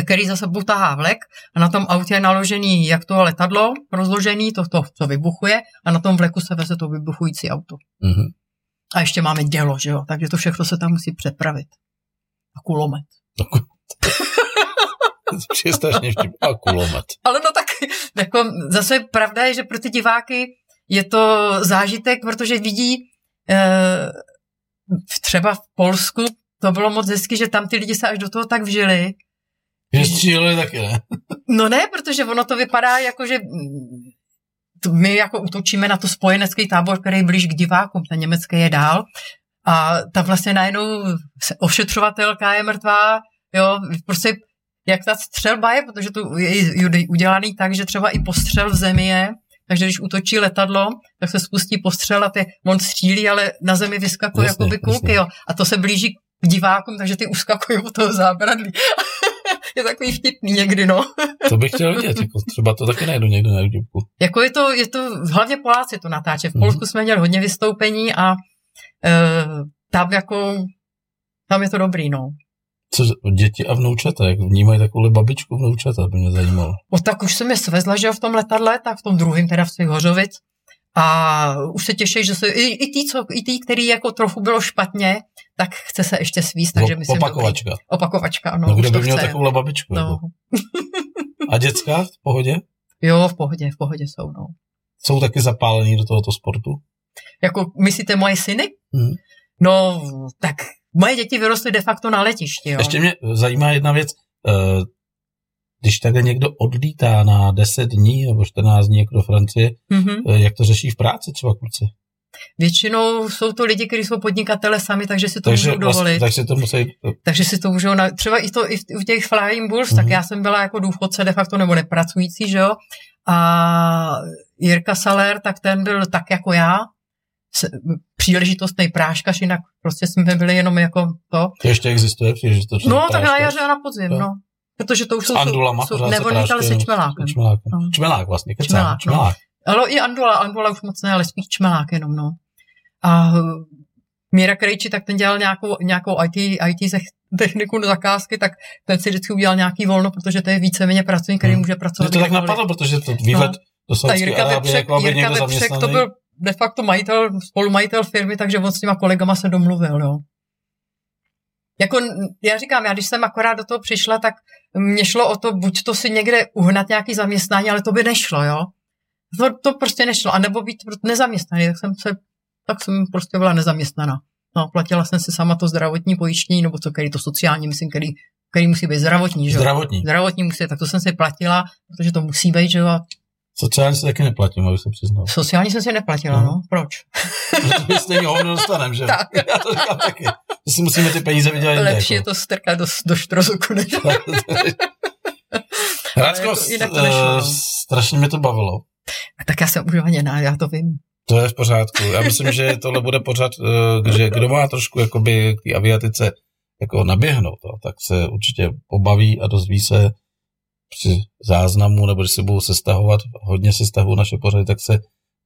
který zase tahá vlek a na tom autě je naložený jak to letadlo rozložený, to, to, co vybuchuje a na tom vleku se veze to vybuchující auto. Mm-hmm. A ještě máme dělo, že jo, takže to všechno se tam musí přepravit. A kulomet. je strašně vtip. A kulomet. Ale no tak, jako zase pravda je, že pro ty diváky je to zážitek, protože vidí eh, třeba v Polsku, to bylo moc hezky, že tam ty lidi se až do toho tak vžili. Že stříleli taky, ne? No ne, protože ono to vypadá jako, že my jako utočíme na to spojenecký tábor, který je blíž k divákům, ten německý je dál. A tam vlastně najednou ošetřovatelka je mrtvá, jo, prostě jak ta střelba je, protože to je udělaný tak, že třeba i postřel v zemi je, takže když utočí letadlo, tak se spustí postřel a ty, on střílí, ale na zemi vyskakují jako by kulky, jo. A to se blíží k divákům, takže ty uskakují od toho zábradlí. je takový vtipný někdy, no. to bych chtěl vidět, jako třeba to taky najdu někde na YouTube. Jako je to, je to, hlavně Poláci to natáče. V Polsku mm-hmm. jsme měli hodně vystoupení a e, tam jako, tam je to dobrý, no co děti a vnoučata, jak vnímají takovou babičku vnoučata, by mě zajímalo. O, tak už jsem je svezla, že v tom letadle, tak v tom druhém teda v svých Hořovic. A už se těší, že se i, i tí, co, i tí, který jako trochu bylo špatně, tak chce se ještě svíst, takže myslím, Opakovačka. Dobrý. Opakovačka, ano. No, kdo by měl chce. takovou babičku? No. Jako. A děcka v pohodě? Jo, v pohodě, v pohodě jsou, no. Jsou taky zapálení do tohoto sportu? Jako, myslíte moje syny? Hmm. No, tak Moje děti vyrostly de facto na letišti. Jo. Ještě mě zajímá jedna věc. Eh, když takhle někdo odlítá na 10 dní nebo 14 dní jako do Francie, mm-hmm. jak to řeší v práci třeba kluci? Většinou jsou to lidi, kteří jsou podnikatele sami, takže si to takže můžou dovolit. takže, to musí... takže si to můžou, na, třeba i, to, i v, v těch flying bulls, mm-hmm. tak mhm. já jsem byla jako důchodce de facto nebo nepracující, že jo, a Jirka Saler, tak ten byl tak jako já, příležitostný práškař, jinak prostě jsme byli jenom jako to. To ještě existuje příležitostný No, tak na jaře a na podzim, no. no. Protože to už jsou... Andulama jsou, nebo lítali se čmelákem. Čmelák, no. čmelák vlastně, kecá, čmelák, čmelák. No. Ale i andula, andula už moc ne, ale spíš čmelák jenom, no. A Míra Krejči, tak ten dělal nějakou, nějakou IT, IT techniku do zakázky, tak ten si vždycky udělal nějaký volno, protože to je víceméně pracovník, který hmm. může pracovat. Mě to tak napadlo, protože to výhled no. do Saudské Arábie, jako aby Jirka Vepřek, to byl de facto majitel, spolumajitel firmy, takže on s těma kolegama se domluvil, jo. Jako, já říkám, já když jsem akorát do toho přišla, tak mě šlo o to, buď to si někde uhnat nějaký zaměstnání, ale to by nešlo, jo. To, to prostě nešlo, a nebo být nezaměstnaný, tak jsem se, tak jsem prostě byla nezaměstnaná. No, platila jsem si sama to zdravotní pojištění, nebo co, který to sociální, myslím, který, který musí být zdravotní, že Zdravotní. Zdravotní musí, tak to jsem si platila, protože to musí být, že jo, Sociální se taky neplatím, abych se přiznal. Sociální jsem si neplatila, no. no. Proč? Protože my stejně hovno dostaneme, že? tak. Já to říkám taky. To si musíme ty peníze vydělat jinde. Lepší jako. je to strkat do, do štrozoku, než... Hradko, jako, uh, no. strašně mě to bavilo. A tak já jsem užívaněná, já to vím. To je v pořádku. Já myslím, že tohle bude pořád, uh, že kdo má trošku jakoby k té aviatice jako naběhnout, tak se určitě pobaví a dozví se při záznamu, nebo když se budou sestahovat, hodně sestahují naše pořady, tak se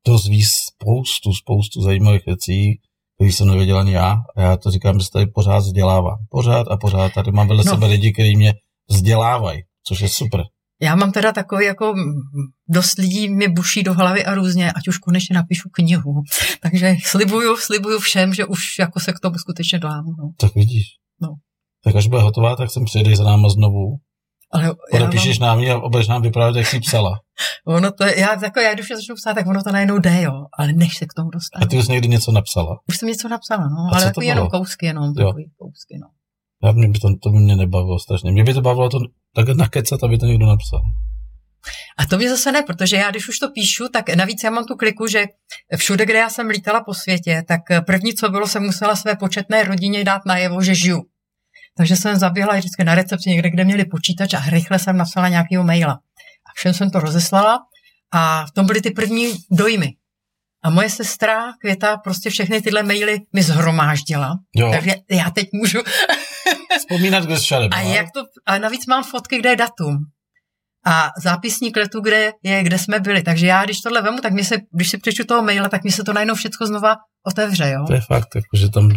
dozví spoustu, spoustu zajímavých věcí, který jsem nevěděl ani já. A já to říkám, že se tady pořád vzdělávám. Pořád a pořád. Tady mám vedle no. sebe lidi, kteří mě vzdělávají, což je super. Já mám teda takový jako dost lidí mi buší do hlavy a různě, ať už konečně napíšu knihu. Takže slibuju, slibuju všem, že už jako se k tomu skutečně dám. No. Tak vidíš. No. Tak až bude hotová, tak sem přijedeš za náma znovu. Ale Podepíšeš mám... nám a budeš nám vyprávět, jak jsi psala. ono to, já, jako, já když začnu psát, tak ono to najednou jde, jo, ale než se k tomu dostane. A ty už někdy něco napsala? Už jsem něco napsala, no, a ale takový jenom kousky, jenom takový kousky, no. Já mě by to, to by mě nebavilo strašně. Mě by to bavilo to tak nakecat, aby to někdo napsal. A to mě zase ne, protože já když už to píšu, tak navíc já mám tu kliku, že všude, kde já jsem lítala po světě, tak první, co bylo, jsem musela své početné rodině dát najevo, že žiju. Takže jsem zaběhla vždycky na recepci někde, kde měli počítač a rychle jsem napsala nějakého maila. A všem jsem to rozeslala a v tom byly ty první dojmy. A moje sestra Květa prostě všechny tyhle maily mi zhromáždila. Jo. Takže já teď můžu... Vzpomínat, kde jsi a, jak to, a navíc mám fotky, kde je datum. A zápisník letu, kde je, kde jsme byli. Takže já, když tohle vemu, tak mi se, když si přečtu toho maila, tak mi se to najednou všechno znova otevře, jo. To je fakt, že tam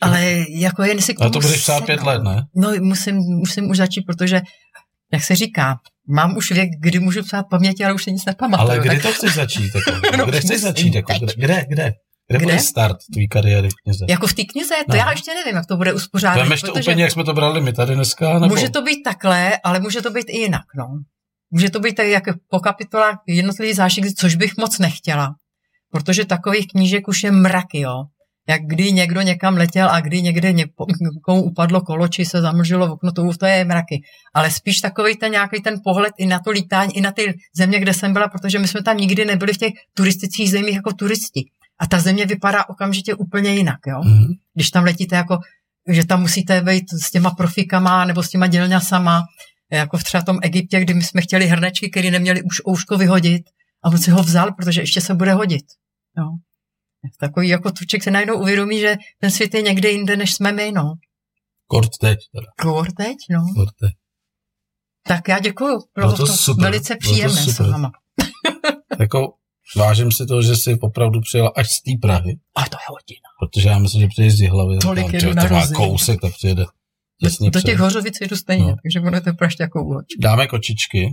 ale jako jen si k tomu... Ale to budeš psát pět let, ne? No, musím, musím už začít, protože, jak se říká, mám už věk, kdy můžu psát paměti, ale už se nic nepamatuju. Ale kdy tak... to chceš začít? Jako? no, kde chceš začít? Jako? Kde, kde? Kde, kde bude start tvý kariéry v knize? Jako v té knize? To no. já ještě nevím, jak to bude uspořádat. Vemeš to úplně, jak jsme to brali my tady dneska? Nebo? Může to být takhle, ale může to být i jinak, no. Může to být tak jako po kapitolách jednotlivý zášik, což bych moc nechtěla. Protože takových knížek už je mraky, jo jak kdy někdo někam letěl a kdy někde někomu upadlo kolo, či se zamlžilo v okno, to to je mraky. Ale spíš takový ten nějaký ten pohled i na to lítání, i na ty země, kde jsem byla, protože my jsme tam nikdy nebyli v těch turistických zemích jako turisti. A ta země vypadá okamžitě úplně jinak, jo. Mm-hmm. Když tam letíte jako, že tam musíte být s těma profikama nebo s těma dělňasama, jako v třeba tom Egyptě, kdy my jsme chtěli hrnečky, které neměli už ouško vyhodit a on si ho vzal, protože ještě se bude hodit. Jo. Takový jako tuček se najednou uvědomí, že ten svět je někde jinde, než jsme my, no. Kort teď. Teda. Kort teď, no. Kort teď. Tak já děkuju. Bylo to, to super. velice příjemné s váma. jako vážím si to, že jsi opravdu přijela až z té Prahy. A to je hodina. Protože já myslím, že přijde z hlavy. Tolik jedu na má kousek, tak přijede. Jasně do těch hořovic jedu stejně, no. takže budete praště jako úhoč. Dáme kočičky.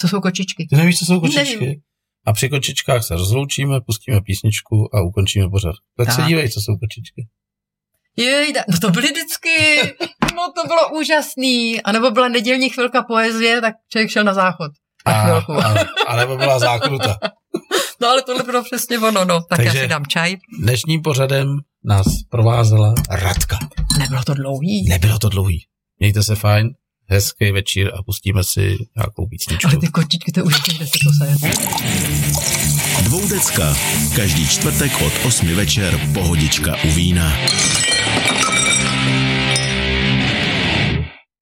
Co jsou kočičky? Ty nevíš, co jsou kočičky? Nevím. A při kočičkách se rozloučíme, pustíme písničku a ukončíme pořad. Tak, tak. se dívej, co jsou kočičky. Jej, no to byly vždycky, no to bylo úžasný. A nebo byla nedělní chvilka poezie, tak člověk šel na záchod. A, chvilku. a, a nebo byla zákruta. no ale tohle bylo přesně ono, no. Tak Takže já si dám čaj. Dnešním pořadem nás provázela Radka. Nebylo to dlouhý. Nebylo to dlouhý. Mějte se fajn hezký večer a pustíme si nějakou písničku. Ale ty kočičky, to je už kde se to saje. Dvoudecka. Každý čtvrtek od 8 večer pohodička u vína.